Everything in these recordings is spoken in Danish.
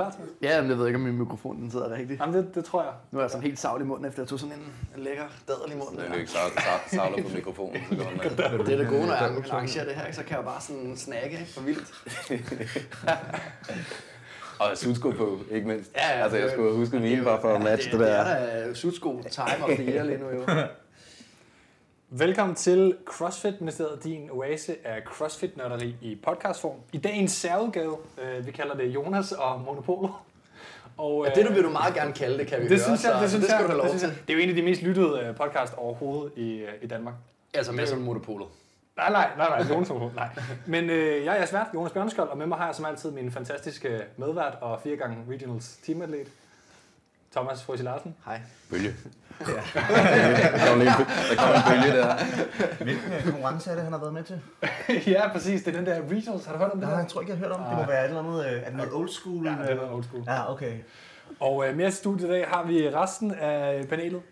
Klar til det? Ja, men jeg ved ikke, om min mikrofon den sidder rigtigt. Jamen, det, det tror jeg. Nu er jeg sådan helt savl i munden, efter jeg tog sådan en, lækker dadel i munden. Det er jo ikke savler, savler på mikrofonen. Så går man. Det er det gode, når jeg arrangerer det her, ikke? så kan jeg bare sådan snakke for vildt. Og sudsko på, ikke mindst. Ja, ja, altså, jeg det- skulle huske mine bare for at matche det, det, det, der. Det er da sudsko time of the year lige nu jo. Velkommen til CrossFit Ministeriet, din oase af CrossFit-nørderi i podcastform. I dag en særudgave. Øh, Vi kalder det Jonas og Monopolo. Og, Ja, det vil du meget gerne kalde det, kan vi det høre. synes jeg, det, synes det skal jeg, du have lov det, til. det er jo en af de mest lyttede øh, podcast overhovedet i, øh, i Danmark. Altså med som monopolet. Nej, nej, nej, nej, Jonas Monopolo, nej. Men øh, jeg er jeres vært, Jonas Bjørneskjold, og med mig har jeg som altid min fantastiske medvært og fire gange Regionals teamatlet, Thomas Frøsi Larsen. Hej. Bølge. Der kommer lige en der kommer en bølge der. Hvilken øh, konkurrence er det, han har været med til? ja, præcis, det er den der Regionals. Har du hørt om det Nej, jeg tror ikke, jeg har hørt om det. Det må være et eller andet, øh, er det noget old school? Ja, det er noget old school. Ja, okay. Og øh, med i studiet i dag har vi resten af panelet.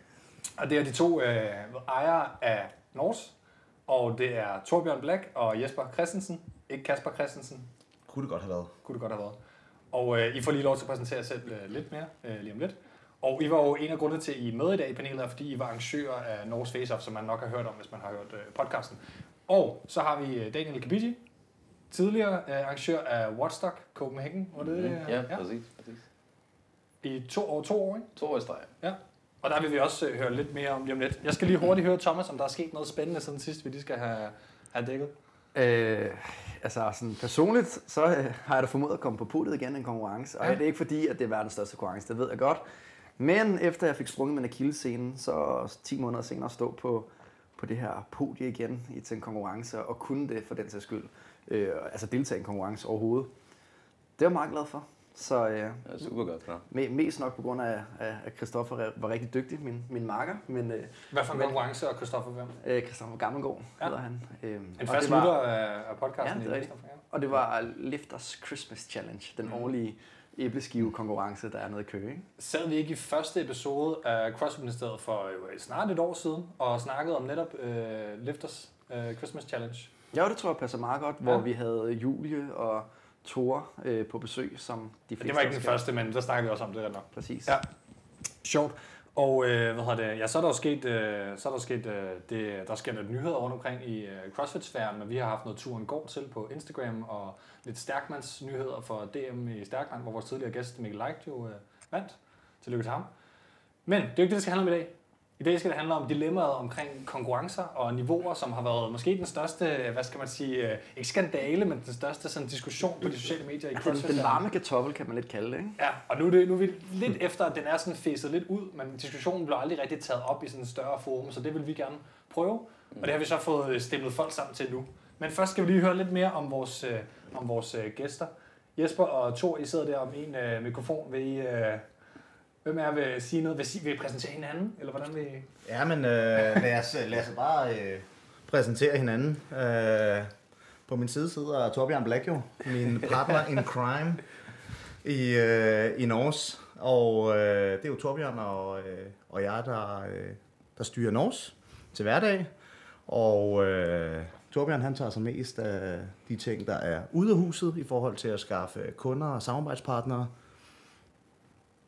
Og det er de to øh, ejere af Nors. Og det er Torbjørn Black og Jesper Christensen. Ikke Kasper Christensen, Kunne det godt have været. kunne det godt have været. Og øh, I får lige lov til at præsentere jer selv øh, lidt mere øh, lige om lidt. Og I var jo en af grundene til, at I er med i dag i panelet, er, fordi I var arrangører af Norges Face Off, som man nok har hørt om, hvis man har hørt øh, podcasten. Og så har vi øh, Daniel Kabiji, tidligere øh, arrangør af Watchstock Copenhagen. Var det det? Mm, Ja, præcis. præcis. I to år, to år, ikke? To år i streg. Ja, og der vil vi også høre lidt mere om lige om lidt. Jeg skal lige hurtigt høre, Thomas, om der er sket noget spændende siden sidst, vi lige skal have, have dækket. Øh, altså sådan personligt, så øh, har jeg da formået at komme på podiet igen i en konkurrence. Og Ja. ja. det er ikke fordi, at det er verdens største konkurrence, det ved jeg godt. Men efter jeg fik sprunget min akillescene, så 10 måneder senere stå på, på det her podie igen i til en konkurrence, og kunne det for den sags skyld. Øh, altså deltage i en konkurrence overhovedet. Det er jeg meget glad for. Så øh, Ja, super godt. Ja. me- mest nok på grund af, af at Christoffer var rigtig dygtig, min, min marker. Men øh, Hvad for en Men- konkurrence og Christoffer Hvem? øh, Christoffer Gammelgaard Ja. hedder han. Øh, En og fast var- lytter af, podcasten. Ja, det er rigtigt. Og det var Lifters Christmas Challenge, den Mm. årlige æbleskive-konkurrence, der er nede i Køge. Ikke? Sad vi ikke i første episode af CrossFit Ministeriet for øh, snart et år siden, og snakkede om netop øh, Lifters øh, Christmas Challenge? Ja, det tror jeg passer meget godt, hvor Ja. vi havde Julie og Tore øh, på besøg, som de fleste Det var ikke den første, men der snakkede vi også om det der nok. Præcis. Ja. Sjovt. Og øh, hvad hedder det? Ja, så er der jo sket, øh, så er der sket øh, det, der sker lidt nyheder rundt omkring i øh, CrossFit-sfæren, men vi har haft noget turen går til på Instagram, og lidt Stærkmans nyheder for DM i Stærkmand, hvor vores tidligere gæst Mikkel Leicht jo øh, vandt. Tillykke til ham. Men det er jo ikke det, det skal handle om i dag. I dag skal det handle om dilemmaet omkring konkurrencer og niveauer, som har været måske den største, hvad skal man sige, øh, ikke skandale, men den største sådan, diskussion på de sociale medier i CrossFit. den varme kartoffel kan man lidt kalde det, ikke? Ja, og nu er, det, nu er vi lidt efter, at den er sådan fæset lidt ud, men diskussionen blev aldrig rigtig taget op i sådan en større forum, så det vil vi gerne prøve. Og det har vi så fået stemmet folk sammen til nu. Men først skal vi lige høre lidt mere om vores, øh, om vores øh, gæster. Jesper og Thor, I sidder der om en øh, mikrofon. Vil I, øh, hvem er vil sige noget? Vil vil I præsentere hinanden? Eller hvordan vil I? Ja, men øh, lad, os, øh, lad os bare øh, præsentere hinanden. Øh, på min side sidder Torbjørn Black jo, min partner in crime i, øh, i Norge. Og øh, det er jo Torbjørn og, øh, og jeg, der, øh, der styrer Norge til hverdag. Og øh, Torbjørn han tager sig mest af de ting, der er ude af huset i forhold til at skaffe kunder og samarbejdspartnere.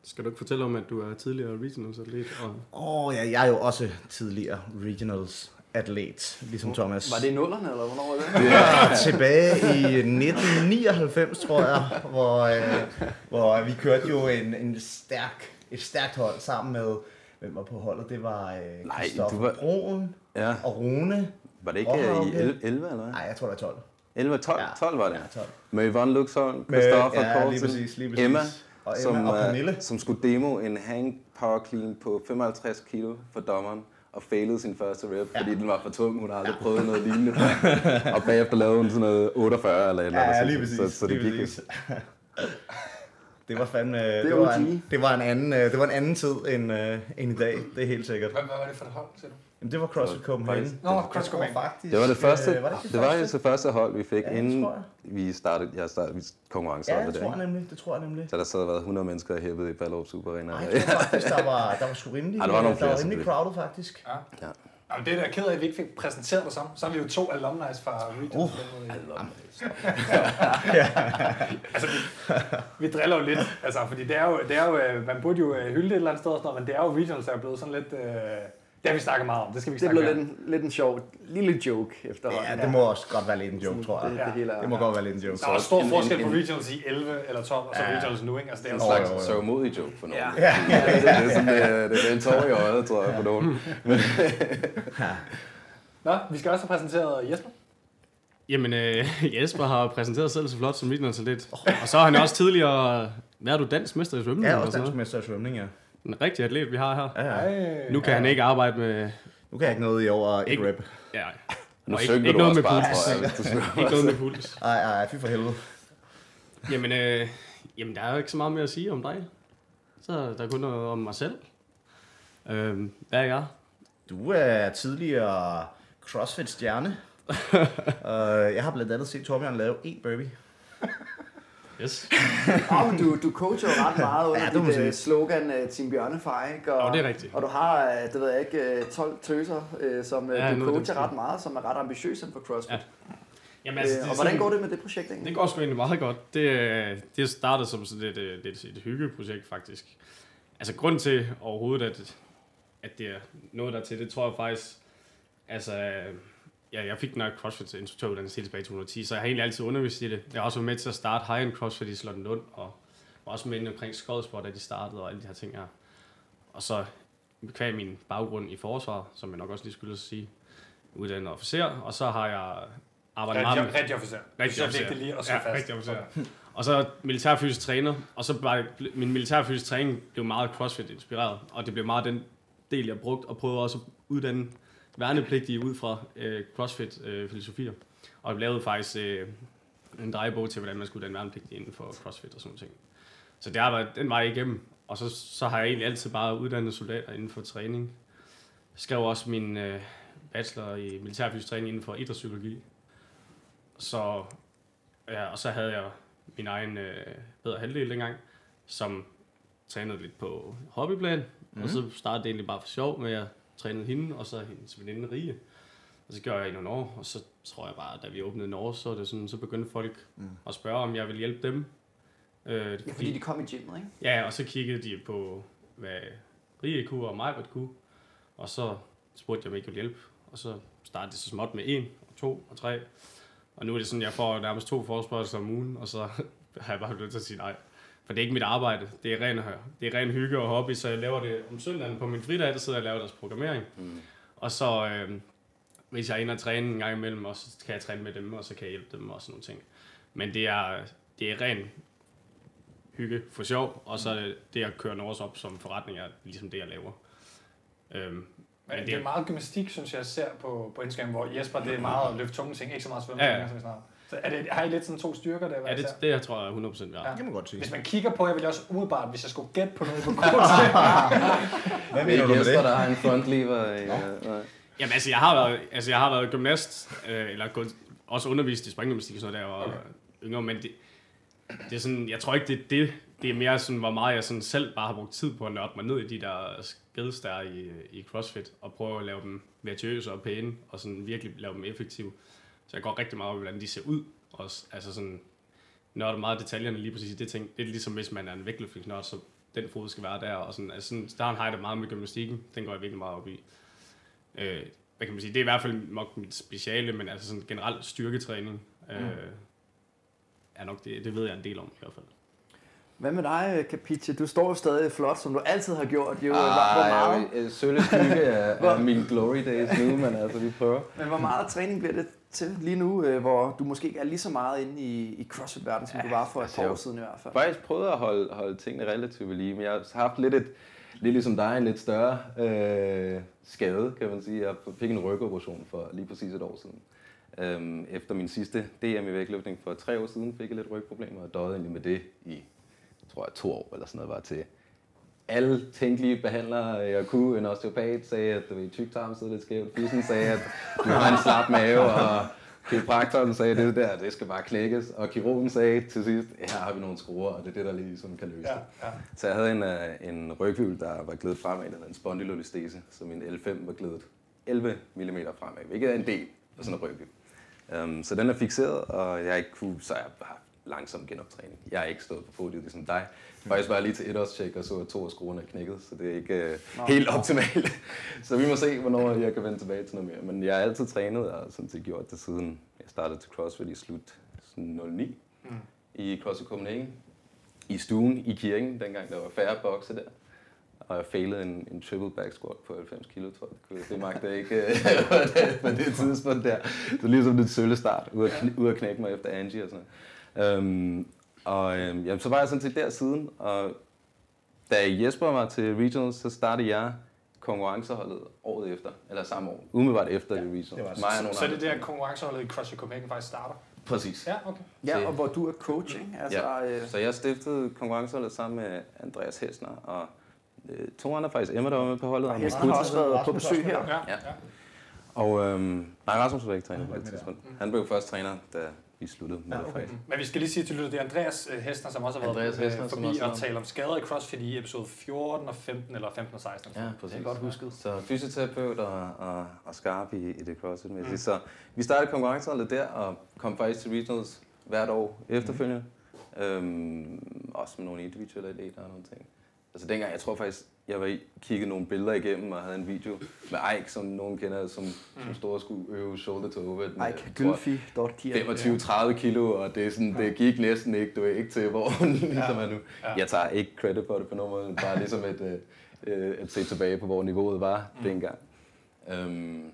Skal du ikke fortælle om, at du er tidligere regionals atlet? Og... Åh oh, ja, jeg er jo også tidligere regionals atlet, ligesom Thomas. Var det i nullerne, eller hvornår var det? Ja, tilbage i 1999, tror jeg, hvor, øh, hvor vi kørte jo en, en stærk, et stærkt hold sammen med, hvem var på holdet? Det var øh, Nej, Christoffer du var- Broen Ja, og Rune. var det ikke øh, i okay. 11, 11 eller hvad? Nej, jeg tror, det er 12. 11, 12, Ja. 12 var det. Ja, 12. Med Yvonne Luxholm, Med- Christoffer ja, lige Korsen, præcis, lige præcis. Emma, Og Emma som, og øh, Pernille. som skulle demo en hang power clean på 55 kilo for dommeren og failede sin første rep, Ja. fordi den var for tung. Hun har aldrig prøvet noget lignende før. og bagefter lavede hun sådan noget 48 eller eller andet. Ja, præcis. Så, så det gik det var fandme... Det, er det, var en, det, var en anden, øh, det var en anden tid end, øh, end i dag, det er helt sikkert. Hvad, hvad var det for et hold, siger du? Jamen, det var CrossFit Copenhagen. Nå, Jeg CrossFit Copenhagen. Faktisk, Det var det første, øh, var det, det var jo det første hold, vi fik, Ja, det inden tror jeg. vi startede, jeg startede vi konkurrencer. Ja, det tror jeg nemlig. Det tror jeg nemlig. Så der sad været 100 mennesker hæppet i Ballerup Super Arena. Nej, jeg tror faktisk, der var, der var sgu rimelig, Ej, der var nogle der flere, var rimelig crowded faktisk. Ja. Ja. Jamen, det er da ked af, at vi ikke fik præsenteret dig som. Så er vi jo to alumni fra Regions. Uh, altså, vi, vi driller jo lidt, altså, fordi det er jo, det er jo, øh, man burde jo øh, hylde det et eller andet sted, og sådan noget, men det er jo Regionals, der er blevet sådan lidt, øh, det har vi snakket meget om, det skal vi ikke Det snakke blevet mere lidt en, lidt en sjov lille joke efterhånden. Ja, det må også godt være lidt en joke, tror det, jeg. det, hele er, Det må godt være lidt en joke. Der er også stor forskel på Regionals i 11 eller 12, og så Ja. Regionals nu, ikke? Altså, det er En jo, slags jo. sørgmodig joke for nogen. Ja. Ja. det, er sådan, det, er- det er en tår i øjet, tror jeg, for nogen. Nå, vi skal også have præsenteret Jesper. Jamen, øh, Jesper har præsenteret sig selv så flot som midtlandsatlet. Og så har han også tidligere været du dansk mester i svømning. Ja, eller også dansk noget. mester i svømning, ja. En rigtig atlet, vi har her. ja, ja. Nu kan han ikke arbejde med... Nu kan jeg ikke noget i over et Ikke- rep. Ja, Nu og ikke, ikke du noget med bare, puls. Ikke noget med puls. Ej, ej, fy for helvede. Jamen, øh, jamen, der er jo ikke så meget mere at sige om dig. Så der er kun noget om mig selv. Øh, hvad er jeg? Du er tidligere CrossFit-stjerne. uh, jeg har blandt andet set Torbjørn lave en burpee. Yes. Oh, du, du coacher jo ret meget under Ja, dit uh, slogan uh, Team Bjørnefej, ikke? Og, Jo, det er rigtigt. Og du har, uh, det ved jeg ikke, uh, 12 tøser, uh, som uh, Ja, du coacher ret meget, som er ret ambitiøse inden for CrossFit. Ja. Jamen, Ja. Uh, og hvordan går det med det projekt egentlig? Det går sgu egentlig meget godt. Det, øh, det startede som sådan et, øh, lidt et hyggeprojekt, faktisk. Altså, grund til overhovedet, at, at det er noget der til, det tror jeg faktisk, altså, øh, ja, jeg fik her CrossFit instruktøruddannelse helt tilbage i 2010, så jeg har egentlig altid undervist i det. Jeg har også været med til at starte High-End CrossFit i Slottenlund, og var også med inde omkring Skodsport, da de startede, og alle de her ting her. Og så kvæg min baggrund i forsvar, som jeg nok også lige skulle sige, uddannet officer, og så har jeg arbejdet meget med... Rigtig, rigtig officer. Rigtig det er officer. vigtigt lige at Ja, fast. rigtig officer. Og så militærfysisk træner, og så var min militærfysisk træning blev meget CrossFit-inspireret, og det blev meget den del, jeg brugte, og prøvede også at uddanne værnepligtige ud fra øh, CrossFit-filosofier. og jeg lavede faktisk øh, en drejebog til, hvordan man skulle uddanne værnepligtige inden for CrossFit og sådan noget. Så det har været den vej igennem, og så, så har jeg egentlig altid bare uddannet soldater inden for træning. Jeg skrev også min øh, bachelor i militærfysisk træning inden for idrætspsykologi. Så, ja, og så havde jeg min egen øh, bedre halvdel dengang, som trænede lidt på hobbyplan. Mm. Og så startede det egentlig bare for sjov med, at trænede hende, og så hendes veninde Rie. Og så gjorde jeg i nogle år, og så tror jeg bare, da vi åbnede Norge, så, det sådan, så begyndte folk mm. at spørge, om jeg ville hjælpe dem. Øh, Ja, fordi de kom i gymmet, ikke? Ja, og så kiggede de på, hvad Rie kunne og mig kunne. Og så spurgte jeg, om jeg ikke ville hjælpe. Og så startede det så småt med en, og to, og tre. Og nu er det sådan, jeg får nærmest to forspørgelser om ugen, og så har jeg bare nødt til at sige nej. For det er ikke mit arbejde. Det er ren, det er ren hygge og hobby, så jeg laver det om søndagen på min fridag, der sidder jeg og laver deres programmering. Mm. Og så, øh, hvis jeg er inde og træne en gang imellem, og så kan jeg træne med dem, og så kan jeg hjælpe dem og sådan nogle ting. Men det er, det er ren hygge for sjov, og så er det, det at køre Norge op som forretning er ligesom det, jeg laver. Øhm, Men det det, er meget gymnastik, synes jeg, jeg ser på, på Instagram, hvor Jesper, det er meget at løfte tunge ting, ikke så meget svømning, Ja, ja. som vi snakker. Så er det, har I lidt sådan to styrker der, ja, det, det jeg tror jeg er 100% værd. Ja. Ja. Det må godt sige. Hvis man kigger på, jeg vil også umiddelbart, hvis jeg skulle gætte på noget på grund Hvad mener er du med det? der har en frontlever. øh, nej. Jamen altså, jeg har været, altså, jeg har været gymnast, øh, eller gået, også undervist i springgymnastik og sådan noget, da jeg var okay. yngre, men det, det er sådan, jeg tror ikke, det er det. Det er mere sådan, hvor meget jeg sådan selv bare har brugt tid på at nørde mig ned i de der skills, der er i, i CrossFit, og prøve at lave dem virtuøse og pæne, og sådan virkelig lave dem effektive. Så jeg går rigtig meget op i, hvordan de ser ud også. Altså sådan, nørder meget detaljerne lige præcis i det ting. Det er ligesom, hvis man er en vægtløftningsnørd, så den fod skal være der. Og sådan, altså sådan, der har jeg det meget med gymnastikken. Den går jeg virkelig meget op i. Øh, hvad kan man sige? Det er i hvert fald nok mit speciale, men altså sådan generelt styrketræning øh, er nok det, det ved jeg en del om i hvert fald. Hvad med dig, Capiche? Du står stadig flot, som du altid har gjort. Jo, hvor, hvor Ah, meget, jeg Sølle skygge er, er min glory days nu, men altså, vi prøver. men hvor meget træning bliver det til lige nu, øh, hvor du måske ikke er lige så meget inde i, i CrossFit-verdenen, som Ja, du var for et altså, par jeg- år siden i hvert fald? faktisk prøvet at holde, holde tingene relativt ved lige, men jeg har haft lidt et, lidt ligesom dig, en lidt større øh, skade, kan man sige. Jeg fik en rygoperation for lige præcis et år siden. Øhm, efter min sidste DM i vægtløftning for tre år siden, fik jeg lidt rygproblemer og døde egentlig med det i, tror jeg, to år eller sådan noget, var til alle tænkelige behandlere, jeg kunne. En osteopat sagde, at du ved, tyktarm sidder lidt skævt. Fissen sagde, at du har en slap mave, og kiropraktoren sagde, at det der, det skal bare knækkes. Og kirurgen sagde til sidst, her har vi nogle skruer, og det er det, der lige sådan kan løse Ja, det. ja. Så jeg havde en, øh, en ryghjul, der var gledet fremad, der en spondylolistese, så min L5 var gledet 11 mm fremad, hvilket er en del af sådan en rygge. Um, så den er fixeret, og jeg ikke kunne, så jeg har langsom genoptræning. Jeg har ikke stået på podiet ligesom dig. Faktisk var jeg lige til et års tjek og så, at to af skruerne er knækket, så det er ikke uh, helt optimalt. så vi må se, hvornår jeg kan vende tilbage til noget mere. Men jeg har altid trænet, og sådan set gjort det siden jeg startede til CrossFit i slut sådan 09 mm. i CrossFit Copenhagen. I stuen i kirken, dengang der var færre bokse der. Og jeg failede en, en triple back squat på 90 kilo, tror jeg. Det magte jeg ikke øh, på, det, det tidspunkt der. Det var ligesom lidt sølle start, ud at, ud at knække mig efter Angie og sådan noget. Um, og øhm, jamen, så var jeg sådan set der siden, og da Jesper var til Regionals, så startede jeg konkurrenceholdet året efter, eller samme år, umiddelbart efter ja, Regionals. det var nogle Så er det der konkurrenceholdet i CrossFit Copenhagen faktisk starter? Præcis. Ja, okay. Ja, og hvor du er coach, ikke? Altså, Ja. øh, Så jeg stiftede konkurrenceholdet sammen med Andreas Hesner, og øh, to andre faktisk, Emma, der var med på holdet. og Markus. har også været på besøg her. Ja, Ja. ja. Og øhm, nej, Rasmus var ikke træner på Han var det tidspunkt. Han blev først træner, da vi sluttede med Ja, det okay. faktisk. Men vi skal lige sige til lytter, det er Andreas øh, Hestner, som også har været Andreas øh, Hestner, som forbi også og tale om skader i CrossFit i episode 14 og 15 eller 15 og 16. Ja, præcis. Det er godt husket. Så fysioterapeut og, og, og skarp i, i det crossfit mm. Så vi startede konkurrenceholdet der, og kom faktisk til regionals hvert år efterfølgende. Mm. Øhm, også med nogle individuelle atleter og nogle ting. Altså dengang, jeg tror faktisk, jeg var i, kiggede nogle billeder igennem og havde en video med Ike, som nogen kender, som, som store skulle øve shoulder to overhead. med, Ike tror, Gylfi, Dortier. 25-30 kilo, og det, er sådan, det gik næsten ikke, du er ikke til, hvor hun ligesom er nu. Ja. Jeg tager ikke credit for det på nogen måde, men bare ligesom et, øh, øh, at se tilbage på, hvor niveauet var mm. dengang. Um,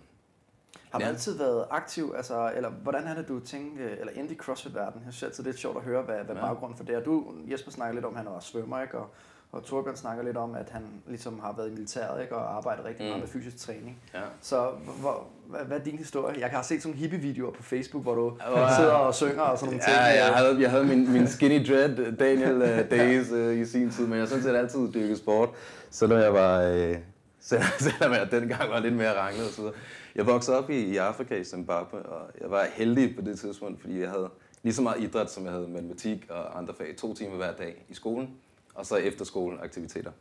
Har man Ja. altid været aktiv, altså, eller hvordan er det, du tænkte, eller endte i CrossFit-verdenen? Jeg synes altid, det er sjovt at høre, hvad, hvad Ja. baggrunden for det er. Du, Jesper snakker lidt om, at han var svømmer, ikke? Og, og Torbjørn snakker lidt om, at han ligesom har været i militæret, ikke? Og arbejdet rigtig Mm. meget med fysisk træning. ja. Så hvor, hvad, hvad er din historie? Jeg har set sådan hippie-videoer på Facebook, hvor du Ja. sidder og synger og sådan nogle ting. Ja, jeg havde, jeg havde min, min skinny dread Daniel uh, days uh, i sin tid, men jeg har sådan set altid dyrket sport, selvom jeg var, uh, selvom jeg dengang var lidt mere ranglet og så videre. Jeg voksede op i, i Afrika i Zimbabwe, og jeg var heldig på det tidspunkt, fordi jeg havde lige så meget idræt, som jeg havde matematik og andre fag. To timer hver dag i skolen, og så efter skolen aktiviteter.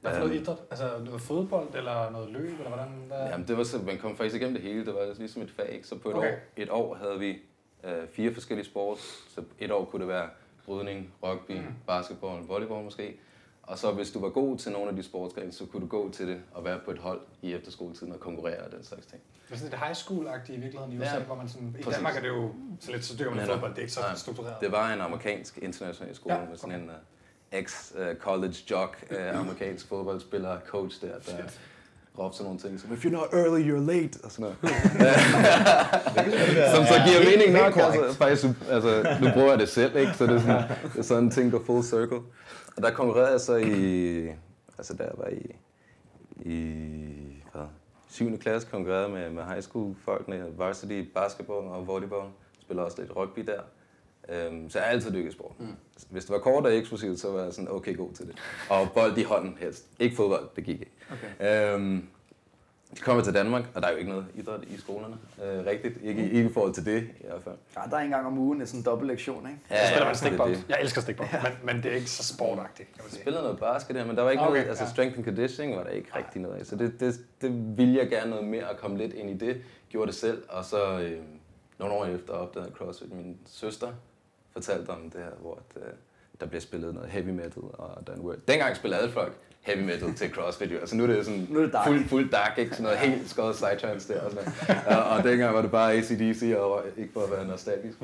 Hvad for noget Øhm, idræt? Altså noget fodbold eller noget løb, eller hvordan? Hvad? Jamen, det var så, man kom faktisk igennem det hele. Det var ligesom et fag. ikke? Så på et, Okay. år, et år havde vi øh, fire forskellige sport. Så et år kunne det være brydning, rugby, mm. basketball, volleyball måske. Og så hvis du var god til nogle af de sportsgrene, så kunne du gå til det og være på et hold i efterskoletiden og konkurrere og den slags ting. Det er sådan lidt high school-agtigt i virkeligheden i Ja. USA, hvor man sådan, i Præcis. Danmark er det jo så lidt så dyr med Ja, fodbold, det er ikke så struktureret. Det var en amerikansk international skole Ja, ja, med sådan en uh, ex-college jock, uh, amerikansk fodboldspiller, coach der, der råbte sådan nogle ting som, if you're not early, you're late, og sådan noget. Som så giver mening nok, altså, faktisk, altså, nu bruger jeg det selv, ikke? så det er sådan, det er sådan en ting går full circle. Og der konkurrerede jeg så i, altså der var i, i hvad, 7. klasse konkurrerede med, med high school folkene, varsity basketball og volleyball, spiller også lidt rugby der. Øhm, så jeg har altid dykket sport. Mm. Hvis det var kort og eksplosivt, så var jeg sådan okay god til det. Og bold i hånden helst. Ikke fodbold, det gik ikke. Okay. Øhm, de kommer til Danmark, og der er jo ikke noget idræt i skolerne. Øh, rigtigt. Ikke, ikke i forhold til det i hvert fald. Ja, der er en gang om ugen en sådan dobbelt lektion, ikke? Så spiller man stikbold. det. Jeg elsker stikbold, men, men det er ikke så sportagtigt, kan man Jeg sige. spillede noget basket her, men der var ikke Okay, noget, altså ja. strength and conditioning var der ikke rigtig noget af. Så det, det, det ville jeg gerne noget mere at komme lidt ind i det. Gjorde det selv, og så øh, nogle år efter opdagede jeg CrossFit. Min søster fortalte om det her, hvor at, øh, der bliver spillet noget heavy metal og Dan Word. Dengang spillede alle folk heavy metal til CrossFit, jo. Altså nu er det sådan Nu er det dark. fuld, fuld dark, ikke? Sådan noget helt skåret psytrance der og sådan og, og dengang var det bare ACDC, og ikke for at være nostalgisk.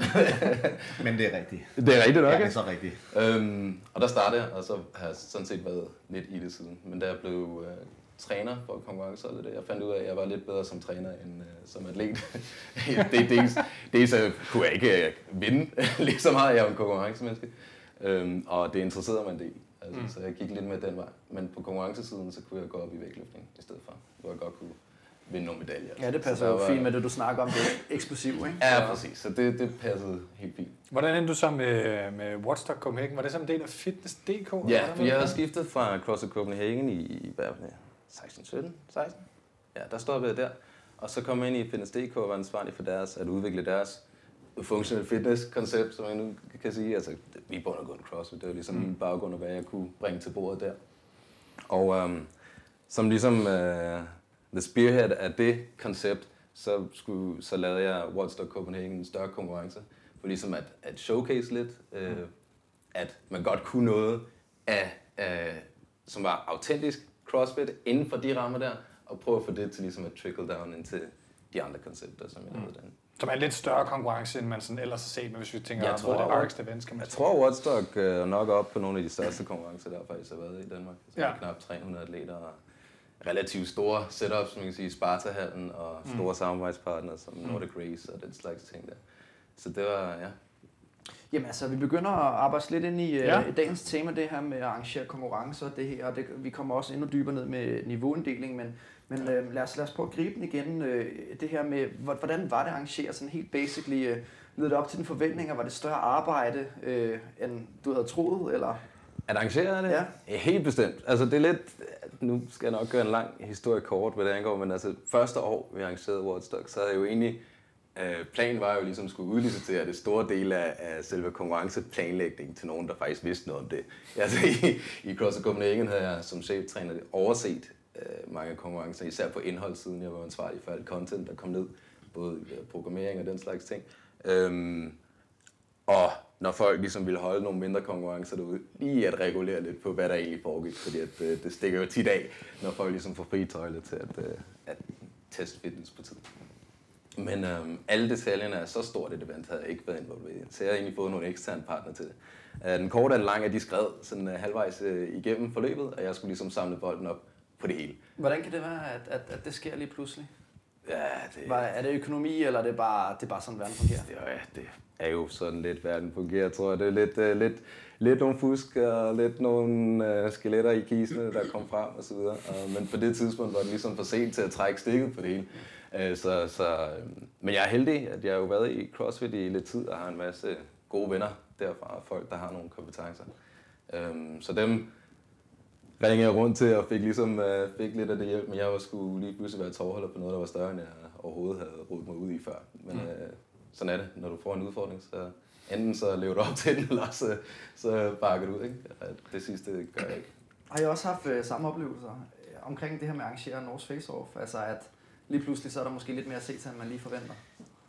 Men det er rigtigt. det er rigtigt nok, Ja, det er så rigtigt. Øhm, og der startede jeg, og så har jeg sådan set været lidt i det siden. Men da jeg blev øh, træner for konkurrenceholdet, der, jeg fandt ud af, at jeg var lidt bedre som træner end øh, som atlet. det, dels, dels øh, kunne jeg ikke øh, vinde lige så meget, jeg er en konkurrencemenneske. Øhm, og det interesserede mig en del. Altså, mm. Så jeg gik lidt med den vej. Men på konkurrencesiden, så kunne jeg gå op i vægtløftning i stedet for. Hvor jeg godt kunne vinde nogle medaljer. Ja, det passer jo var- fint med det, du snakker om. Det er eksplosiv, ikke? Ja, Så- præcis. Så det, det passede helt fint. Hvordan endte du så med, med Watchdog Copenhagen? Var det så en del af Fitness.dk? eller Ja, for jeg har skiftet fra CrossFit Copenhagen i, hvad 16, 17, 16? Ja, der stoppede jeg der. Og så kom jeg ind i Fitness.dk og var ansvarlig for deres, at udvikle deres functional fitness-koncept, som jeg nu kan sige. Altså, vi bund og grund CrossFit, det var ligesom min baggrund og hvad jeg kunne bringe til bordet der. Og øhm, som ligesom øh, the spearhead af det koncept, så, skulle, så lavede jeg Woodstock Copenhagen en større konkurrence, for ligesom at, at showcase lidt, øh, at man godt kunne noget, af, af, som var autentisk CrossFit inden for de rammer der, og prøve at få det til ligesom at trickle down ind til de andre koncepter, som jeg lavede den. Som er en lidt større konkurrence, end man sådan ellers har set, men hvis vi tænker, Jeg tror, det RX events, kan man Jeg sige. tror, Woodstock øh, er nok op på nogle af de største konkurrencer, der faktisk har været i Danmark. Så Ja. knap 300 atleter og relativt store setups, man kan sige, Sparta-hallen og store mm. samarbejdspartnere som Nordic Race og den slags ting der. Så det var, ja. Jamen altså, vi begynder at arbejde lidt ind i Ja. ja. dagens tema, det her med at arrangere konkurrencer, det her, og det, vi kommer også endnu dybere ned med niveauinddeling, men, men øh, lad, os, lad os prøve at gribe den igen, øh, det her med, hvor- hvordan var det at arrangere sådan helt basically, øh, led det op til dine forventninger, var det større arbejde, øh, end du havde troet, eller? At arrangere det? Ja. ja. Helt bestemt. Altså det er lidt, nu skal jeg nok gøre en lang historie kort, hvad det angår, men altså første år, vi arrangerede Woodstock, så havde jeg jo egentlig, øh, planen var jo ligesom at skulle udlicitere det store del af, af selve konkurrenceplanlægningen til nogen, der faktisk vidste noget om det. Altså i, i CrossFit Copenhagen havde jeg som cheftræner overset øh, mange konkurrencer, især på indholdssiden. Jeg var ansvarlig for alt content, der kom ned, både øh, programmering og den slags ting. Øhm, og når folk ligesom ville holde nogle mindre konkurrencer derude, lige at regulere lidt på, hvad der egentlig foregik, fordi at, øh, det stikker jo tit af, når folk ligesom får fri tøjle til at, øh, at teste fitness på tid. Men øhm, alle detaljerne er så stort et event, havde ikke været involveret i. Så jeg har egentlig fået nogle eksterne partner til det. Øh, den korte og den lange er, de skrev sådan øh, halvvejs øh, igennem forløbet, og jeg skulle ligesom samle bolden op på det hele. Hvordan kan det være, at, at, at det sker lige pludselig? Ja, det, Var, er det økonomi, eller er det bare, det er bare sådan, verden fungerer? det, er- ja, det er jo sådan lidt, verden fungerer, tror jeg. Det er lidt, uh, lidt, lidt nogle fusk og lidt nogle uh, skeletter i kisene, der kom frem og så videre. Uh, men på det tidspunkt var det ligesom for sent til at trække stikket på det hele. Uh, så, så, uh, men jeg er heldig, at jeg har jo været i CrossFit i lidt tid og har en masse gode venner derfra, folk, der har nogle kompetencer. Um, så dem ringede jeg rundt til og fik, ligesom, uh, fik lidt af det hjælp, men jeg skulle lige pludselig være tovholder på noget, der var større, end jeg overhovedet havde rodet mig ud i før. Men uh, sådan er det, når du får en udfordring, så enten så lever du op til den, eller så, så bakker du ud. Ikke? Det sidste gør jeg ikke. Har I også haft øh, samme oplevelser øh, omkring det her med at arrangere Norse Face Off? Altså at lige pludselig så er der måske lidt mere at se til, end man lige forventer.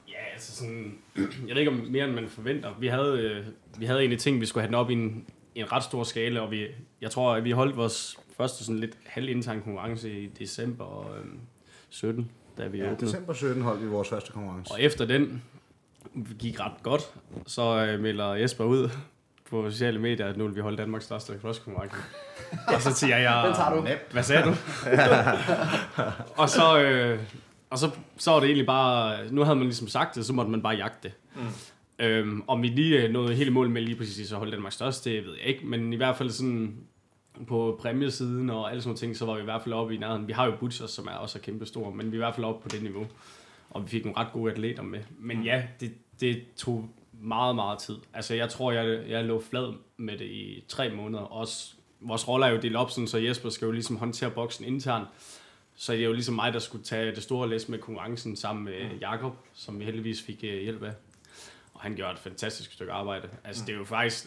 Ja, altså sådan, jeg ved ikke om mere end man forventer. Vi havde, øh, vi havde egentlig ting, vi skulle have den op i en, i en ret stor skala, og vi, jeg tror, at vi holdt vores første sådan lidt halvintern konkurrence i december øh, 17, da vi Ja, åbnede. december 17 holdt vi vores første konkurrence. Og efter den gik ret godt, så øh, melder Jesper ud på sociale medier, at nu vil vi holde Danmarks største crosskonkurrence. og så siger jeg... Den tager du. Hvad sagde du? og så, øh, og så, så var det egentlig bare, nu havde man ligesom sagt det, så måtte man bare jagte det. Mm. Øhm, om vi lige øh, nåede helt i mål med lige præcis at holde Danmarks største, det ved jeg ikke, men i hvert fald sådan på præmiesiden og alle sådan nogle ting, så var vi i hvert fald oppe i nærheden. Vi har jo Butchers, som er også kæmpe store, men vi er i hvert fald oppe på det niveau. Og vi fik nogle ret gode atleter med. Men ja, det, det tog meget, meget tid. Altså jeg tror, jeg, jeg lå flad med det i tre måneder. Også, vores rolle er jo delt op, sådan, så Jesper skal jo ligesom håndtere boksen internt. Så det er jo ligesom mig, der skulle tage det store læs med konkurrencen sammen med Jakob, som vi heldigvis fik øh, hjælp af. Og han gjorde et fantastisk stykke arbejde. Altså det er jo faktisk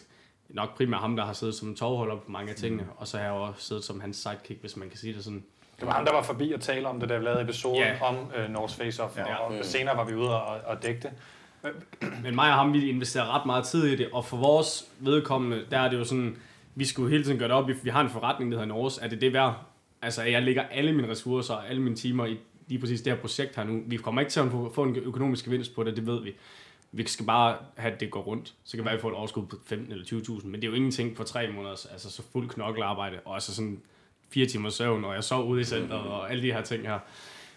nok primært ham, der har siddet som tovholder på mange af tingene, og så har jeg også siddet som hans sidekick, hvis man kan sige det sådan. Det var ham, der var forbi og tale om det, da vi lavede episoden Ja. om uh, Norse Face Off, Ja. og, og senere var vi ude og, og dække det. Men mig og ham, vi investerer ret meget tid i det, og for vores vedkommende, der er det jo sådan, vi skulle hele tiden gøre det op, vi har en forretning, der hedder Norse, er det det værd? Altså, jeg lægger alle mine ressourcer og alle mine timer i lige præcis det her projekt her nu. Vi kommer ikke til at få en økonomisk gevinst på det, det ved vi. Vi skal bare have, at det går rundt. Så kan være, at vi får et overskud på 15 eller 20.000, men det er jo ingenting for tre måneder, altså så fuld knoklearbejde, og altså sådan fire timer søvn, og jeg sov ude i centret, og alle de her ting her.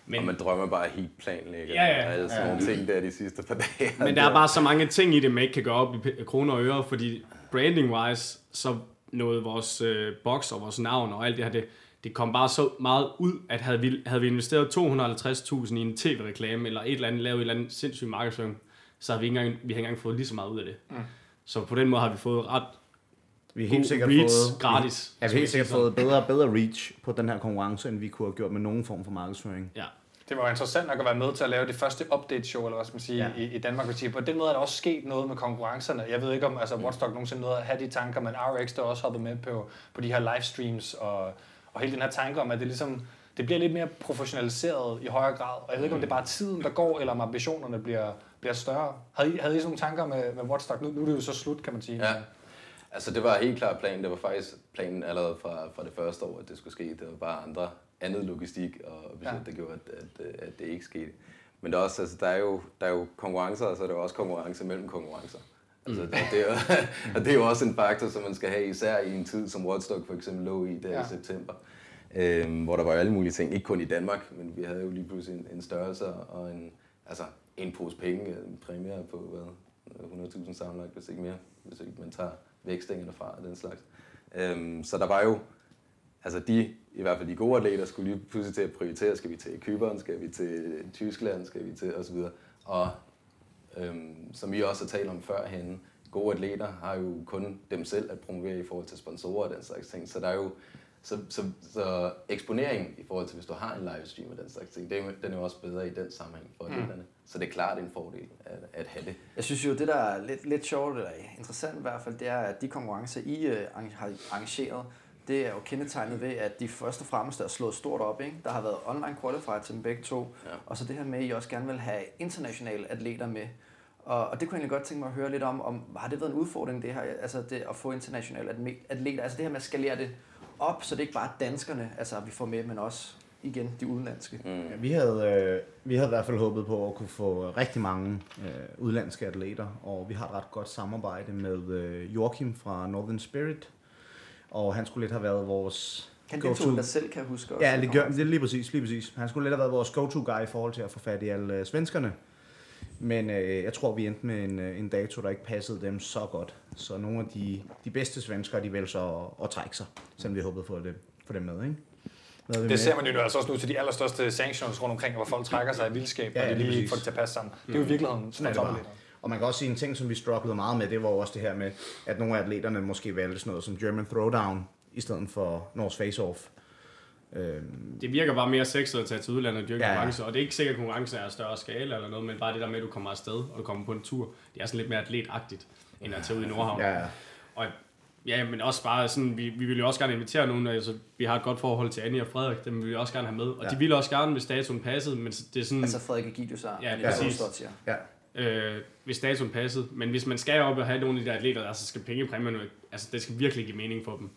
Men, Og man drømmer bare helt planlægger Ja, ja. og alle sådan nogle ting der de sidste par dage. Men der er bare så mange ting i det, man ikke kan gøre op i kroner og øre, fordi branding-wise, så nåede vores øh, box og vores navn og alt det her, det, det kom bare så meget ud, at havde vi, havde vi investeret 250.000 i en tv-reklame, eller et eller andet, lavet et eller andet sindssygt markedsføring, så har vi ikke engang, vi har ikke engang fået lige så meget ud af det. Mm. Så på den måde har vi fået ret Vi har helt sikkert reach fået, gratis. Ja, vi har helt sikkert sådan. fået bedre, bedre reach på den her konkurrence, end vi kunne have gjort med nogen form for markedsføring. Ja. Det var interessant nok at være med til at lave det første update-show, eller hvad skal man sige, Ja. ja. i, i Danmark. Vil sige. På den måde er der også sket noget med konkurrencerne. Jeg ved ikke, om altså, Watchdog nogensinde nåede at have de tanker, men RX der også hoppet med på, på de her livestreams, og, og hele den her tanke om, at det ligesom det bliver lidt mere professionaliseret i højere grad. Og jeg ved ikke, om det er bare tiden, der går, eller om ambitionerne bliver, bliver større. Havde I, havde I sådan nogle tanker med, med Watchdog? Nu, nu er det jo så slut, kan man sige. Ja. Altså det var helt klart planen. Det var faktisk planen allerede fra, fra det første år, at det skulle ske. Det var bare andre, andet logistik og budget, Ja. der gjorde, at, at, at det ikke skete. Men der er, også, altså, der, er jo, der er jo konkurrencer, og så er der jo også konkurrence mellem konkurrencer. Altså, mm. det, er jo, og det er jo også en faktor, som man skal have, især i en tid, som Watchdog for eksempel lå i der Ja. ja. i september. Øhm, hvor der var jo alle mulige ting, ikke kun i Danmark, men vi havde jo lige pludselig en, en størrelse og en, altså en pose penge, en præmie på hvad, 100.000 sammenlagt, hvis ikke mere, hvis ikke man tager vækstængerne fra og den slags. Øhm, så der var jo, altså de, i hvert fald de gode atleter, skulle lige pludselig til at prioritere, skal vi til Kypern, skal vi til Tyskland, skal vi til osv. Og øhm, som vi også har talt om førhen, gode atleter har jo kun dem selv at promovere i forhold til sponsorer og den slags ting. Så der er jo så, så, så eksponering i forhold til, hvis du har en livestream og den slags ting, det er, den er jo også bedre i den sammenhæng for atleterne. Så det er klart en fordel at, at have det. Jeg synes jo, det der er lidt, lidt sjovt, eller interessant i hvert fald, det er, at de konkurrencer, I øh, har arrangeret, det er jo kendetegnet ved, at de først og fremmest er slået stort op. Ikke? Der har været online qualifier til dem begge to, Ja. og så det her med, at I også gerne vil have internationale atleter med. Og, og det kunne jeg egentlig godt tænke mig at høre lidt om, om har det været en udfordring, det her, altså det at få internationale atleter, altså det her med at skalere det op, så det ikke bare er danskerne, altså vi får med, men også igen de udenlandske. Mm. Ja, vi, havde, øh, vi havde i hvert fald håbet på at kunne få rigtig mange øh, udlandske atleter, og vi har et ret godt samarbejde med øh, Joachim fra Northern Spirit, og han skulle lidt have været vores Han go-to- deltog der selv, kan jeg huske også. Ja, det, gør, det er lige præcis, lige præcis. Han skulle lidt have været vores go-to-guy i forhold til at få fat i alle øh, svenskerne. Men øh, jeg tror, vi endte med en, øh, en dato, der ikke passede dem så godt. Så nogle af de, de bedste svenskere, de valgte så at, at trække sig, selvom vi håbede på at få dem med. Ikke? Vi med? Det ser man jo nu altså også nu til de allerstørste sanctions rundt omkring, hvor folk trækker sig i vildskab, Ja, og de lige ikke får det til at passe sammen. Det er jo i virkeligheden Sådan er det bare. Og man kan også sige en ting, som vi strugglede meget med, det var også det her med, at nogle af atleterne måske valgte sådan noget som German Throwdown, i stedet for Norse Face-Off. Øhm, Det virker bare mere sexet at tage til udlandet og dyrke Ja, konkurrence, og det er ikke sikkert, at konkurrencen er af større skala eller noget, men bare det der med, at du kommer afsted, og du kommer på en tur, det er sådan lidt mere atletagtigt, end at tage ud i Nordhavn. ja, ja. Og ja, men også bare sådan, vi, vi vil jo også gerne invitere nogen, altså vi har et godt forhold til Annie og Frederik, dem vil vi også gerne have med, og Ja. de ville også gerne, hvis datoen passede, men det er sådan, Altså Frederik og Ja, Annie præcis. Stordt, siger. ja. øh, hvis datoen passede, men hvis man skal op og have nogle af de der atleter, altså skal pengepræmierne, altså det skal virkelig give mening for dem,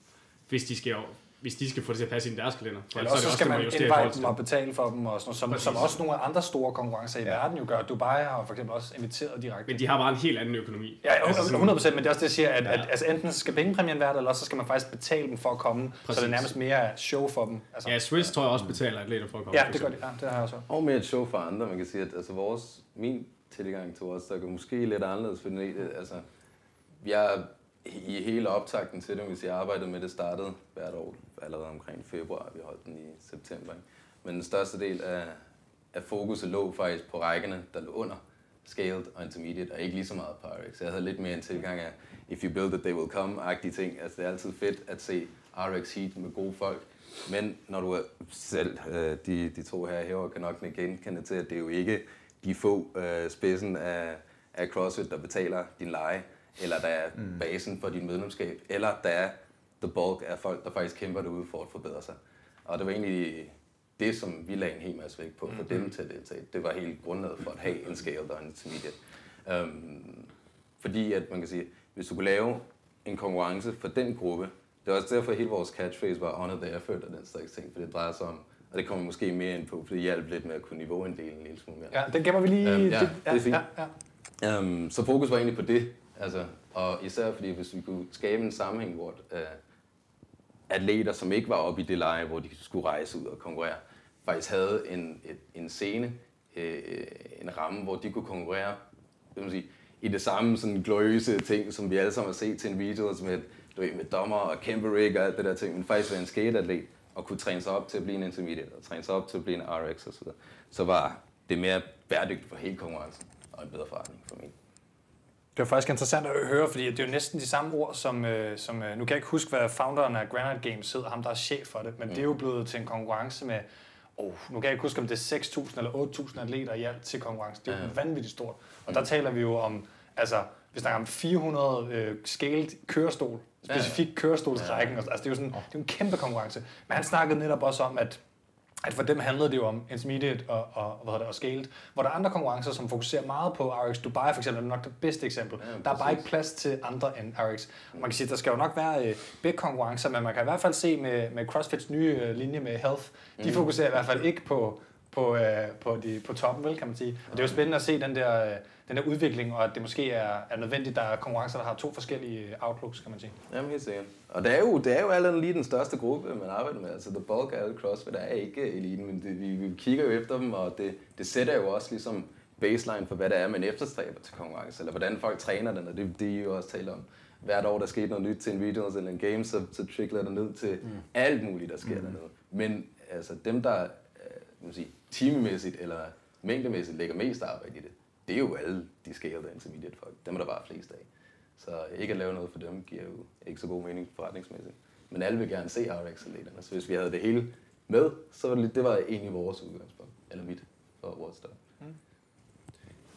hvis de skal, hvis de skal få det til at passe ind i deres kalender. For Eller også er så det skal man invite dem og betale for dem, og sådan, noget, som, Præcis. som også nogle andre store konkurrencer i Ja. verden jo gør. Dubai har for eksempel også inviteret direkte. Men de har bare en helt anden økonomi. Ja, Altså sådan- 100 procent, men det er også det, jeg siger, at, Ja. at altså, enten skal pengepræmien være der, eller også så skal man faktisk betale dem for at komme, så Præcis. det er nærmest mere show for dem. Altså, Ja, Swiss tror jeg også betaler atleter for at komme. ja, det gør de. Ja, det har jeg også. Og med et show for andre, man kan sige, at altså vores, min tilgang til vores, der er måske lidt anderledes, fordi altså, jeg i hele optakten til det, hvis jeg arbejdede med det, startede hvert år, allerede omkring februar, vi holdt den i september. Ikke? Men den største del af, af fokuset lå faktisk på rækkerne, der lå under scaled og intermediate, og ikke lige så meget Pyrex. Jeg havde lidt mere en tilgang af, if you build it, they will come-agtige ting. Altså, det er altid fedt at se RX Heat med gode folk, men når du er selv, øh, de, de to her herovre kan nok genkende til, at det er jo ikke de få øh, spidsen af, af CrossFit, der betaler din leje, eller der er mm. basen for din medlemskab, eller der er the bulk af folk, der faktisk kæmper derude for at forbedre sig. Og det var egentlig det, som vi lagde en hel masse vægt på, for dem til at deltage. Det var helt grundlaget for at have en scale, der er intermediate. Um, fordi at man kan sige, hvis du kunne lave en konkurrence for den gruppe, det er også derfor, at hele vores catchphrase var honor the effort og den slags ting, for det drejer sig om, og det kommer måske mere ind på, for det hjalp lidt med at kunne niveauinddele en lille smule mere. Ja, den gemmer vi lige. Øhm, ja, det, det er fint. Ja, ja. Um, så fokus var egentlig på det, altså, og især fordi, hvis vi kunne skabe en sammenhæng, hvor øh, atleter, som ikke var oppe i det leje, hvor de skulle rejse ud og konkurrere, faktisk havde en, et, en scene, øh, en ramme, hvor de kunne konkurrere det man sige, i det samme sådan gloriøse ting, som vi alle sammen har set til en video, som et, du ved, med dommer og kæmpe rig og alt det der ting, men faktisk være en skateatlet og kunne træne sig op til at blive en intermediate og træne sig op til at blive en RX osv., så, videre. så var det mere bæredygtigt for hele konkurrencen og en bedre forretning for mig. Det var faktisk interessant at høre, fordi det er jo næsten de samme ord, som, øh, som øh, nu kan jeg ikke huske, hvad founderen af Granite Games hedder, ham der er chef for det, men mm. det er jo blevet til en konkurrence med, oh, nu kan jeg ikke huske, om det er 6.000 eller 8.000 atleter i alt til konkurrencen. Det er jo Ja. vanvittigt stort. Og der taler vi jo om, altså, vi snakker om 400 øh, scaled kørestol, specifikt kørestolsrækken. Altså, det er jo sådan, det er en kæmpe konkurrence. Men han snakkede netop også om, at at for dem handlede det jo om intermediate og, og, hvad hedder det, og scaled, hvor der er andre konkurrencer, som fokuserer meget på RX Dubai for eksempel, er nok det bedste eksempel. Ja, der er bare ikke plads til andre end RX. Man kan sige, at der skal jo nok være øh, begge konkurrencer, men man kan i hvert fald se med, med CrossFits nye øh, linje med Health, de Mm. fokuserer i hvert fald ikke på, på, øh, på, de, på toppen, vel, kan man sige. Og det er jo spændende at se den der, øh, den der udvikling, og at det måske er, er nødvendigt, der er konkurrencer, der har to forskellige øh, outlooks, kan man sige. Jamen helt sikkert. Og det er jo, det er jo allerede lige den største gruppe, man arbejder med. Altså, the bulk af alle CrossFit er ikke eliten, men det, vi, vi kigger jo efter dem, og det, det sætter jo også ligesom baseline for, hvad det er, man efterstræber til konkurrence, eller hvordan folk træner den, og det, det er jo også talt om. Hvert år, der sker noget nyt til en regionals eller en game, så, så trickler det ned til mm. alt muligt, der sker mm. dernede. Men altså, dem, der øh, sige, teammæssigt eller mængdemæssigt lægger mest arbejde i det, det er jo alle de scaled intermediate folk. Dem er der bare flest af. Så ikke at lave noget for dem giver jo ikke så god mening forretningsmæssigt. Men alle vil gerne se RX-atleterne, så hvis vi havde det hele med, så var det, lidt- det var egentlig vores udgangspunkt. Eller mit for vores større.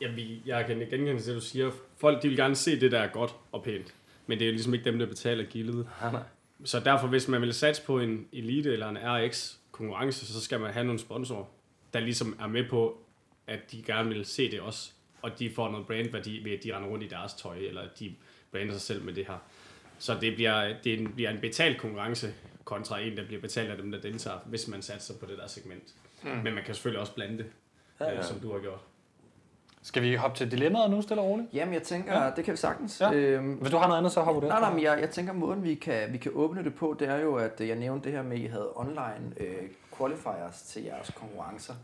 Ja, vi, jeg kan genkende det, du siger. Folk de vil gerne se det, der er godt og pænt. Men det er jo ligesom ikke dem, der betaler gildet. Ah, nej. Så derfor, hvis man vil satse på en Elite eller en RX konkurrence, så skal man have nogle sponsorer, der ligesom er med på, at de gerne vil se det også. Og de får noget brandværdi ved, at de render rundt i deres tøj, eller de brander sig selv med det her. Så det bliver, det en- bliver en betalt konkurrence kontra en, der bliver betalt af dem, der deltager, hvis man satser på det der segment. Mm. Men man kan selvfølgelig også blande det, Ja, ja, ja. ja. som du har gjort. Skal vi hoppe til dilemmaet nu, stille og roligt? Jamen, jeg tænker, ja. det kan vi sagtens. Ja. Øhm, Hvis du har noget andet, så hopper du Nej, nej, men jeg, jeg tænker, måden vi kan, vi kan åbne det på, det er jo, at øh, jeg nævnte det her med, at I havde online øh, qualifiers til jeres konkurrencer.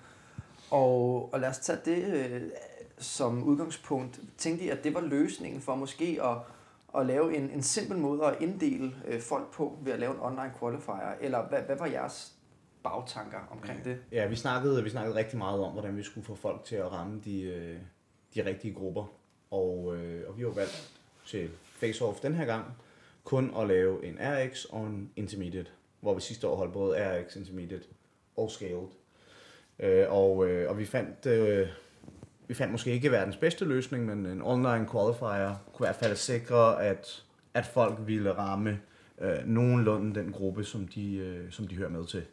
Og, og lad os tage det øh, som udgangspunkt. Tænkte I, at det var løsningen for måske at, at lave en, en simpel måde at inddele øh, folk på ved at lave en online qualifier? Eller hvad, hvad var jeres bagtanker omkring det? Ja, vi snakkede, vi snakkede rigtig meget om, hvordan vi skulle få folk til at ramme de, øh, de rigtige grupper. Og, øh, og vi har valgt til Face-Off den her gang kun at lave en RX og en Intermediate, hvor vi sidste år holdt både RX, Intermediate og Scaled. Øh, og, øh, og vi fandt, øh, vi fandt måske ikke verdens bedste løsning, men en online qualifier kunne i hvert fald sikre, at, at folk ville ramme øh, nogenlunde den gruppe, som de, øh, som de hører med til.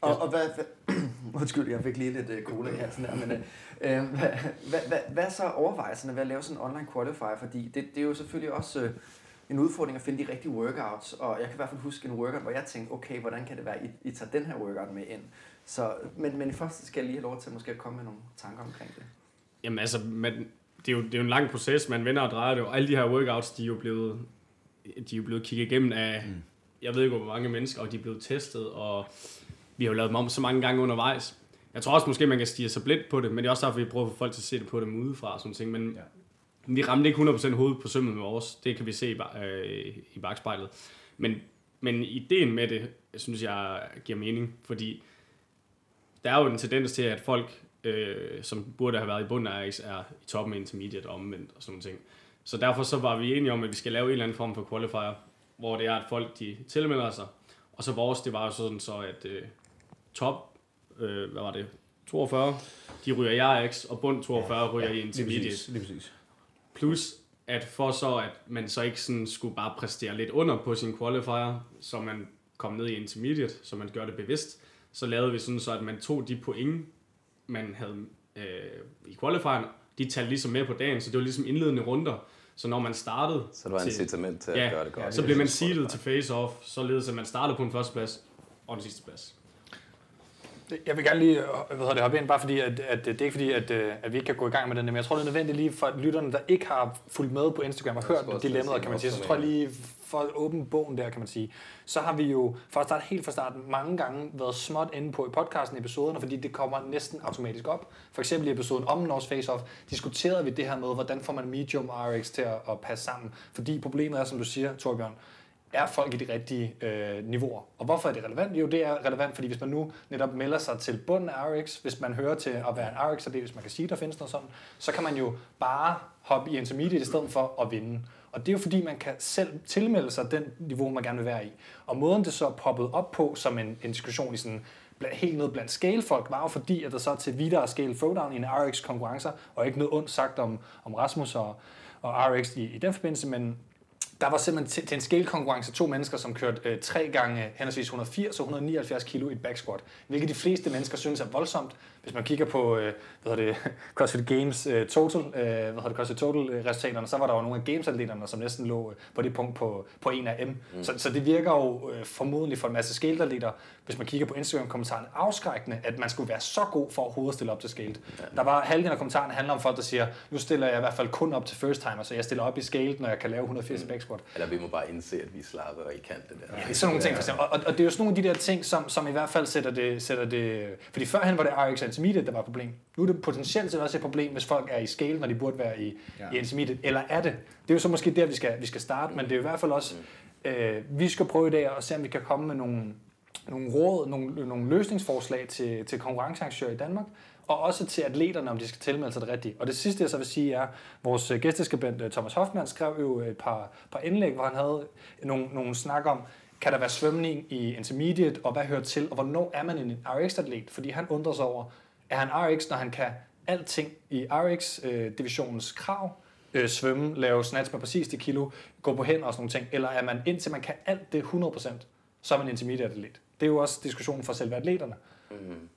Og, og hvad, hvad, undskyld, jeg fik lige lidt uh, cola i halsen her, men uh, hvad, hvad, hvad, hvad er så overvejelserne ved at lave sådan en online qualifier? Fordi det, det er jo selvfølgelig også uh, en udfordring at finde de rigtige workouts, og jeg kan i hvert fald huske en workout, hvor jeg tænkte, okay, hvordan kan det være, I, I tager den her workout med ind? Så, men, men først skal jeg lige have lov til måske at komme med nogle tanker omkring det. Jamen altså, man, det, er jo, det er jo en lang proces, man vender og drejer det, og alle de her workouts, de er jo blevet, de er jo blevet kigget igennem af, mm. jeg ved ikke hvor mange mennesker, og de er blevet testet, og vi har jo lavet dem om så mange gange undervejs. Jeg tror også måske, man kan stige sig blind på det, men det er også derfor, vi prøver at få folk til at se det på dem udefra og sådan ting. Men Ja. vi ramte ikke 100% hovedet på sømmet med vores. Det kan vi se i, øh, i bagspejlet. Men, men ideen med det, synes jeg, giver mening, fordi der er jo en tendens til, at folk, øh, som burde have været i bunden af RX, er i toppen af intermediate og omvendt og sådan ting. Så derfor så var vi enige om, at vi skal lave en eller anden form for qualifier, hvor det er, at folk de tilmelder sig. Og så vores, det var jo sådan så, at øh, top, øh, hvad var det, 42, de ryger i RX, og bund 42 ryger i Lige intermediate. præcis. Lige præcis. Plus, at for så, at man så ikke sådan skulle bare præstere lidt under på sin qualifier, så man kom ned i intermediate, så man gør det bevidst, så lavede vi sådan så, at man tog de point, man havde øh, i qualifieren, de talte ligesom med på dagen, så det var ligesom indledende runder. Så når man startede, Så det var en til, incitament til Ja, at gøre det godt. så blev man seedet til face-off, således at man startede på en første plads og den sidste plads. Jeg vil gerne lige øh, hvad det, hoppe ind, bare fordi, at, at det er ikke fordi, at, øh, at vi ikke kan gå i gang med den, men jeg tror, det er nødvendigt lige for lytterne, der ikke har fulgt med på Instagram og hørt dilemmaet, til kan man sige, så tror jeg lige for at åbne bogen der, kan man sige, så har vi jo for at starte helt fra starten mange gange været småt inde på i podcasten episoderne, fordi det kommer næsten automatisk op. For eksempel i episoden om Norse Face Off diskuterede vi det her med, hvordan får man medium RX til at, at passe sammen. Fordi problemet er, som du siger, Torbjørn, er folk i de rigtige øh, niveauer. Og hvorfor er det relevant? Jo, det er relevant, fordi hvis man nu netop melder sig til bunden af RX, hvis man hører til at være en RX, og det hvis man kan sige, der findes noget sådan, så kan man jo bare hoppe i intermediate i stedet for at vinde. Og det er jo fordi, man kan selv tilmelde sig den niveau, man gerne vil være i. Og måden det så er poppet op på som en, en diskussion i sådan helt ned blandt scale-folk, var jo fordi, at der så til videre scale throwdown i en RX-konkurrencer, og ikke noget ondt sagt om, om Rasmus og, og RX i, i den forbindelse, men der var simpelthen til, en scale-konkurrence to mennesker, som kørte øh, tre gange henholdsvis 180 og 179 kilo i et back squat, hvilket de fleste mennesker synes er voldsomt. Hvis man kigger på øh, hvad hedder det, CrossFit Games øh, total, øh, hvad det, CrossFit total øh, resultaterne, så var der jo nogle af Games-atleterne, som næsten lå øh, på det punkt på, på en af M. Mm. Så, så det virker jo øh, formodentlig for en masse scale-atleter, hvis man kigger på Instagram-kommentarerne, afskrækkende, at man skulle være så god for overhovedet at stille op til scale. Ja. Der var halvdelen af kommentarerne handler om folk, der siger, nu stiller jeg i hvert fald kun op til first timer, så jeg stiller op i scale, når jeg kan lave 180 mm. back squat. Eller vi må bare indse, at vi er slappe og I kan det der. Ja, det er sådan nogle ting, for eksempel. Og, og, og, det er jo sådan nogle af de der ting, som, som i hvert fald sætter det, sætter det... Fordi førhen var det RX Intermediate, der var et problem. Nu er det potentielt set også et problem, hvis folk er i scale, når de burde være i, ja. i Intermediate. Eller er det? Det er jo så måske der, vi skal, vi skal starte, men det er i hvert fald også... Mm. Øh, vi skal prøve i dag at se, om vi kan komme med nogle, nogle råd, nogle, nogle løsningsforslag til, til konkurrencearrangører i Danmark, og også til atleterne, om de skal tilmelde altså sig det rigtige. Og det sidste, jeg så vil sige, er, at vores øh, gæsteskabent øh, Thomas Hoffmann skrev jo øh, et par, par indlæg, hvor han havde nogle, nogle snak om, kan der være svømning i intermediate, og hvad hører til, og hvornår er man en RX-atlet? Fordi han undrer sig over, er han RX, når han kan alting i RX-divisionens krav, øh, svømme, lave snatch med præcis det kilo, gå på hænder og sådan nogle ting, eller er man indtil man kan alt det 100%, så er man intermediate atlet. Det er jo også diskussionen for selve atleterne. Mm.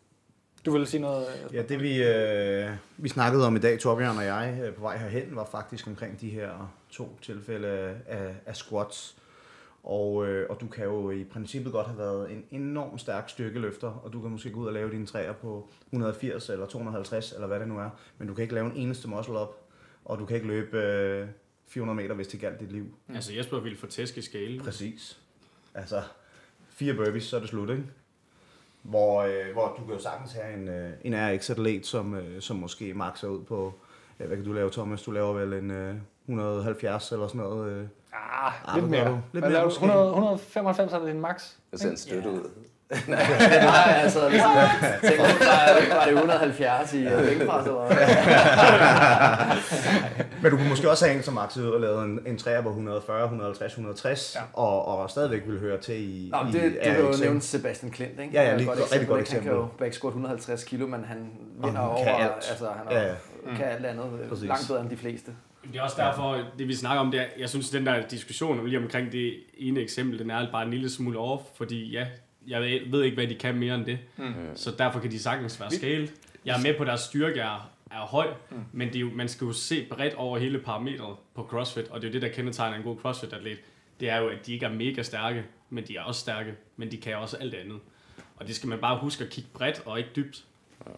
Du ville sige noget? Ja, det vi, øh, vi snakkede om i dag, Torbjørn og jeg, øh, på vej herhen, var faktisk omkring de her to tilfælde af, af squats. Og, øh, og du kan jo i princippet godt have været en enorm stærk styrkeløfter, og du kan måske gå ud og lave dine træer på 180 eller 250, eller hvad det nu er. Men du kan ikke lave en eneste muscle op, og du kan ikke løbe øh, 400 meter, hvis det galt dit liv. Altså Jesper ville få tæsk i skale. Præcis. Altså, fire burpees, så er det slut, ikke? Hvor, øh, hvor du kan jo sagtens have en, øh, en RX-atlet, som, øh, som måske makser ud på, øh, hvad kan du lave, Thomas? Du laver vel en øh, 170 eller sådan noget? Øh. Ah, ah lidt mere. Lidt mere 100, 195 er det din max. Det ser en støtte ud. Nej, altså, hvis jeg tænker, var, var det 170 i øh, bænkpres, eller Men du kunne måske også have en som Max ud og lavet en, en træer på 140, 150, 160, ja. og, og stadigvæk ville høre til i Nå, det, i, du kan jo nævne Sebastian Klint, ikke? Ja, ja, lige, godt rigtig godt eksempel. Han kan jo backsquat 150 kilo, men han vinder over, kan alt. altså han ja, ja. kan alt andet Præcis. langt bedre end de fleste. Det er også derfor, det vi snakker om, det er, jeg synes, den der diskussion lige omkring det ene eksempel, den er bare en lille smule off, fordi ja, jeg ved ikke, hvad de kan mere end det. Mm. Så derfor kan de sagtens være scaled. Jeg er med på, at deres styrke er, er høj, mm. men det er jo, man skal jo se bredt over hele parametret på CrossFit, og det er jo det, der kendetegner en god CrossFit-atlet. Det er jo, at de ikke er mega stærke, men de er også stærke, men de kan også alt andet. Og det skal man bare huske at kigge bredt og ikke dybt. Ja.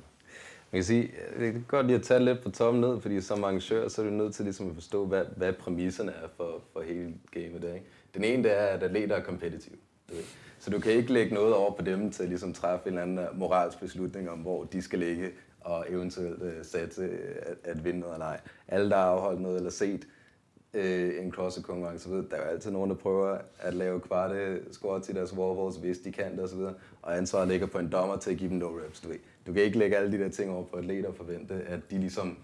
Man kan sige, det er godt lige at tage lidt på toppen ned, fordi som arrangør, så er du nødt til ligesom at forstå, hvad, hvad præmisserne er for, for hele gamet. Der, ikke? Den ene det er, at atleter er kompetitive. Så du kan ikke lægge noget over på dem til at ligesom træffe en eller anden øh, moralsk beslutning om, hvor de skal ligge og eventuelt øh, satse øh, at, at vinde noget eller ej. Alle, der har afholdt noget eller set øh, en CrossFit-konkurrence, ved, der er jo altid nogen, der prøver at lave kvarte squats i deres warballs, hvis de kan det osv. Og ansvaret ligger på en dommer til at give dem no reps, du ved. Du kan ikke lægge alle de der ting over på atleter og forvente, at de ligesom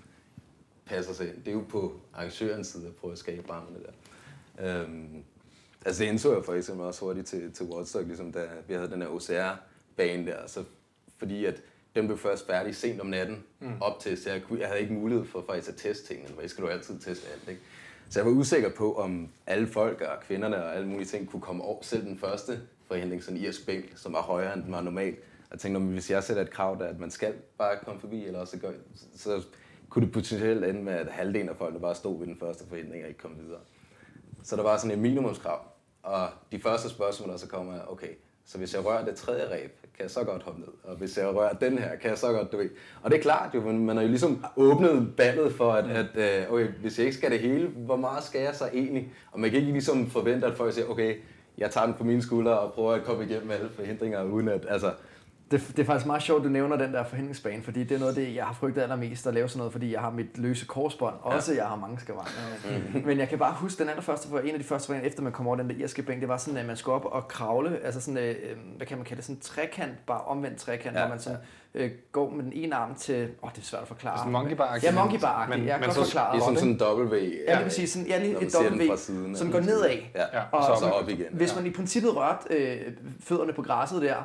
passer sig ind. Det er jo på arrangørens side at prøve at skabe rammerne der. Øhm, Altså det indså jeg for eksempel også hurtigt til, til Woodstock, ligesom da vi havde den her OCR-bane der, så fordi at den blev først færdig sent om natten mm. op til, så jeg, jeg havde ikke mulighed for faktisk at teste tingene, for jeg skal jo altid teste alt, ikke? Så jeg var usikker på, om alle folk og kvinderne og alle mulige ting kunne komme over selv den første forhindring, sådan i at spænk, som var højere end den var normalt. Jeg tænkte, om hvis jeg sætter et krav der, at man skal bare komme forbi, eller også gør, så, så kunne det potentielt ende med, at halvdelen af folkene bare stod ved den første forhindring og ikke kom videre. Så der var sådan et minimumskrav. Og de første spørgsmål, der så kommer, er, okay, så hvis jeg rører det tredje ræb, kan jeg så godt hoppe ned. Og hvis jeg rører den her, kan jeg så godt, du ved. Og det er klart jo, men man har jo ligesom åbnet ballet for, at, at øh, okay, hvis jeg ikke skal det hele, hvor meget skal jeg så egentlig? Og man kan ikke ligesom forvente, at folk siger, okay, jeg tager den på mine skuldre og prøver at komme igennem alle forhindringer, uden at, altså, det, det er faktisk meget sjovt, du nævner den der forhindringsbane, fordi det er noget af det, jeg har frygtet allermest at lave sådan noget, fordi jeg har mit løse korsbånd. Ja. Også jeg har mange skavanker. Mm. Men jeg kan bare huske den allerførste, for en af de første forhindringer, efter man kom over den der irske bænk, det var sådan, at man skulle op og kravle, altså sådan, øh, hvad kan man kalde det, sådan en trekant, bare omvendt trekant, ja. hvor man sådan øh, går med den ene arm til, åh, oh, det er svært at forklare. Sådan monkey bar Ja, monkey bar men, jeg kan godt forklare det. er sådan en W. Ja, lige præcis. Sådan, ja, lige et W, som, som går nedad. Ja, og, og så op igen. Hvis man i princippet rørte øh, fødderne på græsset der,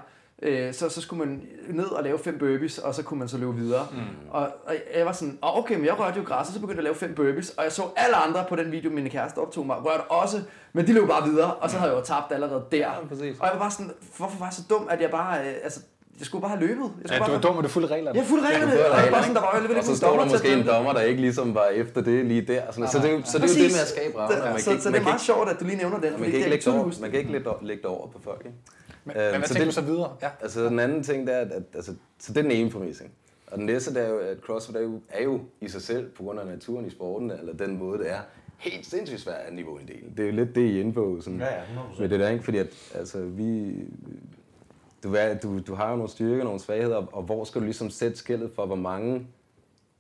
Øh, så, så skulle man ned og lave fem burpees, og så kunne man så løbe videre. Mm. Og, og jeg var sådan, oh, okay, men jeg rørte jo græs, og så begyndte jeg at lave fem burpees, og jeg så alle andre på den video, mine kærester optog mig, rørte også, men de løb bare videre, og så havde jeg jo tabt allerede der. Ja, præcis. Og jeg var bare sådan, hvorfor var jeg så dum, at jeg bare, øh, altså, jeg skulle bare have løbet. Jeg skulle Ja, bare du er dum, og du fulgte reglerne. Jeg fulgte reglerne, dig var ikke. sådan, der var jo lidt Og så står der måske en dommer der ikke ligesom var efter det lige der. Sådan, så det, er jo- så det er jo det med at skabe rammer. Man kan Så, ikke- så det man er kan meget sjovt, at du lige nævner den, Man kan ikke det lægge det over, huske. man kan ikke lægge det- lægge det over på folk. Ikke? Men, Øhm, men hvad så tænker du det- så videre? Ja. Altså den anden ting, det er, at, at altså, så det er den ene præmis. ikke? Og den næste, det er jo, at CrossFit er jo, er jo i sig selv, på grund af naturen i sporten, eller den måde, det er, helt sindssygt svært at niveauinddele. Det er jo lidt det, I er inde på, sådan, Ja, ja, 100%. med det der, ikke? Fordi at, altså, vi, du, er, du, du har jo nogle styrker, nogle svagheder, og hvor skal du ligesom sætte skillet for, hvor mange,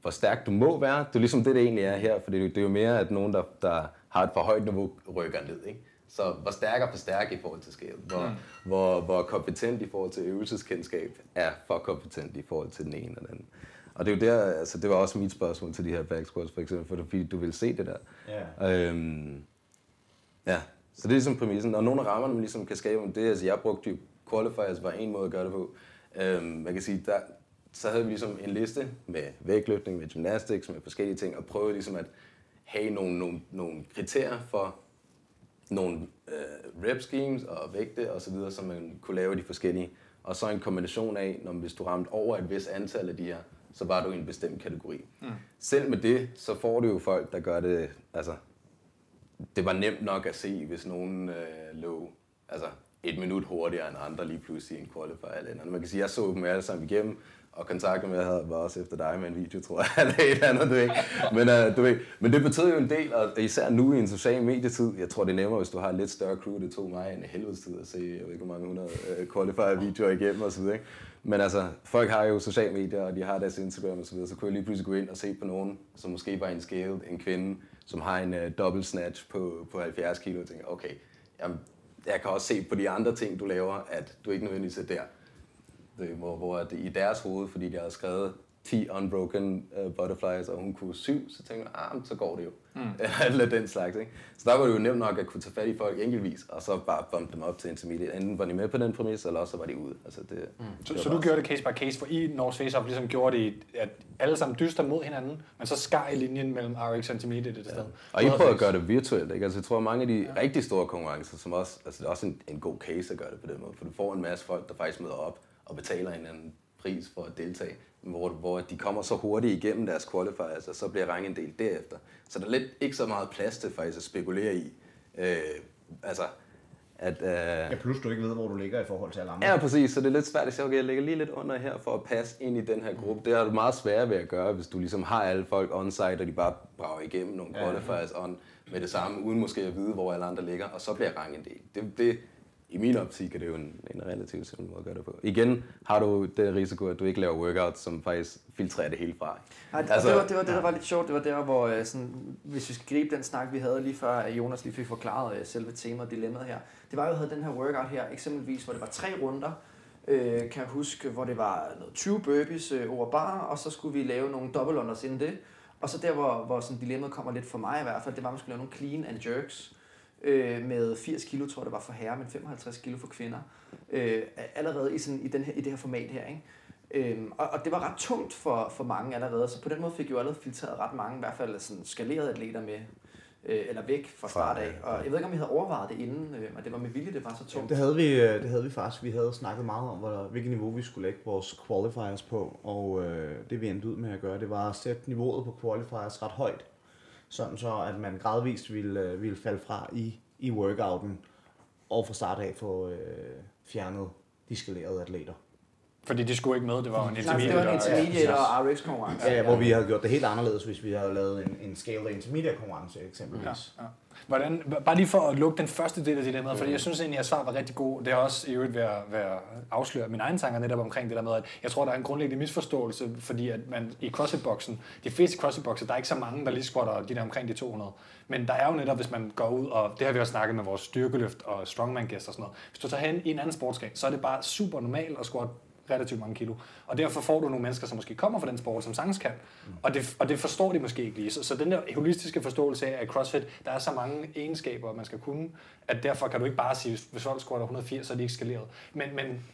hvor stærk du må være? Det er ligesom det, det egentlig er her, for det, det er jo mere, at nogen, der, der har et for højt niveau, rykker ned, ikke? Så hvor stærk er for stærk i forhold til skæld? Hvor, mm. hvor, hvor kompetent i forhold til øvelseskendskab er for kompetent i forhold til den ene eller den anden? Og det er jo der, altså det var også mit spørgsmål til de her back squats for eksempel, fordi du vil se det der. Ja. Øhm, ja, så det er ligesom præmissen. Og nogle af rammerne, man ligesom kan skabe om det, altså jeg brugte jo qualifiers, var en måde at gøre det på. Øhm, man kan sige, der, så havde vi ligesom en liste med vægtløftning, med gymnastics, med forskellige ting, og prøvede ligesom at have nogle, nogle, nogle kriterier for nogle øh, rep schemes og vægte og så videre, som man kunne lave de forskellige. Og så en kombination af, når hvis du ramte over et vis antal af de her, så var du i en bestemt kategori. Mm. Selv med det, så får du jo folk, der gør det, altså, det var nemt nok at se, hvis nogen øh, lå altså, et minut hurtigere end andre lige pludselig i en qualifier eller andet. Man kan sige, jeg så dem alle sammen igennem, og kontakten med havde var også efter dig med en video, tror jeg, eller et eller andet, du ved. Men, uh, du ved, men det betød jo en del, og især nu i en social medietid, jeg tror det er nemmere, hvis du har et lidt større crew, det tog mig en helvedes tid at se, jeg ved ikke hvor mange hundrede øh, uh, qualifier-videoer igennem og så videre, ikke? Men altså, folk har jo social medier, og de har deres Instagram og så videre, så kunne jeg lige pludselig gå ind og se på nogen, som måske var en scaled, en kvinde, som har en uh, double snatch på, på 70 kilo, og tænker, okay, jamen, jeg kan også se på de andre ting, du laver, at du ikke nødvendigvis er der. Det, hvor, hvor at i deres hoved, fordi de havde skrevet 10 unbroken uh, butterflies, og hun kunne syv, så tænkte jeg, ah, så går det jo. Mm. Eller den slags, ikke? Så der var det jo nemt nok at kunne tage fat i folk enkeltvis, og så bare bump dem op til intermediate. Enten var de med på den præmis, eller også så var de ude. Altså det, mm. Så, så du gjorde det case by case, for I North Face ligesom gjorde det, at alle sammen dyster mod hinanden, men så skar I linjen mellem RX og Intermediate et sted. Og I prøver at gøre det virtuelt, ikke? Altså, jeg tror, mange af de ja. rigtig store konkurrencer, som også, altså, det er også en, en god case at gøre det på den måde, for du får en masse folk, der faktisk møder op og betaler en anden pris for at deltage, hvor, hvor de kommer så hurtigt igennem deres qualifiers, og så bliver rangen delt derefter. Så der er lidt ikke så meget plads til faktisk at spekulere i. Øh, altså, at, øh, Ja, plus du ikke ved, hvor du ligger i forhold til alle andre. Ja, præcis. Så det er lidt svært at sige, okay, jeg ligger lige lidt under her for at passe ind i den her gruppe. Det har du meget sværere ved at gøre, hvis du ligesom har alle folk on-site, og de bare brager igennem nogle qualifiers on med det samme, uden måske at vide, hvor alle andre ligger, og så bliver rangen delt. Det, det, I min optik er det jo en, en relativt simpel måde at gøre det på. Igen har du den risiko, at du ikke laver workouts, som faktisk filtrerer det hele fra. Nej, altså, det, var, det var det, der var lidt sjovt. Det var der, hvor øh, sådan, hvis vi skal gribe den snak, vi havde lige før, at Jonas lige fik forklaret øh, selve temaet og dilemmaet her. Det var jo, at vi havde den her workout her, eksempelvis, hvor det var tre runder, øh, kan jeg huske, hvor det var noget 20 burpees øh, over bar, og så skulle vi lave nogle double unders inden det. Og så der, hvor, hvor sådan dilemmaet kommer lidt for mig i hvert fald, det var, at man skulle lave nogle clean and jerks øh, med 80 kilo, tror jeg det var for herrer, men 55 kilo for kvinder. Øh, allerede i, sådan, i, den her, i det her format her, ikke? Øhm, og, og det var ret tungt for, for mange allerede, så på den måde fik jeg jo allerede filtreret ret mange, i hvert fald sådan skalerede atleter med, øh, eller væk fra start af. Og jeg ved ikke, om vi havde overvejet det inden, øh, men det var med vilje, det var så tungt. Det havde, vi, øh, det havde vi faktisk. Vi havde snakket meget om, hvor, hvilket niveau vi skulle lægge vores qualifiers på. Og øh, det vi endte ud med at gøre, det var at sætte niveauet på qualifiers ret højt. Sådan så, at man gradvist ville, vil ville falde fra i, i workouten. Og fra start af få øh, fjernet de skalerede atleter. Fordi de skulle ikke med, det var jo en Nej, det var en intermediate. intermediate og RX konkurrence. Ja, ja, hvor vi havde gjort det helt anderledes, hvis vi havde lavet en, en scaled intermediate konkurrence eksempelvis. Ja, ja. Hvordan, bare lige for at lukke den første del af dilemmaet, fordi jeg synes egentlig, at svar var rigtig god. Det er også i øvrigt ved at, ved at afsløre mine egne tanker netop omkring det der med, at jeg tror, der er en grundlæggende misforståelse, fordi at man i CrossFit-boksen, de fleste CrossFit-bokser, der er ikke så mange, der lige squatter de der omkring de 200. Men der er jo netop, hvis man går ud, og det har vi også snakket med vores styrkeløft og strongman-gæster og sådan noget. Hvis du tager hen i en anden sportsgren, så er det bare super normalt at squatte relativt mange kilo. Og derfor får du nogle mennesker, som måske kommer fra den sport, som sagtens kan. Og det, og det forstår de måske ikke lige. Så, så den der holistiske forståelse af, at CrossFit, der er så mange egenskaber, man skal kunne, at derfor kan du ikke bare sige, hvis folk squatter 180, så er de ikke skaleret. Men, men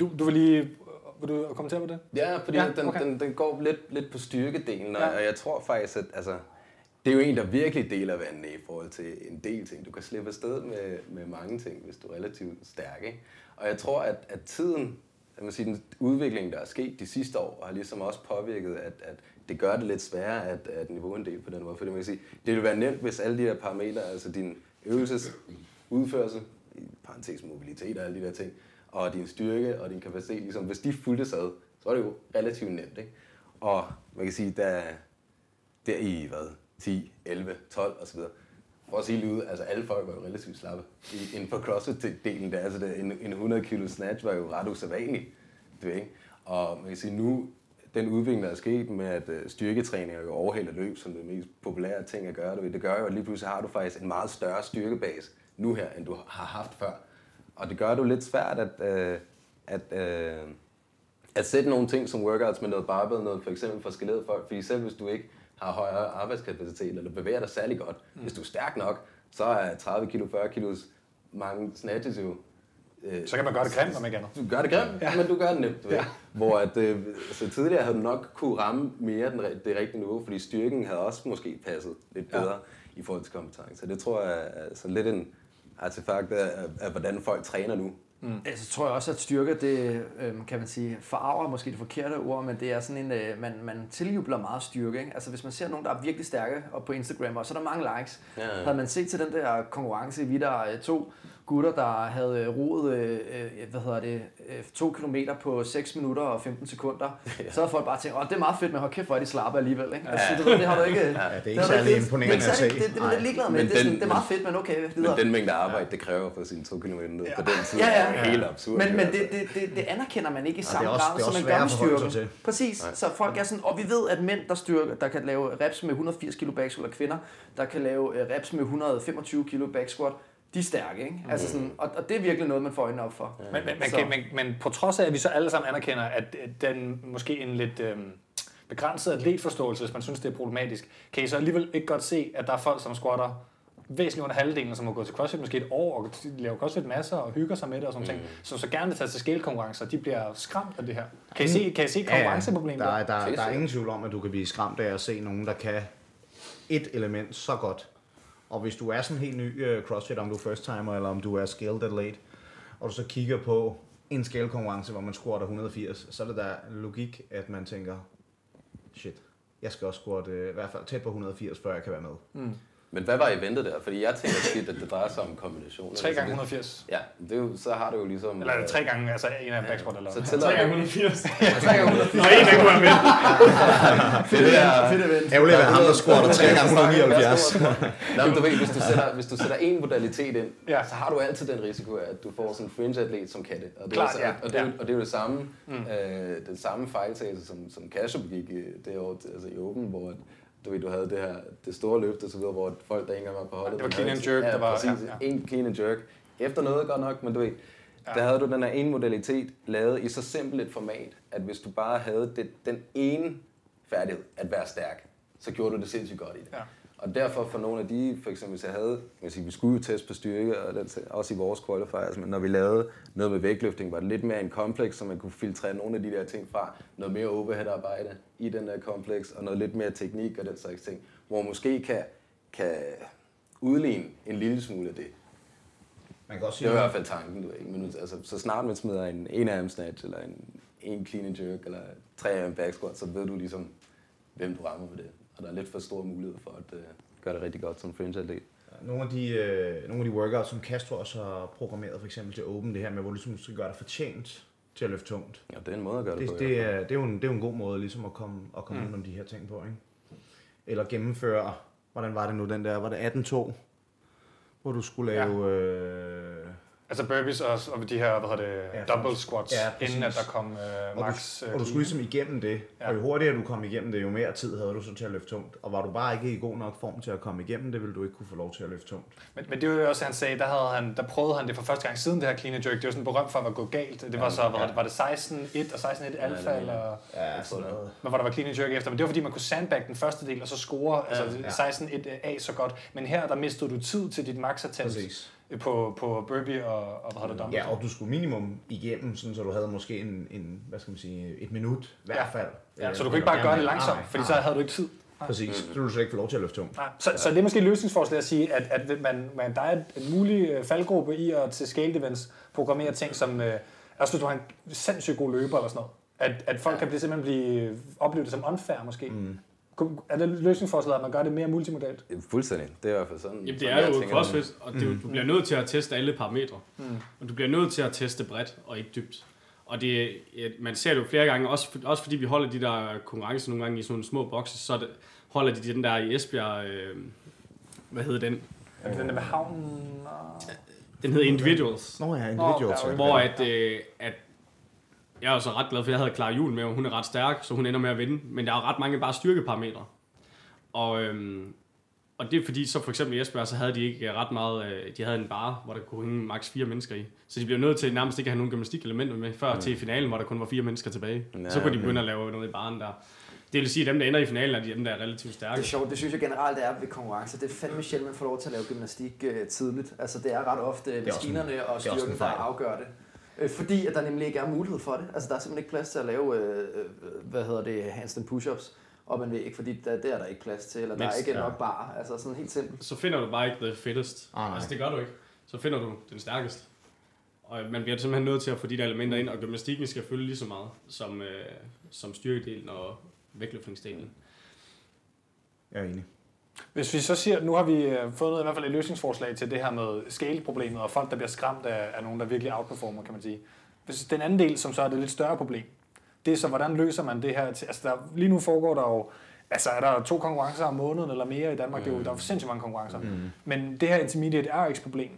Du, du vil lige... Vil du kommentere på det? Ja, fordi Ja, den, okay. den, den går lidt, lidt på styrkedelen, og, ja. og jeg tror faktisk, at altså, det er jo en, der virkelig deler vandene i forhold til en del ting. Du kan slippe afsted med, med mange ting, hvis du er relativt stærk. Ikke? Og jeg tror, at, at tiden, jeg sige, den udvikling, der er sket de sidste år, har ligesom også påvirket, at, at det gør det lidt sværere at, at niveau på den måde. Fordi man kan sige, det ville være nemt, hvis alle de her parametre, altså din øvelses udførelse, i parentes mobilitet og alle de der ting, og din styrke og din kapacitet, ligesom, hvis de fulgte sad, så er det jo relativt nemt. Ikke? Og man kan sige, der, der i hvad, 10, 11, 12 osv., for at sige det ud, altså alle folk var jo relativt slappe inden for CrossFit-delen. Der, altså der, en, en 100 kilo snatch var jo ret usædvanlig. Du ikke? Og man kan sige, nu, den udvikling, der er sket med, at øh, styrketræning er jo overhælder løb, som det mest populære ting at gøre, du ved, det gør jo, at lige pludselig har du faktisk en meget større styrkebase nu her, end du har haft før. Og det gør det jo lidt svært at, øh, at, øh, at sætte nogle ting som workouts med noget barbell, noget for eksempel for skelet folk, fordi selv hvis du ikke har højere arbejdskapacitet, eller bevæger dig særlig godt, mm. hvis du er stærk nok, så er 30 kilo, 40 kilos mange snatches jo øh, Så kan man gøre det grimt, om ikke andet. du gør det grimt, ja. men du gør det nemt. Ja. Hvor at, øh, så tidligere havde du nok kunne ramme mere den, det rigtige niveau, fordi styrken havde også måske passet lidt bedre ja. i forhold til kompetence. Det tror jeg er sådan lidt en artefakt af, af, af hvordan folk træner nu. Mm. Altså, tror jeg også, at styrke, det øh, kan man sige, forarver måske det forkerte ord, men det er sådan en, øh, man, man tiljubler meget styrke. Ikke? Altså, hvis man ser nogen, der er virkelig stærke og på Instagram, og så er der mange likes. Ja, ja. Havde man set til den der konkurrence, vi der øh, to gutter, der havde øh, roet, øh, øh, hvad hedder det, øh, to kilometer på 6 minutter og 15 sekunder, ja. så havde folk bare tænkt, åh, det er meget fedt, men hold kæft, hvor er de slappe alligevel. Ikke? Altså, du ved, det har du ikke... Ja, det er ikke du særlig det- imponerende det er at se. Det, det, det er ligeglad med. Men Det er, sådan, den- det er meget fedt, men okay, videre. Men den mængde arbejde, det kræver for sine to kilometer ned på den tid, Ja, ja. er helt absurd. Men, men det, det, det, det anerkender man ikke i det samme grad, det som man gør med styrken. Præcis. Så folk er sådan, og vi ved, at mænd, der, styrker, der kan lave reps med 180 kg back squat, eller kvinder, der kan lave øh, reps med 125 kg back squat, de er stærke, ikke? Altså sådan, og, og det er virkelig noget, man får øjnene op for. Men, men, men, Så- kan, men, men på trods af, at vi så alle sammen anerkender, at den måske en lidt øh, begrænset atletforståelse, hvis man synes, det er problematisk, kan I så alligevel ikke godt se, at der er folk, som squatter væsentligt under halvdelen, som har gået til CrossFit måske et år, og laver CrossFit masser og hygger sig med det og sådan mm. ting, som så gerne vil tage til scale-konkurrencer, de bliver skræmt af det her. Kan I se, kan I se konkurrenceproblemet? der, er- der, der, Helt der er ingen tvivl om, at du kan blive skræmt af at se nogen, der kan et element så godt. Og hvis du er sådan helt ny uh, CrossFit, om du er first timer, eller om du er scaled late, og du så kigger på en scale konkurrence, hvor man squatter 180, så er det der logik, at man tænker, shit, jeg skal også squatte uh, i hvert fald tæt på 180, før jeg kan være med. Mm. Men hvad var eventet der? Fordi jeg tænker tit, at det drejer sig om kombinationer. 3 gange Altså, 180. det- Ja, det er jo, så har du jo ligesom... Eller øh, 3 gange, altså en af squat eller Så tæller 3 gange du 180. 3 gange 180. Nå, en af kunne være med. det der... Fedt event. Ærgerligt at være ham, der squatter 3 gange 179. Nå, men du ved, hvis du sætter, hvis du sætter en modalitet ind, Ja. ja. så har du altid den risiko at du får sådan en fringe-atlet, som kan det. Og det, Klart, er, ja. så, og, det, er, Ja. og det er jo det samme, mm. øh, den samme fejltagelse, som, som Casio begik i det år altså i Open, hvor du ved, du havde det her det store løft og så videre, hvor folk, der ikke engang var på holdet... Det var clean and jerk, ja, der var- Præcis, ja, ja, ja. en clean and jerk. Efter noget godt nok, men du ved, ja. der havde du den her ene modalitet lavet i så simpelt et format, at hvis du bare havde det, den ene færdighed, at være stærk, så gjorde du det sindssygt godt i det. Ja. Og derfor for nogle af de, for eksempel hvis jeg havde, jeg sige, vi skulle jo teste på styrke, og den, også i vores qualifiers, men når vi lavede noget med vægtløftning, var det lidt mere en kompleks, så man kunne filtrere nogle af de der ting fra, noget mere overhead-arbejde i den der kompleks, og noget lidt mere teknik og den slags ting, hvor man måske kan, kan udligne en lille smule af det. Man kan også Det sige, er i hvert fald tanken, du ved, ikke? Men altså, så snart man smider en, en arm snatch, eller en, en clean and jerk, eller tre arm back squat, så ved du ligesom, hvem du rammer med det. Og der er lidt for store muligheder for at uh, gøre det rigtig godt som fringe atlet. Nogle af de, øh, nogle af de workouts, som Castro også har programmeret, for eksempel til Open, det her med, hvor du ligesom skal gøre dig fortjent til at løfte tungt. Ja, det er en måde at gøre det, Det, på. det, er, det, er, jo en, det er jo en god måde ligesom at komme, at komme mm. ud om de her ting på, ikke? Eller gennemføre, hvordan var det nu den der, var det 18-2, hvor du skulle Ja. lave... Øh, Altså burpees og, og de her, hvad hedder det, Ja, double faktisk. squats, Ja, ja, præcis. inden at der kom øh, og, max. du, og du skulle ligesom igennem det, Ja. ja. og jo hurtigere du kom igennem det, jo mere tid havde du så til at løfte tungt. Og var du bare ikke i god nok form til at komme igennem det, ville du ikke kunne få lov til at løfte tungt. Men, men det var jo også, han sagde, der, havde han, der prøvede han det for første gang siden det her clean and jerk. Det var sådan berømt for at være gået galt. Det var så, hvad var det, var det 16-1 og 16-1 alfa, er- eller Ja, sådan noget. men hvor der var clean and jerk efter. Men det var fordi, man kunne sandbag den første del, og så score altså, ja. 16-1 A så godt. Men her, der mistede du tid til dit max attempts. Præcis. På, på Burpee og, og hvad hedder dumbbell. Ja, og du skulle minimum igennem, sådan, så du havde måske en, en hvad skal man sige, et minut i hvert fald. Ja, Øh, så du kan ikke bare ja, gøre det langsomt, nej, fordi nej. så havde du ikke tid. Præcis, så du slet ikke få lov til at løfte tungt. Nej, så, så det er måske et løsningsforslag at sige, at, at man, man, der er en mulig øh, faldgruppe i at til scale events programmere ting, som, øh, også hvis du har en sindssygt god løber eller sådan noget, at, at folk kan blive, simpelthen blive, opleve det som unfair måske. Mm. Er det løsningsforslaget, at man gør det mere multimodalt? Fuldstændig. Det er i hvert fald sådan. Jamen, det er jo crossfit, og det, jo- du bliver nødt til at teste alle parametre. Mm. Og du bliver nødt til at teste bredt og ikke dybt. Og det, man ser det jo flere gange, også, for, også fordi vi holder de der konkurrencer nogle gange i sådan nogle små bokse, så det, holder de den der i Esbjerg, øh, hvad hedder den? Er det den der med havnen? Og... Den hedder Individuals. Nå ja, Nå, individual. okay. Hvor at, øh, at jeg er jo så ret glad for, at jeg havde klar jul med, og hun er ret stærk, så hun ender med at vinde. Men der er ret mange bare styrkeparametre. Og, øhm, og det er fordi, så for eksempel i Esbjerg, så havde de ikke ret meget, øh, de havde en bar, hvor der kunne hænge maks fire mennesker i. Så de blev nødt til nærmest ikke at have nogen gymnastikelementer med, før mm. til finalen, hvor der kun var fire mennesker tilbage. Ja, så kunne de begynde at lave noget i baren der. Det vil sige, at dem, der ender i finalen, er de dem, der er relativt Det stærke. er sjovt, det synes jeg generelt er ved konkurrencer. Det er fandme sjældent, man får lov til at lave gymnastik øh, tidligt. Altså det er ret ofte også maskinerne og det også en styrken, der afgør det. Øh, fordi at der nemlig ikke er mulighed for det. Altså der er simpelthen ikke plads til at lave, øh, øh, hvad hedder det, handstand push-ups op en væg, fordi der, det er der ikke plads til, eller der er ikke ja. nok bar. Altså sådan helt simpelt. Så finder du bare ikke the fittest. Ah, nej. altså det gør du ikke. Så finder du den stærkeste. Og man bliver simpelthen nødt til at få de der elementer ind, og gymnastikken skal følge lige så meget som, øh, som styrkedelen og vægtløftningsdelen. Jeg er enig. Hvis vi så siger, nu har vi øh, fundet i hvert fald et løsningsforslag til det her med scale-problemet, og folk, der bliver skræmt af, af nogen, der virkelig outperformer, kan man sige. Hvis den anden del, som så er det lidt større problem, det er så, hvordan løser man det her? Til, altså, der, lige nu foregår der jo, altså er der to konkurrencer om måneden eller mere i Danmark, mm. det er jo, der er sindssygt mange konkurrencer. Mm. Men det her intermediate RX-problem,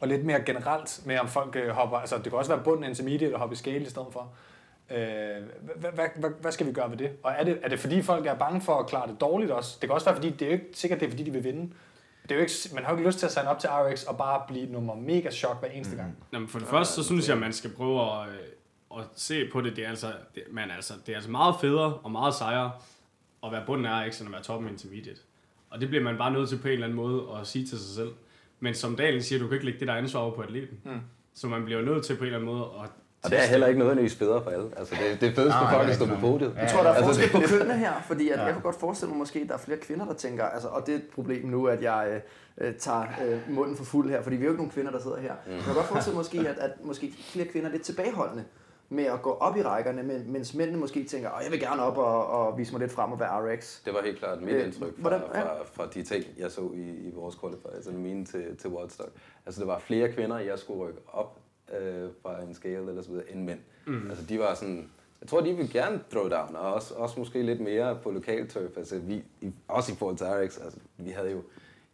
og lidt mere generelt med, om folk øh, hopper, altså det kan også være bunden intermediate og hoppe i scale i stedet for. Øh, hvad, hvad, hvad, hvad skal vi gøre ved det? Og er det, er det fordi folk er bange for at klare det dårligt også? Det kan også være fordi, det er jo ikke sikkert, det er fordi, de vil vinde. Det er jo ikke, man har jo ikke lyst til at signe op til RX og bare blive nummer mega chok hver eneste gang. Jamen for det første, så synes jeg, at man skal prøve at, øh, at se på det. Det er, altså, det, man, altså, det er altså meget federe og meget sejere at være bunden af RX, end at være toppen intermediate. Og det bliver man bare nødt til på en eller anden måde at sige til sig selv. Men som Dalen siger, du kan ikke lægge det der ansvar over på atleten. Mm. Så man bliver nødt til på en eller anden måde at Og det er heller ikke nødvendigvis bedre for alle. Altså, det, det er fedest for folk at stå på podiet. Jeg tror, der er Altså, forskel på kønnene her, fordi at Ja. jeg kan godt forestille mig måske, at der er flere kvinder, der tænker, altså, og det er et problem nu, at jeg øh, øh, tager øh, munden for fuld her, fordi vi er jo ikke nogen kvinder, der sidder her. Mm. Jeg kan godt forestille mig måske, at, at måske flere kvinder er lidt tilbageholdende med at gå op i rækkerne, men, mens mændene måske tænker, at jeg vil gerne op og, og vise mig lidt frem og være RX. Det var helt klart mit Øh, indtryk fra, hvordan- ja. fra, fra de ting, jeg så i, i vores qualifiers, altså mine til, til Woodstock. Altså, der var flere kvinder, jeg skulle rykke op øh, fra en scale eller så videre, end mænd. Mm. Altså, de var sådan... Jeg tror, de ville gerne throw down, og også, også måske lidt mere på lokal turf. Altså, vi, i, også i forhold til RX, altså, vi havde jo...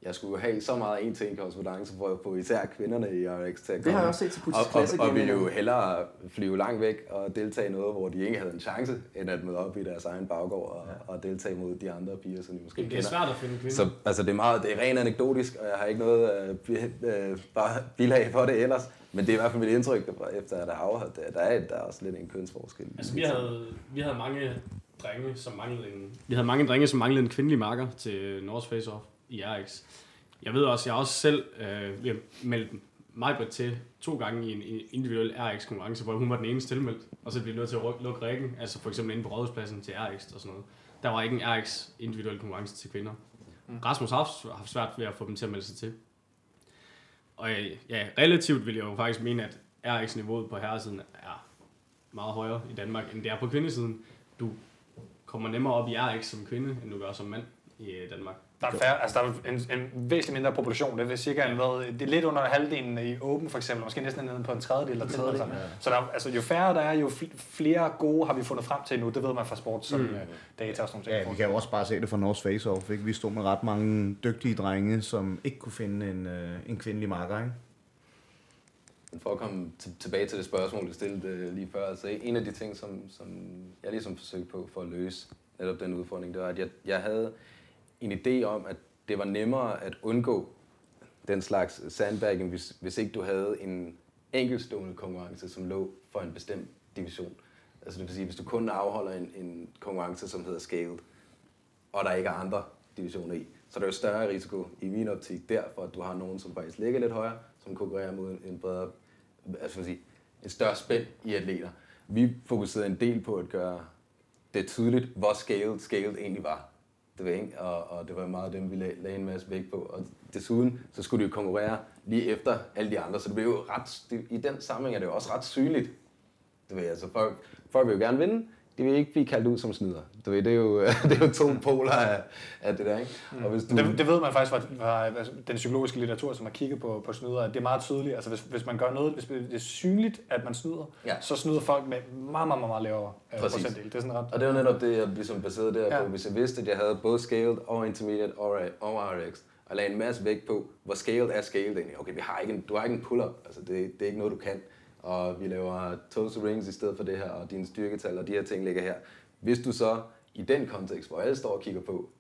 Jeg skulle jo have så meget en til en korrespondence for at få især kvinderne i RX til at komme. Det har jeg også set til Putis og, Classic. og, og ville jo hellere flyve langt væk og deltage i noget, hvor de ikke havde en chance, end at møde op i deres egen baggård og, ja. og deltage mod de andre piger, som de måske Jamen, det er kender. svært at finde kvinder. Så altså, det er meget, det er rent anekdotisk, og jeg har ikke noget øh, bi- øh, bare bilag for det ellers. Men det er i hvert fald mit indtryk, efter at have afholdt det. Der er, der er også lidt en kønsforskel. Altså, vi havde, vi havde mange drenge, som manglede en, vi havde mange drenge, som manglede en kvindelig marker til North Face Off i RX. Jeg ved også, jeg har også selv øh, meldt mig til to gange i en individuel RX-konkurrence, hvor hun var den eneste tilmeldt, og så blev nødt til at lukke rækken, altså for eksempel inde på rådhuspladsen til RX og sådan noget. Der var ikke en RX individuel konkurrence til kvinder. Mm. Rasmus har haft svært ved at få dem til at melde sig til. Og øh, ja, relativt vil jeg jo faktisk mene, at RX-niveauet på herresiden er meget højere i Danmark, end det er på kvindesiden. Du kommer nemmere op i RX som kvinde, end du gør som mand i øh, Danmark. Der er, færre, altså, der er en, en væsentlig mindre population. Det er, cirka en, hvad, det er lidt under halvdelen i Open for eksempel, måske næsten nede på en tredjedel. Der tredjedel, tilmelder sig. Så der, er- altså, jo færre der er, jo fl- flere gode har vi fundet frem til nu. Det ved man fra sport som mm. data og sådan noget. Ja, vi kan jo også bare se det fra North Face Off. Ikke? Vi stod med ret mange dygtige drenge, som ikke kunne finde en, øh, en kvindelig marker. Ikke? Men for at komme t- tilbage til det spørgsmål, du stillede øh, lige før, altså en af de ting, som, som jeg ligesom forsøgte på for at løse netop den udfordring, det var, at jeg, jeg havde en idé om, at det var nemmere at undgå den slags sandbagging, hvis, hvis ikke du havde en enkeltstående konkurrence, som lå for en bestemt division. Altså det vil sige, hvis du kun afholder en, en konkurrence, som hedder Scaled, og der ikke er andre divisioner i, så er der jo større risiko i min optik derfor, at du har nogen, som faktisk ligger lidt højere, som konkurrerer mod en bredere, altså sige, en større spænd i atleter. Vi fokuserede en del på at gøre det tydeligt, hvor scaled scaled egentlig var du ved, ikke? Og, og det var meget dem, vi lag, lagde en masse vægt på. Og desuden, så skulle de jo konkurrere lige efter alle de andre, så det blev jo ret, det, i den sammenhæng er det jo også ret synligt. Det ved, altså folk, folk vil jo gerne vinde, de vil ikke blive kaldt ud som snyder. Du ved, det er jo, det er jo to poler af, af det der, ikke? Og hvis du... det, det, ved man faktisk fra, fra den psykologiske litteratur, som har kigget på, på snyder, det er meget tydeligt. Altså hvis, hvis man gør noget, hvis det er synligt, at man snyder, ja. så snyder folk med meget, meget, meget lavere øh, procentdel. Det er sådan ret... Og det var netop det, jeg ligesom baserede der ja. på. Hvis jeg vidste, at jeg havde både scaled og intermediate og, og RX, og lagde en masse vægt på, hvor scaled er scaled egentlig. Okay, vi har ikke en, du har ikke en pull-up, altså det, det er ikke noget, du kan. Og vi laver toes rings i stedet for det her, og dine styrketal og de her ting ligger her hvis du så i den kontekst, hvor alle står og kigger på,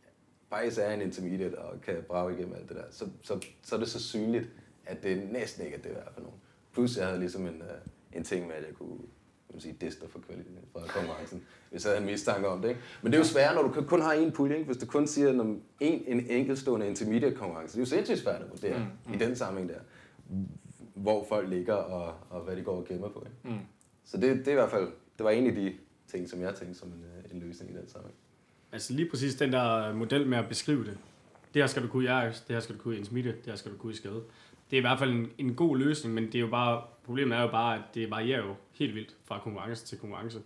faktisk er en intermediate og kan brage igennem alt det der, så, så, så er det så synligt, at det næsten ikke er det værd for nogen. Plus jeg havde ligesom en, uh, en ting med, at jeg kunne man sige, dister for kvaliteten fra konkurrencen, hvis jeg havde en mistanke om det. Ikke? Men det er jo svært, når du kun har én pulje. Ikke? Hvis du kun siger en, en enkeltstående intermediate konkurrence, det er jo sindssygt svært at vurdere mm, mm. i den sammenhæng der, hvor folk ligger og, og hvad de går og gemmer på. Ikke? Mm. Så det, det er i hvert fald, det var en af de ting, som jeg tænkte som en, øh, en løsning i den sammenhæng. Altså lige præcis den der model med at beskrive det. Det her skal du kunne i Ajax, det her skal du kunne i Intimate, det her skal du kunne i skade. Det er i hvert fald en, en god løsning, men det er jo bare, problemet er jo bare, at det varierer jo helt vildt fra konkurrence til konkurrence.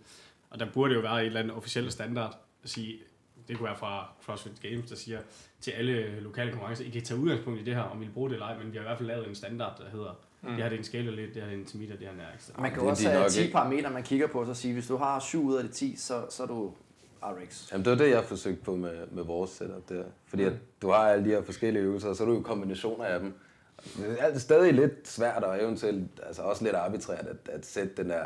Og der burde jo være et eller andet officielt standard at sige, det kunne være fra CrossFit Games, der siger til alle lokale konkurrencer, I kan tage udgangspunkt i det her, om I vil bruge det eller ej, men vi har i hvert fald lavet en standard, der hedder, Mm. Det her det er en scale lidt, det her er en intermediate, det her er nærmest. Man kan jo også have 10 parametre, man kigger på, så sige, hvis du har 7 ud af de 10, så, så er du RX. Jamen, det var det, jeg forsøgte på med, med vores setup der. Fordi mm. at du har alle de her forskellige øvelser, og så er du jo kombinationer af dem. Det er stadig lidt svært og eventuelt altså også lidt arbitrært at, at sætte den der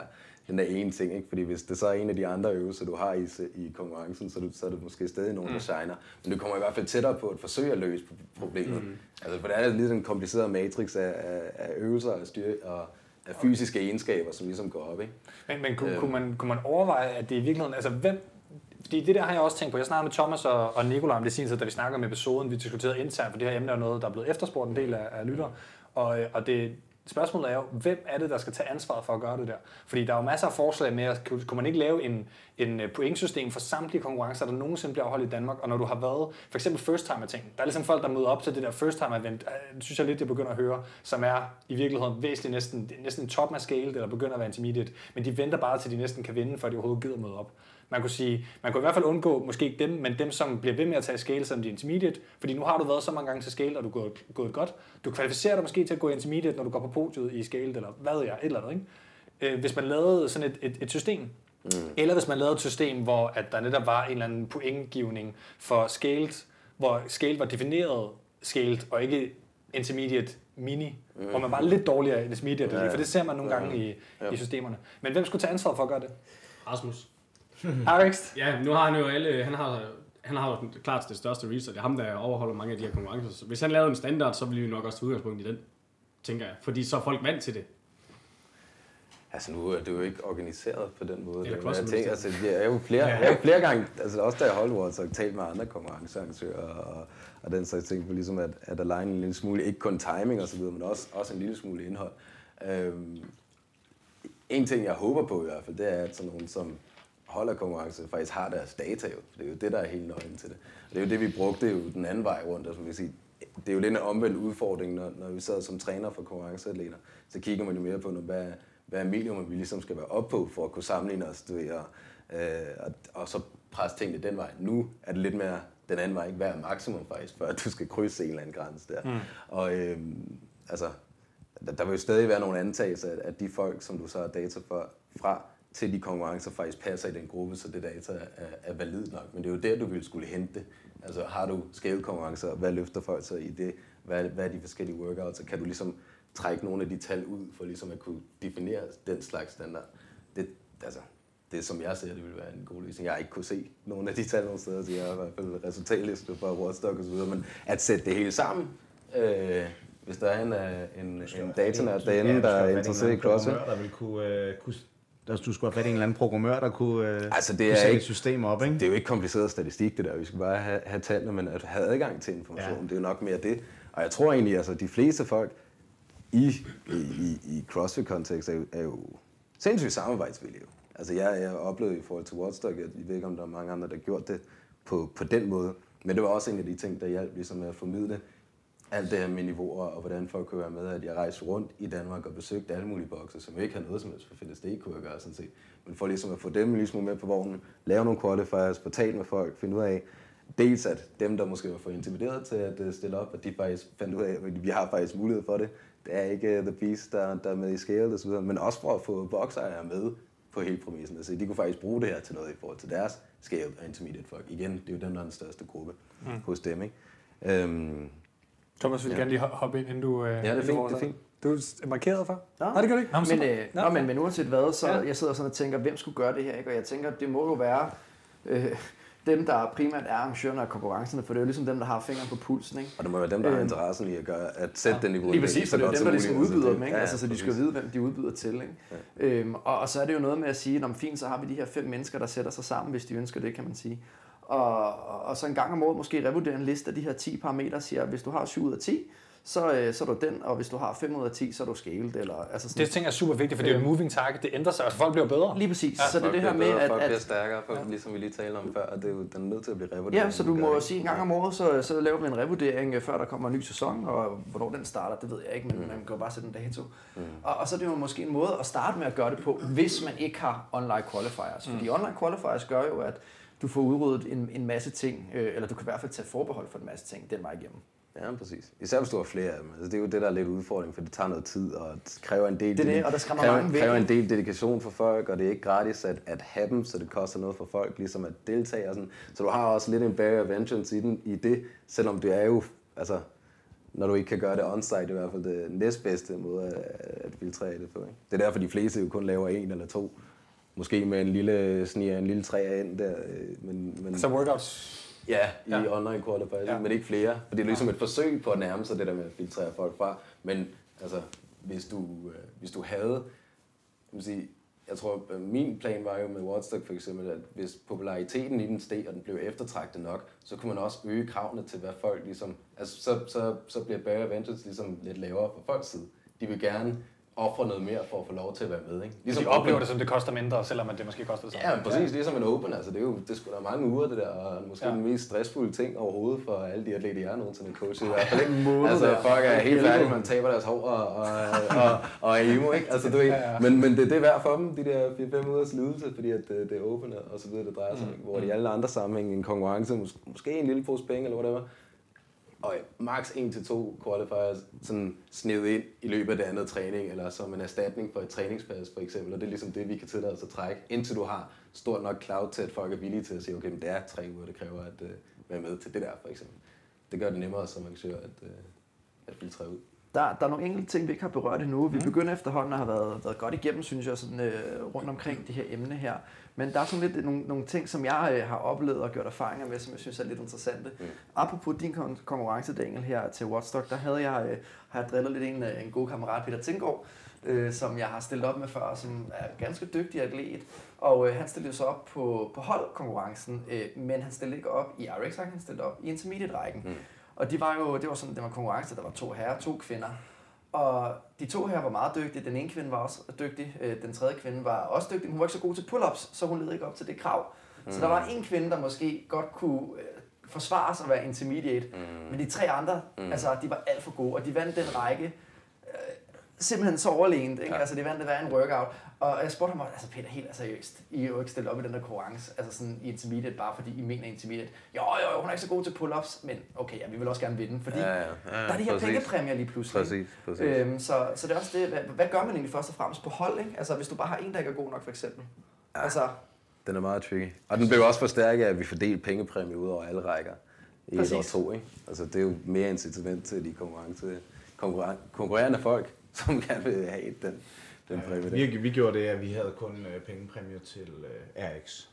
den der ene ting, ikke? fordi hvis det så er en af de andre øvelser, du har i, i konkurrencen, så, du, så er det måske stadig nogen, der mm. shiner. Men du kommer i hvert fald tættere på at forsøge at løse problemet. Mm. Altså, for det er lidt en kompliceret matrix af, af, af øvelser og, styr, og af fysiske egenskaber, som ligesom går op. Ikke? Men, men kunne, øhm. kunne, man, kunne man overveje, at det i virkeligheden, altså hvem, fordi det der har jeg også tænkt på. Jeg snakkede med Thomas og, og Nikolaj om det sin tid, da vi snakker om episoden. Vi diskuterede internt, for det her emne er noget, der er blevet efterspurgt en del af, af lyttere. Og, og det, Spørgsmålet er jo, hvem er det, der skal tage ansvaret for at gøre det der? Fordi der er jo masser af forslag med, at kunne man ikke lave en, en øh, pointsystem for samtlige konkurrencer, der nogensinde bliver afholdt i Danmark, og når du har været, for eksempel first time ting, der er ligesom folk, der møder op til det der first time event, øh, det synes jeg lidt, det begynder at høre, som er i virkeligheden væsentligt næsten, næsten top af scale, eller begynder at være intermediate, men de venter bare til de næsten kan vinde, før de overhovedet gider møde op. Man kunne sige, man kunne i hvert fald undgå, måske ikke dem, men dem, som bliver ved med at tage scale som de intermediate, fordi nu har du været så mange gange til scale, og du er gået, gået godt. Du kvalificerer dig måske til at gå intermediate, når du går på podiet i scale, eller hvad ved jeg, et eller andet. Ikke? Øh, hvis man lavede sådan et, et, et system, mm. eller hvis man lavede et system, hvor at der netop var en eller anden pointgivning for scaled, hvor scale var defineret scaled, og ikke intermediate mini, mm. hvor man var lidt dårligere end intermediate, ja, ja. for det ser man nogle gange i, ja. i systemerne. Men hvem skulle tage ansvar for at gøre det? Rasmus. Arix? Ja, nu har han jo alle, han har, han har jo klart det største research. Det er ham, der overholder mange af de her konkurrencer. Så hvis han lavede en standard, så ville vi nok også tage udgangspunkt i den, tænker jeg. Fordi så er folk vant til det. Altså nu er det jo ikke organiseret på den måde. Eller jeg tænker, altså, jeg er jo flere, jeg er jo flere gange, altså også da jeg holdt World, så talt med andre konkurrencearrangører og, og den slags ting, for ligesom at, at align en lille smule, ikke kun timing og så videre, men også, også en lille smule indhold. Øhm, en ting, jeg håber på i hvert fald, det er, at sådan nogen som holderkonkurrence faktisk har deres data jo. Det er jo det, der er helt nøglen til det. Og det er jo det, vi brugte jo den anden vej rundt. Altså, vi sige, det er jo lidt en omvendt udfordring, når, når vi sad som træner for konkurrenceatleter. Så kigger man jo mere på, hvad, hvad er minimum, vi ligesom skal være op på, for at kunne sammenligne os. Du ved, og, øh, og, og så presse tingene den vej. Nu er det lidt mere den anden vej, ikke være maksimum faktisk, før du skal krydse en eller anden grænse der. Mm. Og øh, altså, der, der vil jo stadig være nogle antagelser, at de folk, som du så har data for, fra, til de konkurrencer faktisk passer i den gruppe, så det data er, er valid nok. Men det er jo der, du vil skulle hente det. Altså har du skæve konkurrencer, hvad løfter folk så i det? Hvad, hvad er de forskellige workouts? Så kan du ligesom trække nogle af de tal ud, for ligesom at kunne definere den slags standard. Det, altså, det som jeg ser, det vil være en god løsning. Jeg har ikke kunne se nogle af de tal nogle steder, så jeg har i hvert fald resultatliste for Watchdog og så videre, men at sætte det hele sammen, øh, hvis der er en, øh, en, en datanær derinde, der er interesseret i CrossFit. Der vil kunne, uh, kunne Altså, du skulle have fat i en eller anden programmør, der kunne, øh, Altså, det kunne er sætte ikke- et system op, ikke? Det er jo ikke kompliceret statistik, det der. Vi skal bare have, have tallene, men at have adgang til information, Ja. det er jo nok mere det. Og jeg tror egentlig, altså de fleste folk i, i, i, CrossFit-kontekst er, jo- er jo sindssygt samarbejdsvillige. Altså jeg, jeg oplevede i forhold til Watchdog, jeg ved ikke, om der er mange andre, der har gjort det på, på den måde. Men det var også en af de ting, der hjalp ligesom at formidle alt det her med niveauer, og hvordan folk kunne være med, at jeg rejste rundt i Danmark og besøgte alle mulige bokse, som ikke har noget som helst for FitnessD, kunne jeg gøre sådan set. Men for ligesom at få dem ligesom med på vognen, lave nogle qualifiers, få talt med folk, finde ud af, dels at dem, der måske var for intimideret til at øh, stille op, at de faktisk fandt ud af, at vi har faktisk mulighed for det. Det er ikke uh, The Beast, der, der er med i scale videre, men også for at få boksejere med på hele præmissen. Altså, de kunne faktisk bruge det her til noget i forhold til deres scale og intermediate folk. Igen, det er jo dem, der er den største gruppe mm. hos dem, ikke? Øhm, Thomas vil Ja. gerne lige ho- hoppe ind, inden du... Øh, Ja, det er fint, det er Du er markeret for? Nå. Nej, det gør du ikke. Nå, Men, øh, Nå, nå, men, men uanset hvad, så Ja. jeg sidder sådan og tænker, hvem skulle gøre det her? Ikke? Og jeg tænker, det må jo være øh, dem, der primært er arrangørerne af konkurrencerne, for det er jo ligesom dem, der har fingeren på pulsen. Ikke? og det må være dem, der har Øhm, interessen i at, gøre, at sætte ja. den niveau. Lige præcis, for det er dem, der ligesom udbyder dem, ikke? Ja, altså, så de skal vide, hvem de udbyder til. Ikke? Ja. Øhm, og, og så er det jo noget med at sige, at fint, så har vi de her fem mennesker, der sætter sig sammen, hvis de ønsker det, kan man sige. Og, og, så en gang om året måske revurdere en liste af de her 10 parametre, og siger, hvis du har 7 ud af 10, så, øh, så er du den, og hvis du har 5 ud af 10, så er du scaled. Eller, altså sådan, Det tænker jeg er super vigtigt, for det er jo en moving target. Det ændrer sig, og folk bliver bedre. Lige præcis. Ja, Ja, så det er det her med, bedre, at, folk bliver stærkere, folk, ligesom vi lige talte om før, og det er jo, den er nødt til at blive revurderet. Ja, så du må sige en gang om året, så, så laver vi en revurdering, øh, før der kommer en ny sæson, og hvornår den starter, det ved jeg ikke, men mm. man kan jo bare sætte en dato. Mm. Og, og så er det jo måske en måde at starte med at gøre det på, hvis man ikke har online qualifiers. Fordi online qualifiers gør jo, at du får udryddet en, en masse ting, øh, eller du kan i hvert fald tage forbehold for en masse ting den vej igennem. Ja, præcis. Især hvis du har flere af dem. Altså, det er jo det, der er lidt udfordring, for det tager noget tid, og det kræver en del, Det er det, og der skræmmer kræver, mange væk, kræver en del dedikation for folk, og det er ikke gratis at, at have dem, så det koster noget for folk ligesom at deltage. Og sådan. Så du har også lidt en barrier of entrance i, den, i det, selvom det er jo, altså, når du ikke kan gøre det on-site, i hvert fald det næstbedste måde at, at filtrere det på. Ikke? Det er derfor, de fleste jo kun laver en eller to. Måske med en lille sniger, en lille træer ind der. øh, Men, men, Så workouts. Ja, i Ja. online qualifiers, Ja. men ikke flere. For det er ligesom et forsøg på at nærme sig det der med at filtrere folk fra. Men altså, hvis du, øh, hvis du havde, jeg, sige, jeg tror, øh, min plan var jo med Watchdog for eksempel, at hvis populariteten i den steg, og den blev eftertragtet nok, så kunne man også øge kravene til, hvad folk ligesom, altså så, så, så bliver of entrance ligesom lidt lavere fra folks side. De vil gerne ofre noget mere for at få lov til at være med, ikke? Ligesom de oplever det, som det koster mindre, selvom at det måske koster det samme. Ja, præcis. Ligesom en open. Altså, det er jo det er sgu da mange uger, det der. Og måske Ja. den mest stressfulde ting overhovedet for alle de atleter, jeg nogensinde har coachet. I hvert fald, ikke? Måned altså, folk er helt færdige, man taber deres hår og, og, og, og er emo, ikke? Altså, du ved, Ja, ja. Men, men det, det er værd for dem, de der 4-5 ugers lidelse, fordi at det, det er open og så videre, det drejer sig ikke? Hvor de i alle andre sammenhænge, en konkurrence, mås- måske en lille pose penge eller whatever, og max 1-2 qualifiers sådan snedet ind i løbet af det andet træning, eller som en erstatning for et træningspas for eksempel. Og det er ligesom det, vi kan tillade os at trække, indtil du har stort nok cloud til, at folk er villige til at sige, okay, men det er tre uger, det kræver at uh, være med til det der for eksempel. Det gør det nemmere som arrangør at, uh, at filtrere ud. Der, der er nogle enkelte ting, vi ikke har berørt endnu. Vi begynder efterhånden at have været, været godt igennem, synes jeg, sådan, øh, rundt omkring det her emne her. Men der er sådan lidt nogle, nogle ting, som jeg øh, har oplevet og gjort erfaringer med, som jeg synes er lidt interessante. Mm. Apropos din kon- konkurrence, Daniel, her til Watchdog, der havde jeg, øh, har jeg drillet lidt en, øh, en god kammerat, Peter Tinggaard, øh, som jeg har stillet op med før, som er ganske dygtig atlet. Og øh, han stillede så op på, på holdkonkurrencen, øh, men han stillede ikke op i RX, han stillede op i intermediate-rækken. Mm. Og de var jo, det var sådan, det var konkurrence, der var to herrer, to kvinder. Og de to her var meget dygtige. Den ene kvinde var også dygtig. Øh, Den tredje kvinde var også dygtig. Hun var ikke så god til pull-ups, så hun led ikke op til det krav. Så der var en kvinde, der måske godt kunne øh, forsvare sig at være intermediate. Men de tre andre, altså, de var alt for gode. Og de vandt den række simpelthen så overlegent. Ikke? Ja. Altså, de vandt det hver en workout. Og jeg spurgte ham, altså Peter, helt seriøst, I er jo ikke stillet op i den der konkurrence, altså sådan i intermediate, bare fordi I mener intermediate. Jo, jo, jo, hun er ikke så god til pull-ups, men okay, ja, vi vil også gerne vinde, fordi Ja, ja, ja, der er de her præcis. pengepræmier lige pludselig. Præcis, præcis. Øhm, så, så det er også det, hvad, hvad gør man egentlig først og fremmest på hold, ikke? Altså hvis du bare har en, der ikke er god nok, for eksempel. Ja. Altså, Den er meget tricky. Og den blev også forstærket af, at vi fordelte pengepræmie ud over alle rækker i et år Præcis. to. Ikke? Altså, det er jo mere incitament til de konkurrence, konkurren- konkurrerende folk, som gerne vil have den, den præmie. Vi, vi gjorde det, at vi havde kun øh, pengepræmier til øh, RX.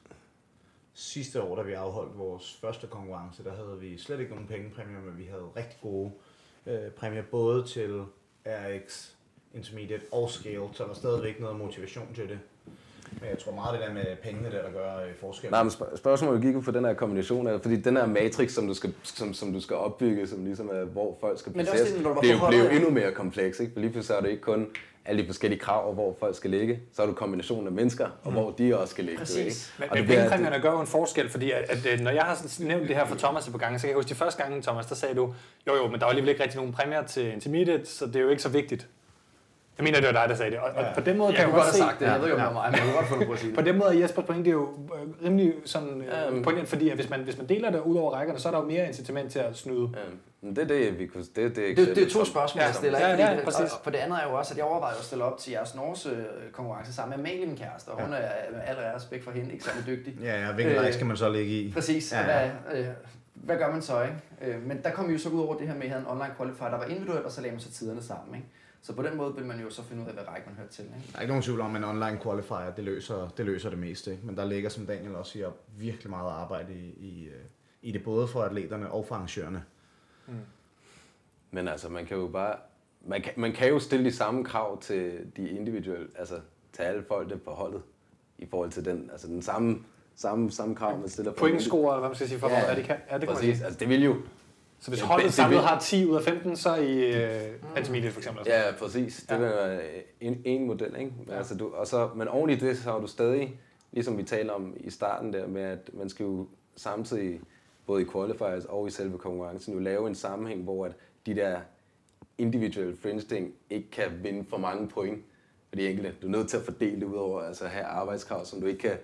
Sidste år, da vi afholdt vores første konkurrence, der havde vi slet ikke nogen pengepræmier, men vi havde rigtig gode øh, præmier både til RX, Intermediate og Scale, så der var stadigvæk noget motivation til det. Men jeg tror meget det der med pengene, der, der gør øh, forskel. Nej, men spørg- spørgsmålet gik jo på den her kombination af, fordi den her matrix, som du skal, som, som du skal opbygge, som ligesom er, hvor folk skal Men det er også placeres, det, du var det er jo endnu mere kompleks, ikke? For lige pludselig er det ikke kun alle de forskellige krav, og hvor folk skal ligge, så er du kombinationen af mennesker, og hvor de også skal ligge. du ved, ikke? Præcis. Men, Og men det bliver- pengepræmierne gør jo en forskel, fordi at, at, øh, når jeg har sådan nævnt det her for Thomas et par gange, så kan jeg huske de første gange, Thomas, der sagde du, jo jo, men der var alligevel ikke rigtig nogen præmier til intermediate, så det er jo ikke så vigtigt. Jeg mener, det var dig, der sagde det. Og, og på den måde Jeg kan jo godt have se, sagt det. Jeg ved ikke, om det var mig, men jeg kunne godt få på at sige på det. den måde er Jespers pointe jo øh, rimelig sådan Ja, øh, men- pointet, fordi at hvis man, hvis man deler det ud over rækkerne, så er der jo mere incitament til at snyde. Ja, men det er det, vi kunne... Det, er det, Det, det er to spørgsmål, Ja, jeg stiller. ja, ja, Fordi det- præcis. og, for det andet er jo også, at jeg overvejer at stille op til jeres Norges øh, konkurrence sammen med Amalie, min kæreste. Og hun er med al respekt for hende ikke særlig dygtig. Ja, ja, hvilken Øh, skal man så ligge i? Præcis. Ja, Ja, ja. Hvad, øh, hvad gør man så, ikke? Øh, men der kom vi jo så ud over det her med, at havde en online qualifier, der var individuelt, og så lagde man så tiderne sammen, ikke? Så på den måde vil man jo så finde ud af, hvad række man hører til, ikke? Der er ikke nogen tvivl om, at en online qualifier, det løser det, løser det meste. Ikke? Men der ligger, som Daniel også siger, virkelig meget arbejde i, i, øh, i det, både for atleterne og for arrangørerne. Men altså, man kan jo bare... Man kan, man kan jo stille de samme krav til de individuelle, altså til alle folk, på holdet, i forhold til den, altså den samme, samme, samme krav, man stiller for Pointscore, eller hvad man skal sige, for Ja, ja, det kan. Ja, det kan Præcis, altså det vil jo... Så hvis Ja, holdet det- det samlet har 10 ud af 15, så er I øh, intermediate for eksempel. Ja, præcis. Det Ja. være en, en model, ikke? Altså, du, og så, men oven i det, så har du stadig, ligesom vi taler om i starten der, med at man skal jo samtidig, både i qualifiers og i selve konkurrencen, jo lave en sammenhæng, hvor at de der individuelle fringe ting ikke kan vinde for mange point for de enkelte. Du er nødt til at fordele det ud over altså have arbejdskrav, som du ikke kan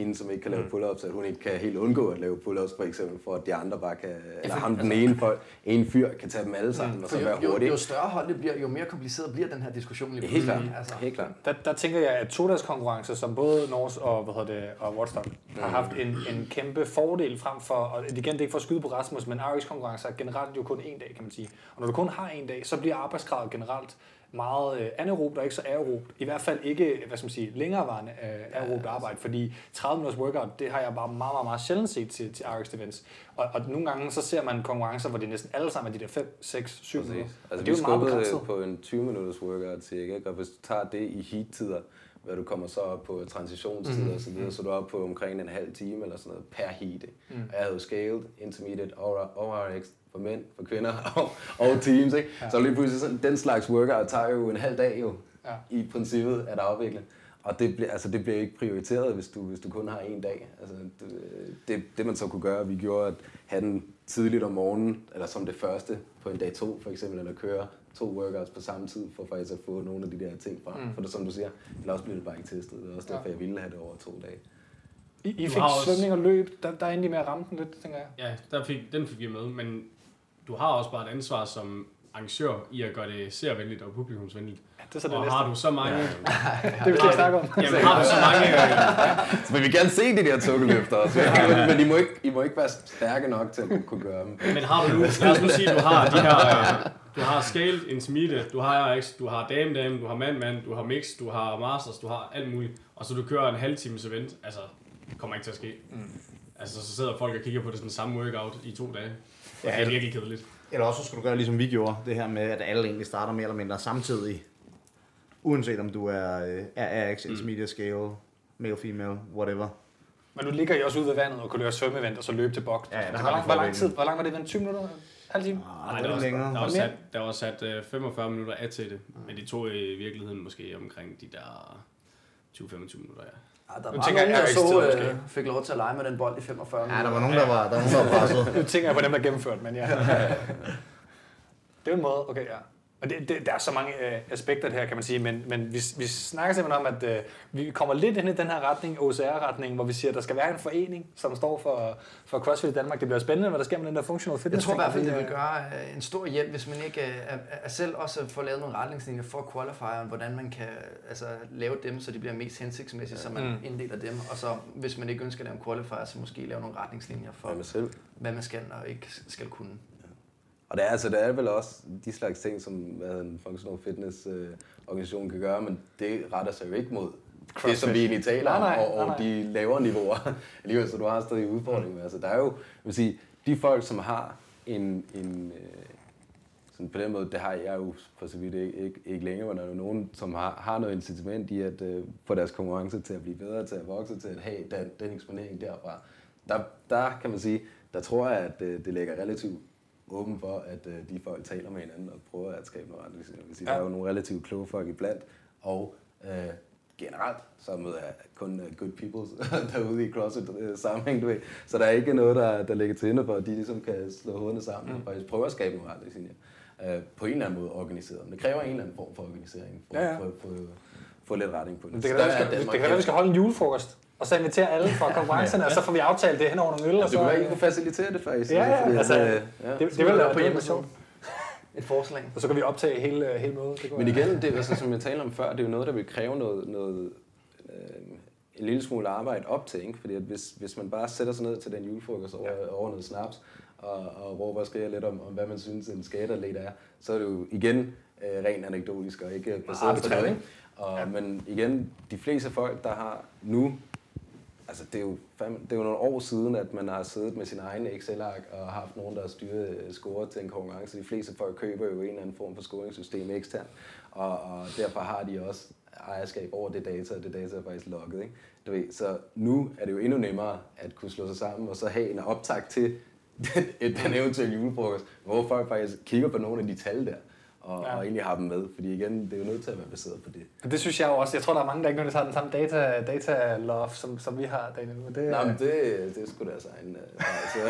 hende, som ikke kan lave pull-ups, at hun ikke kan helt undgå at lave pull-ups, for eksempel, for at de andre bare kan, eller ham den ene, for, en fyr kan tage dem alle sammen, og For så jo, være jo, hurtig. jo større hold det bliver, jo mere kompliceret bliver den her diskussion lige Helt klart, Altså, helt klart. Der, der tænker jeg, at Todas konkurrence, som både Norse og, hvad hedder det, og Watchdog har haft en, en kæmpe fordel frem for, og igen, det er ikke for at skyde på Rasmus, men RX konkurrencer er generelt jo kun en dag, kan man sige. Og når du kun har en dag, så bliver arbejdskravet generelt meget øh, anaerobt og ikke så aerobt. I hvert fald ikke, hvad skal man sige, længerevarende øh, aerobt arbejde, fordi 30 minutters workout, det har jeg bare meget, meget, meget sjældent set til, til RX events. Og, og nogle gange så ser man konkurrencer, hvor det næsten alle sammen er de der 5, 6, 7 minutter. Og Altså, det er vi jo meget begrænset. på en 20 minutters workout cirka, ikke? og hvis du tager det i heat-tider, hvad du kommer så op på transitionstider mm. og så videre, så er du oppe på omkring en halv time eller sådan noget per heat. Ikke? Mm. Og jeg havde jo scaled, intermediate og ORX for mænd, for kvinder og, og teams. Ikke? Ja. Så lige pludselig sådan, den slags workout tager jo en halv dag jo, Ja. i princippet at afvikle. Og det bliver, altså det bliver ikke prioriteret, hvis du, hvis du kun har en dag. Altså det, det, det, man så kunne gøre, vi gjorde at have den tidligt om morgenen, eller som det første på en dag to for eksempel, eller køre to workouts på samme tid, for faktisk at få nogle af de der ting fra. Mm. For det, som du siger, eller også bliver det bare ikke testet. Det er også derfor, Ja. jeg ville have det over to dage. I, I Du fik har også- svømning og løb, der, der er egentlig med at ramme den lidt, tænker jeg. Ja, der fik, den fik vi med, men du har også bare et ansvar som arrangør i at gøre det servenligt og publikumsvenligt. Ja, det er så det Og næste. har du så mange... Det vil jeg ikke snakke om. Jamen, har du så mange... øh, Så vi vil gerne se de der tukkeløfter også, ikke? men I må, ikke, I må ikke være stærke nok til at kunne gøre dem. Men har du nu, lad os nu sige, du har de her, øh, du har scaled, intermediate, du har RX, du har dame dame, du har mand mand, du har mix, du har masters, du har alt muligt, og så du kører en halv times event, altså, det kommer ikke til at ske. Mm. Altså, så sidder folk og kigger på det sådan samme workout i to dage. Ja, det er virkelig kedeligt. Eller også så skulle du gøre ligesom vi gjorde, det her med, at alle egentlig starter mere eller mindre samtidig. Uanset om du er øh, RX, intermediate scale, male, female, whatever. Men nu ligger I også ude ved vandet og kunne løbe svømmeevent og så løbe til boks. Ja, der har hvor, lang, hvor lang tid? Hvor lang var det event? 20 minutter? Halv time? Nej, det der er var, længere. der var sat, der var sat øh, 45 minutter af til det, men de tog i virkeligheden måske omkring de der 20-25 minutter, ja. Ja, der Nu var tænker nogen, jeg, der så, øh, måske. fik lov til at lege med den bold i 45 Ja, der var nogen, der var, der var, nogen, der var presset. Nu tænker jeg på dem, der gennemført, men ja. det er en måde, okay, ja. Og det, det, der er så mange øh, aspekter det her, kan man sige, men, men vi, vi snakker simpelthen om, at øh, vi kommer lidt ind i den her retning, OCR-retning, hvor vi siger, at der skal være en forening, som står for, for CrossFit i Danmark. Det bliver spændende, hvad der sker med den der functional Jeg fitness. tror i hvert fald, det vil gøre øh, en stor hjælp, hvis man ikke øh, er, er selv også får lavet nogle retningslinjer for qualifieren, hvordan man kan altså, lave dem, så de bliver mest hensigtsmæssige, så man Mm. inddeler dem. Og så, hvis man ikke ønsker at lave en qualifier, så måske lave nogle retningslinjer for, selv. hvad man skal og ikke skal kunne. Og det er, altså, det er vel også de slags ting, som hvad en functional fitness øh, organisation kan gøre, men det retter sig jo ikke mod det, som vi egentlig taler om, Nej, nej, og, og nej. de lavere niveauer. Alligevel, så du har stadig udfordringer med. Altså, der er jo, jeg vil sige, de folk, som har en, en øh, sådan på den måde, det har jeg jo for så vidt ikke, ikke, ikke længere, men der er jo nogen, som har, har noget incitament i at øh, få deres konkurrence til at blive bedre, til at vokse, til at have den, den eksponering derfra. Der, der kan man sige, der tror jeg, at øh, det ligger relativt åben for, at øh, de folk taler med hinanden og prøver at skabe noget retningslinjer. Jeg Ja. Der er jo nogle relativt kloge folk iblandt, og øh, generelt, så møder jeg kun uh, good people derude i CrossFit uh, sammenhæng, du ved. Så der er ikke noget, der, der ligger til hende for, at de ligesom kan slå hovederne sammen mm. og faktisk prøve at skabe nogle retningslinjer. Uh, på en eller anden måde organiseret. Men det kræver en eller anden form for organisering for Ja, ja. at få, få, få lidt retning på det. Det kan være, vi skal holde en julefrokost, og så invitere alle fra konkurrencerne, og så får vi aftalt det hen over nogle øl. og Det så, kunne være, I kunne facilitere det faktisk. Ja, ja, fordi, altså, øh, ja. det, det, vil være være på på hjemme hjemmesiden. Et forslag. Og så kan vi optage hele, hele mødet. Det Men være- igen, det er altså, som jeg talte om før, det er jo noget, der vil kræve noget, noget øh, en lille smule arbejde op til, ikke? Fordi at hvis, hvis man bare sætter sig ned til den julefrokost over, ja. over noget snaps, og, og råber og skriger lidt om, om, hvad man synes, en skaterlet er, så er det jo igen øh, rent anekdotisk og ikke baseret på ikke? Og, ja. Men igen, de fleste folk, der har nu altså det er, jo, fandme- det er jo nogle år siden, at man har siddet med sin egen Excel-ark og haft nogen, der har styret øh, score til en konkurrence. De fleste folk køber jo en eller anden form for scoringssystem eksternt, og, og derfor har de også ejerskab over det data, og det data er faktisk logget. Ikke? Du ved, så nu er det jo endnu nemmere at kunne slå sig sammen og så have en optag til den, den eventuelle julefrokost, hvor folk faktisk kigger på nogle af de tal der, og, Ja. og egentlig har dem med. Fordi igen, det er jo nødt til at være baseret på det. Det synes jeg jo også. Jeg tror, der er mange, der ikke nødvendigvis har den samme data, data love, som, som vi har, Daniel. Men det, Nej, men det, det er sgu deres egen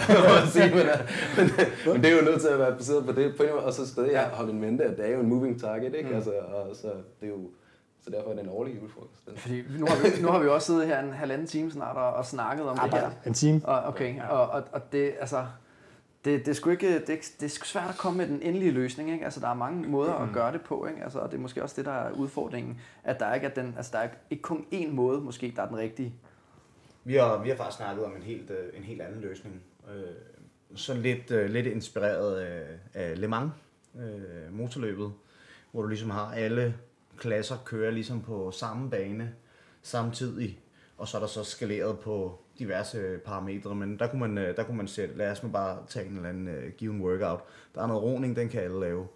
jeg sige, men, øh, men, men, det er jo nødt til at være baseret på det, på en måde, og så stadig ja. holde en mente, at det er jo en moving target, ikke? Mm. Altså, og så, det er jo, så derfor er det en årlig julefrokost. Den. Fordi nu har, vi, nu har vi også siddet her en halvanden time snart og, og snakket om det her. En time. Og, okay, ja. og, og, og det, altså, det, det, er sgu ikke, det, er, det er svært at komme med den endelige løsning. Ikke? Altså, der er mange måder at gøre det på, ikke? Altså, og det er måske også det, der er udfordringen. At der ikke er, den, altså, der er ikke kun én måde, måske, der er den rigtige. Vi har, vi har faktisk snakket om en helt, øh, en helt anden løsning. Øh, sådan lidt, øh, lidt inspireret af, af Le Mans øh, motorløbet, hvor du ligesom har alle klasser kører ligesom på samme bane samtidig, og så er der så skaleret på diverse øh, parametre, men der kunne man, øh, der kunne man sætte, lad os nu bare tage en eller anden uh, given workout. Der er noget roning, den kan alle lave.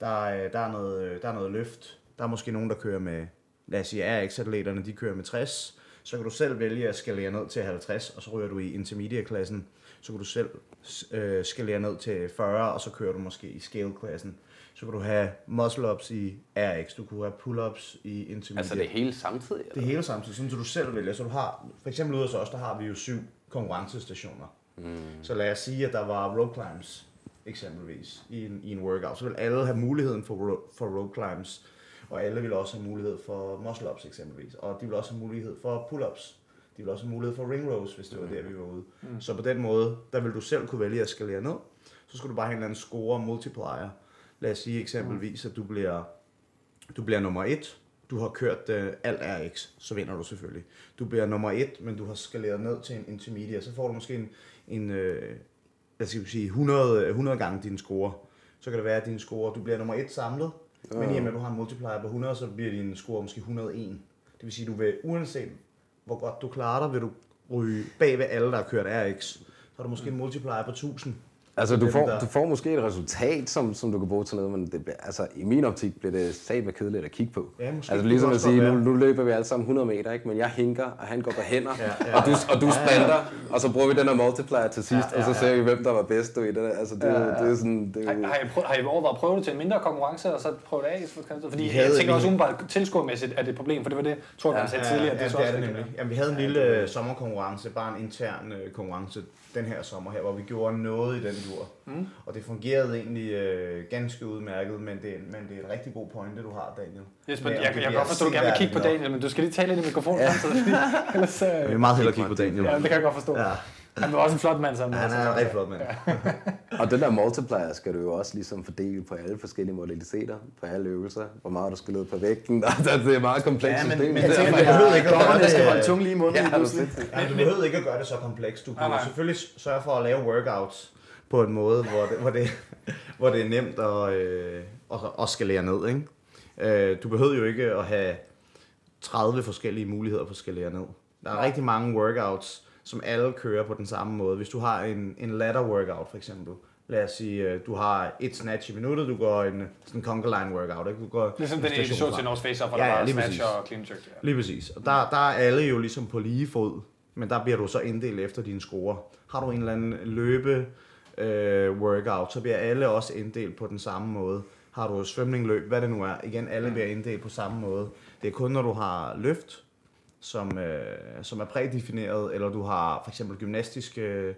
Der er, der er, noget, der er noget løft. Der er måske nogen, der kører med, lad os sige RX-atleterne, de kører med 60. Så kan du selv vælge at skalere ned til 50, og så ryger du i intermediate-klassen. Så kan du selv øh, skalere ned til 40, og så kører du måske i scale-klassen. Så kan du have muscle-ups i RX, du kunne have pull-ups i intermediate. Altså det hele samtidig? Det hele samtidig, sådan så du selv vælger. Så du har, for eksempel ude hos os, der har vi jo syv konkurrencestationer. Mm. Så lad os sige, at der var rope climbs eksempelvis i en, i en workout. Så vil alle have muligheden for, ro- for rope climbs, og alle vil også have mulighed for muscle ups eksempelvis. Og de vil også have mulighed for pull-ups. De vil også have mulighed for ring rows, hvis det var der, vi var ude. Mm. Så på den måde, der vil du selv kunne vælge at skalere ned. Så skulle du bare have en eller anden score multiplier. Lad os sige eksempelvis, at du bliver, du bliver nummer et. Du har kørt uh, alt RX, så vinder du selvfølgelig. Du bliver nummer et, men du har skaleret ned til en intermediate. Så får du måske en, en øh, lad os sige, 100, 100 gange din score. Så kan det være, at din score, du bliver nummer et samlet, men i og med, at du har en multiplier på 100, så bliver din score måske 101. Det vil sige, at du vil, uanset hvor godt du klarer dig, vil du ryge bag ved alle, der har kørt RX. Så har du måske en multiplier på 1000. Altså, du får, du får måske et resultat, som, som du kan bruge til noget, men det, bliver- altså, i min optik bliver det sat med kedeligt at kigge på. Ja, måske. altså, Det ligesom at sige, nu, nu løber vi alle sammen 100 meter, ikke? men jeg hinker, og han går på hænder, Ja, ja. og du, og du sprinter, og så bruger vi den her multiplier til sidst, Ja, ja, og så ser vi, hvem der var bedst. Du, i det, altså, det, ja, ja. det er sådan... Det er, Har, har, I prøvet, har I overvejet at prøve det til en mindre konkurrence, og så prøve det af? Fordi jeg havde- tænker også umiddelbart, tilskuermæssigt er det et problem, for det var det, tror jeg, ja, sagde tidligere. ja, det er også det vigtigt. nemlig. Jamen, vi havde en lille øh, sommerkonkurrence, bare en intern øh, konkurrence den her sommer her, hvor vi gjorde noget i den jord. Mm. Og det fungerede egentlig øh, ganske udmærket, men det, men det er et rigtig god pointe, du har, Daniel. Jesper, Med, jeg, jeg, jeg kan godt forstå, at du gerne vil kigge på Daniel, men du skal lige tale lidt i mikrofonen ja. samtidig. Ellers, så, nok. Jeg vil meget hellere kigge på Daniel. ja, det kan jeg godt forstå. Ja, Han var også en flot mand sammen. han er en rigtig flot mand. Og den der multiplier skal du jo også ligesom fordele på alle forskellige modaliteter, på alle øvelser, hvor meget du skal løbe på vægten. Der, det er et meget komplekst Ja, men- system. men er du jeg- behøver ikke at gøre det, skal holde tungen lige i munden Ja, du? Ja, du behøver ikke at gøre det så komplekst. Du kan nej. selvfølgelig sørge for at lave workouts på en måde, hvor det, hvor det, hvor det er nemt at, øh, at, at skalere ned. Ikke? Øh, Du behøver jo ikke at have 30 forskellige muligheder for at skalere ned. Der er rigtig mange workouts, som alle kører på den samme måde. Hvis du har en, en ladder workout for eksempel, lad os sige, øh, du har et snatch i minuttet, du går en sådan en conga line workout, ikke? Du går Ligesom en den så stationslap. til North Face, hvor Ja, der var snatch præcis. og clean jerk. Ja. Lige præcis. Og der, der er alle jo ligesom på lige fod, men der bliver du så inddelt efter dine score. Har du en eller anden løbe øh, workout, så bliver alle også inddelt på den samme måde. Har du svømning, løb, hvad det nu er, igen, alle bliver inddelt på samme måde. Det er kun, når du har løft, som, øh, som er prædefineret, eller du har for eksempel gymnastiske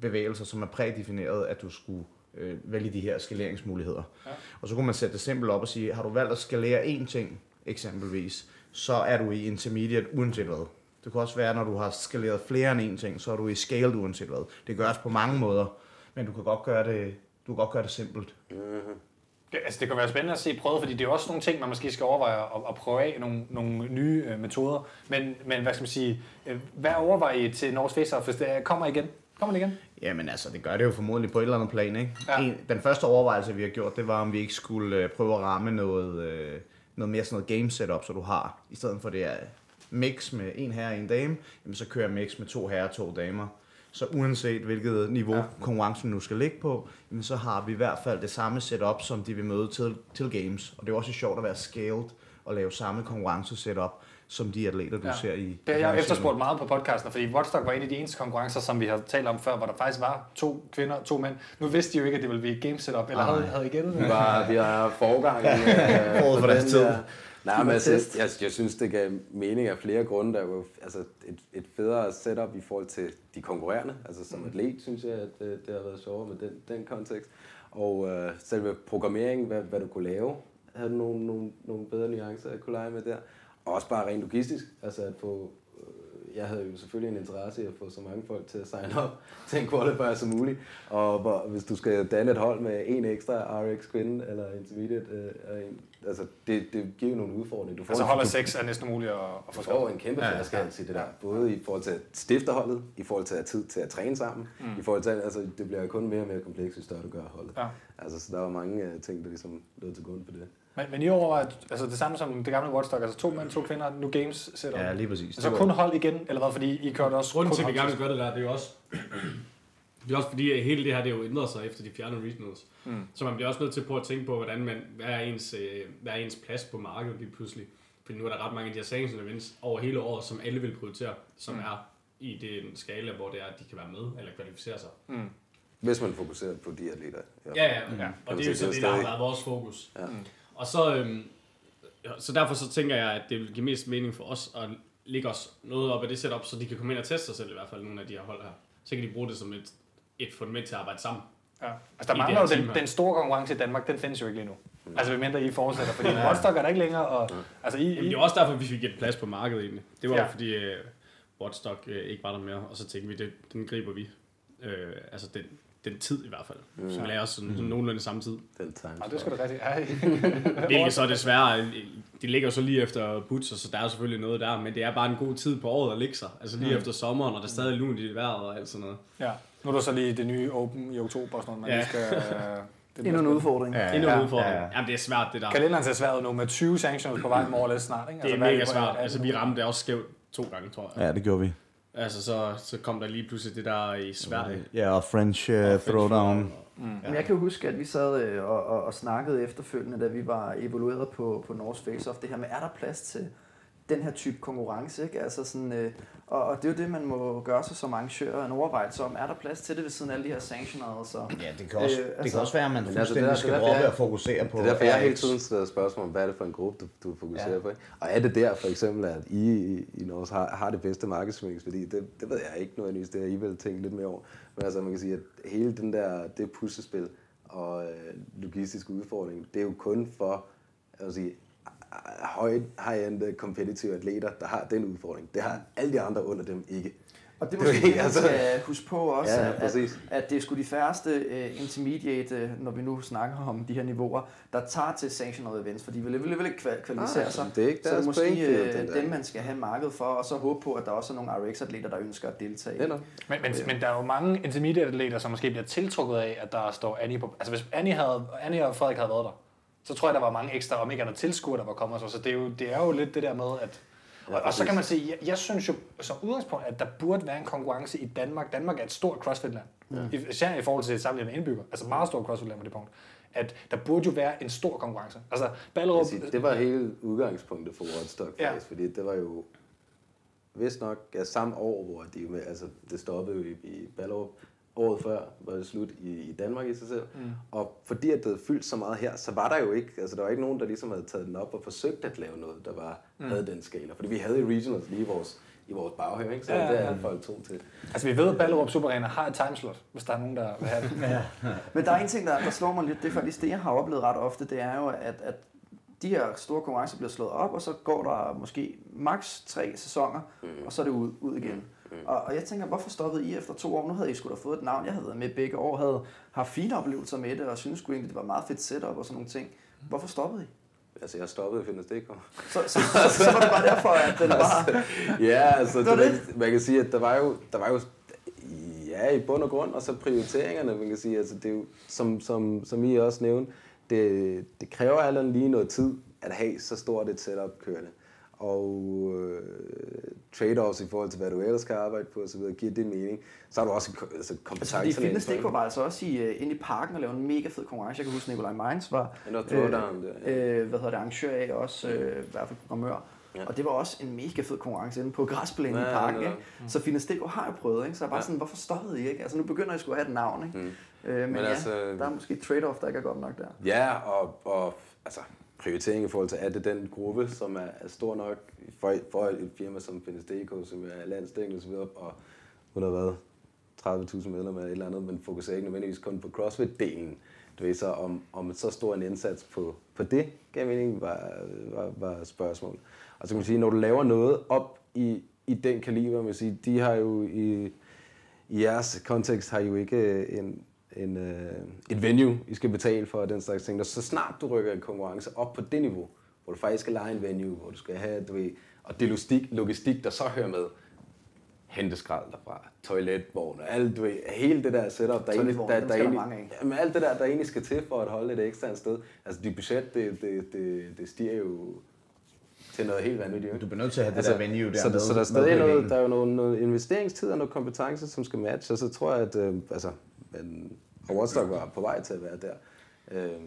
bevægelser, som er prædefineret, at du skulle øh, vælge de her skaleringsmuligheder. Ja. Og så kunne man sætte det simpelt op og sige, har du valgt at skalere én ting, eksempelvis, så er du i intermediate uanset hvad. Det kan også være, når du har skaleret flere end én ting, så er du i scaled uanset hvad. Det gøres på mange måder, men du kan godt gøre det, du kan godt gøre det simpelt. Det, altså, det kan være spændende at se prøvet, fordi det er også nogle ting, man måske skal overveje at, at prøve af, nogle, nogle nye øh, metoder. Men, men hvad skal man sige, øh, hvad overvejer I til North Face Off, hvis det er- kommer igen? Kommer det igen? Jamen altså, det gør det jo formodentlig på et eller andet plan, ikke? Ja. En, den første overvejelse, vi har gjort, det var, om vi ikke skulle øh, prøve at ramme noget, øh, noget mere sådan noget game setup, så du har, i stedet for det er mix med en herre og en dame, jamen så kører jeg mix med to herrer og to damer. Så uanset hvilket niveau ja. konkurrencen nu skal ligge på, jamen så har vi i hvert fald det samme setup, som de vil møde til, til games. Og det er også sjovt at være scaled og lave samme konkurrencesetup, som de atleter, du Ja. ser i... Det har jeg i efterspurgt meget på podcasten, fordi Watchdog var en af de eneste konkurrencer, som vi har talt om før, hvor der faktisk var to kvinder og to mænd. Nu vidste de jo ikke, at det ville blive et game setup, eller havde, havde I gættet Vi, det? var, vi har forgang øh, Forud for på deres den tid. Nej, men altså, jeg, jeg synes, det gav mening af flere grunde. Der var altså et, et federe setup i forhold til de konkurrerende. Altså som atlet, synes jeg, at øh, det har været sjovere med den, den kontekst. Og øh, selve programmeringen, hvad, hvad du kunne lave, havde du nogle, nogle, nogle bedre nuancer, jeg kunne lege med der. Og også bare rent logistisk, altså at få øh, jeg havde jo selvfølgelig en interesse i at få så mange folk til at signe op til en qualifier som muligt. Og hvor, hvis du skal danne et hold med en ekstra RX kvinde eller intermediate, øh, og en, altså det, det giver jo nogle udfordringer. Du får Altså en- hold af du- seks er næsten umuligt at, at du få får en kæmpe Ja, flaskehals i det der. Både i forhold til stifterholdet, i forhold til at have tid til at træne sammen, mm. i forhold til, altså det bliver kun mere og mere komplekst, jo større du gør holdet. Ja. Altså, så der var mange uh, ting, der ligesom lå til grund for det. Men, men I overvejer, altså det samme som det gamle Watchdog, altså to mænd, to kvinder, nu games setup. Ja, lige præcis. Så kun hold igen, eller hvad, fordi I kørte også Grunden til, at vi gerne vil gøre det der, det er jo også... Det er også fordi, at hele det her det er jo ændret sig efter de fjerne regionals. Mm. Så man bliver også nødt til på at tænke på, hvordan man, hvad, er ens, øh, hvad er ens plads på markedet lige pludselig. Fordi nu er der ret mange af de her sanctions events over hele året, som alle vil prioritere, som mm. er i den skala, hvor det er, at de kan være med eller kvalificere sig. Hvis man fokuserer på de atleter. Ja, ja. Ja. Og det er jo så Det er der har været vores fokus. Ja. Og så, øhm, så derfor så tænker jeg, at det vil give mest mening for os at lægge os noget op af det setup, så de kan komme ind og teste sig selv i hvert fald, nogle af de her hold her. Så kan de bruge det som et, et fundament til at arbejde sammen. Ja. Altså der mangler jo det den, den store konkurrence i Danmark, den findes jo ikke lige nu. Altså medmindre I fortsætter, fordi Watchdog er der ikke længere, og altså I, Jamen, det er også derfor, vi fik et plads på markedet egentlig. Det var Ja. ja. fordi uh, Watchdog uh, ikke var der mere, og så tænkte vi, det, den griber vi. Uh, altså den, den tid i hvert fald. Mm. Så vi lagde også sådan, sådan nogenlunde samme tid. Den time. Ja, det skal du rigtigt. Ej. Hvilket så desværre, øh, de ligger jo så lige efter Butcher, så der er selvfølgelig noget der, men det er bare en god tid på året at ligge sig. Altså lige mm. efter sommeren, og der er stadig lunt i vejret og alt sådan noget. Ja. Nu er der så lige det nye Open i oktober og sådan noget, man Ja. lige skal... øh, det Endnu en udfordring. Ja, Endnu en ja, udfordring. ja, ja. Jamen det er svært det der. Kalenderen ser svært ud nu med 20 sanctions på vej more eller snart, ikke? Det er hvad mega svært. Ja, Altså vi ramte det også skævt to gange, tror jeg. Ja, det gjorde vi. Altså så, så kom der lige pludselig det der i Sverige. Ja, og French uh, Og throwdown. Men jeg kan jo huske, at vi sad øh, og, og, og snakkede efterfølgende, da vi var evalueret på, på North Face Off, det her med, er der plads til den her type konkurrence, ikke? Altså sådan, øh, og, og det er jo det, man må gøre sig som arrangør en overvejelse om, er der plads til det ved siden af alle de her sanctioners? Og, Ja, det kan også, Øh, øh, det altså- kan også være, at man altså, fuldstændig det er- skal det er droppe at fokusere på Det er derfor, jeg hele tiden stiller spørgsmål om, hvad er det for en gruppe, du, du fokuserer Ja. på. Ikke? Og er det der for eksempel, at I i, i Norge har, har det bedste markedsføringsværdi? Det, det ved jeg ikke nødvendigvis, det har I vel tænkt lidt mere over. Men altså, man kan sige, at hele den der, det puslespil og øh, logistiske udfordring, det er jo kun for, jeg vil sige, high-end competitive atleter, der har den udfordring. Det har alle de andre under dem ikke. og det er måske det, man altså- skal huske på også, Ja, at, at, præcis. at det er sgu de færreste uh, intermediate, øh, når vi nu snakker om de her niveauer, der tager til sanctioned events, for de vil alligevel ikke kval- kvalificere Ah, sig. det er ikke så det er måske der. dem, man skal have marked for, og så håbe på, at der også er nogle RX-atleter, der ønsker at deltage. Det er. Men, men, men der er jo mange intermediate-atleter, som måske bliver tiltrukket af, at der står Annie på... Altså hvis Annie, havde, Annie og Frederik havde været der, så tror jeg, der var mange ekstra, om ikke andet tilskuere, der var kommet. Så, så det, er jo, det er jo lidt det der med, at Og, og så kan man sige, jeg, jeg synes jo som udgangspunkt, at der burde være en konkurrence i Danmark. Danmark er et stort CrossFit-land. Ja. Især i forhold til sammenlignet indbygger. Altså meget stort CrossFit-land på det punkt. At der burde jo være en stor konkurrence. Altså, Ballerup... Jeg siger, det var hele udgangspunktet for Woodstock, Ja. faktisk, fordi det var jo vist nok ja, samme år, hvor de, med- altså, det stoppede jo i, i Ballerup. Året før var det slut i, i Danmark i sig selv. Mm. Og fordi at det havde fyldt så meget her, så var der jo ikke, altså der var ikke nogen, der ligesom havde taget den op og forsøgt at lave noget, der var, mm. havde den skala. Fordi vi havde i regionals lige i vores, i vores baghave, ikke? så Ja, ja, ja, det ja. er alle folk to til. Altså, vi ved, at Ballerup Super Arena har et timeslot, hvis der er nogen, der vil have det. Ja. Men der er en ting, der, der slår mig lidt, det er faktisk det, jeg har oplevet ret ofte, det er jo, at, at de her store konkurrencer bliver slået op, og så går der måske maks tre sæsoner, mm. og så er det ud, ud igen. Mm. Og, og jeg tænker, hvorfor stoppede I efter to år? Nu havde I sgu da fået et navn. Jeg havde været med begge år, havde haft fine oplevelser med det, og synes sgu egentlig, det var meget fedt setup og sådan nogle ting. Hvorfor stoppede I? Altså jeg stoppede i Fitness.dk. Så, så, så, så, var det bare derfor, at den bare... Ja, altså Det var det, man kan sige, at der var jo, der var jo ja, i bund og grund, og så prioriteringerne, man kan sige, altså det er jo, som, som, som I også nævnte, det, det kræver andet lige noget tid at have så stort et setup kørende. Og øh, trade-offs i forhold til, hvad du ellers skal arbejde på osv., giver det mening. Så har du også altså, Altså, fordi. Fitness DK var altså også i, uh, inde i parken og lavede en mega fed konkurrence. Jeg kan huske, Nikolaj Mainz var der. Ja. øh, hvad hedder det, arrangør af, også øh, i hvert fald programmør. Ja. Ja. Og det var også en mega fed konkurrence inde på græsplænen Ja, i parken. ja, Ikke? Så Fitness DK har jeg prøvet, ikke? så jeg er bare Ja. sådan, hvorfor stoppede I ikke? Altså nu begynder I sgu at have et navn, ikke? Mm. Øh, men, Men ja, altså- der er måske et trade-off, der ikke er godt nok der. Ja, og, og altså, prioritering i forhold til, er det den gruppe, som er, er stor nok for, for et firma som Findes som er landsdækkende osv., og hun har været 30.000 medlemmer eller et eller andet, men fokuserer ikke nødvendigvis kun på CrossFit-delen. Du ved så, om, om så stor en indsats på, på det, gav mening, var, var, var spørgsmål. Og så kan man sige, når du laver noget op i, i den kaliber, man sige, de har jo i, i jeres kontekst har I jo ikke en, en, øh, et venue, I skal betale for og den slags ting. Og så snart du rykker en konkurrence op på det niveau, hvor du faktisk skal lege en venue, hvor du skal have, du ved, og det logistik, logistik, der så hører med, hente skrald derfra, toiletvogn og alt, du ved, hele det der setup, der, egentlig, der, der, der egentlig, mange af. jamen, alt det der, der egentlig skal til for at holde et ekstra sted. Altså, dit budget, det, det, det, det stiger jo til noget helt vanvittigt. Du bliver nødt til at have det der venue der så, med, så der er med stadig noget, der er jo noget, noget investeringstid og noget kompetence, som skal matche, og så tror jeg, at øh, altså, men, og Woodstock var på vej til at være der. Øh,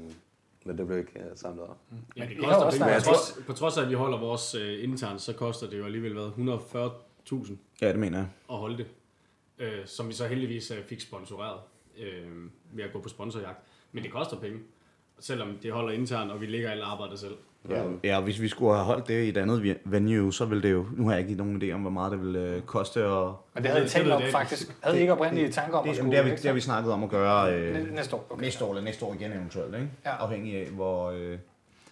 men det blev ikke øh, samlet op. Ja, det koster også penge. På trods, på trods af, at vi holder vores øh, intern, så koster det jo alligevel hvad, 140.000 Ja, det mener jeg. at holde det. Øh, som vi så heldigvis øh, fik sponsoreret øh, ved at gå på sponsorjagt. Men det koster penge. Selvom det holder internt, og vi ligger alle arbejdet selv. Ja, ja, og hvis vi skulle have holdt det i et andet venue, så ville det jo... Nu har jeg ikke nogen idé om, hvor meget det ville øh, koste. Og, Men det havde I Det talt om faktisk. Havde I ikke oprindelige tanker om det, at skulle det, har vi, det har vi snakket om at gøre øh, Næ- Næste år. Okay. næste år eller næste år igen eventuelt, ikke? Ja. Afhængig af, hvor, øh,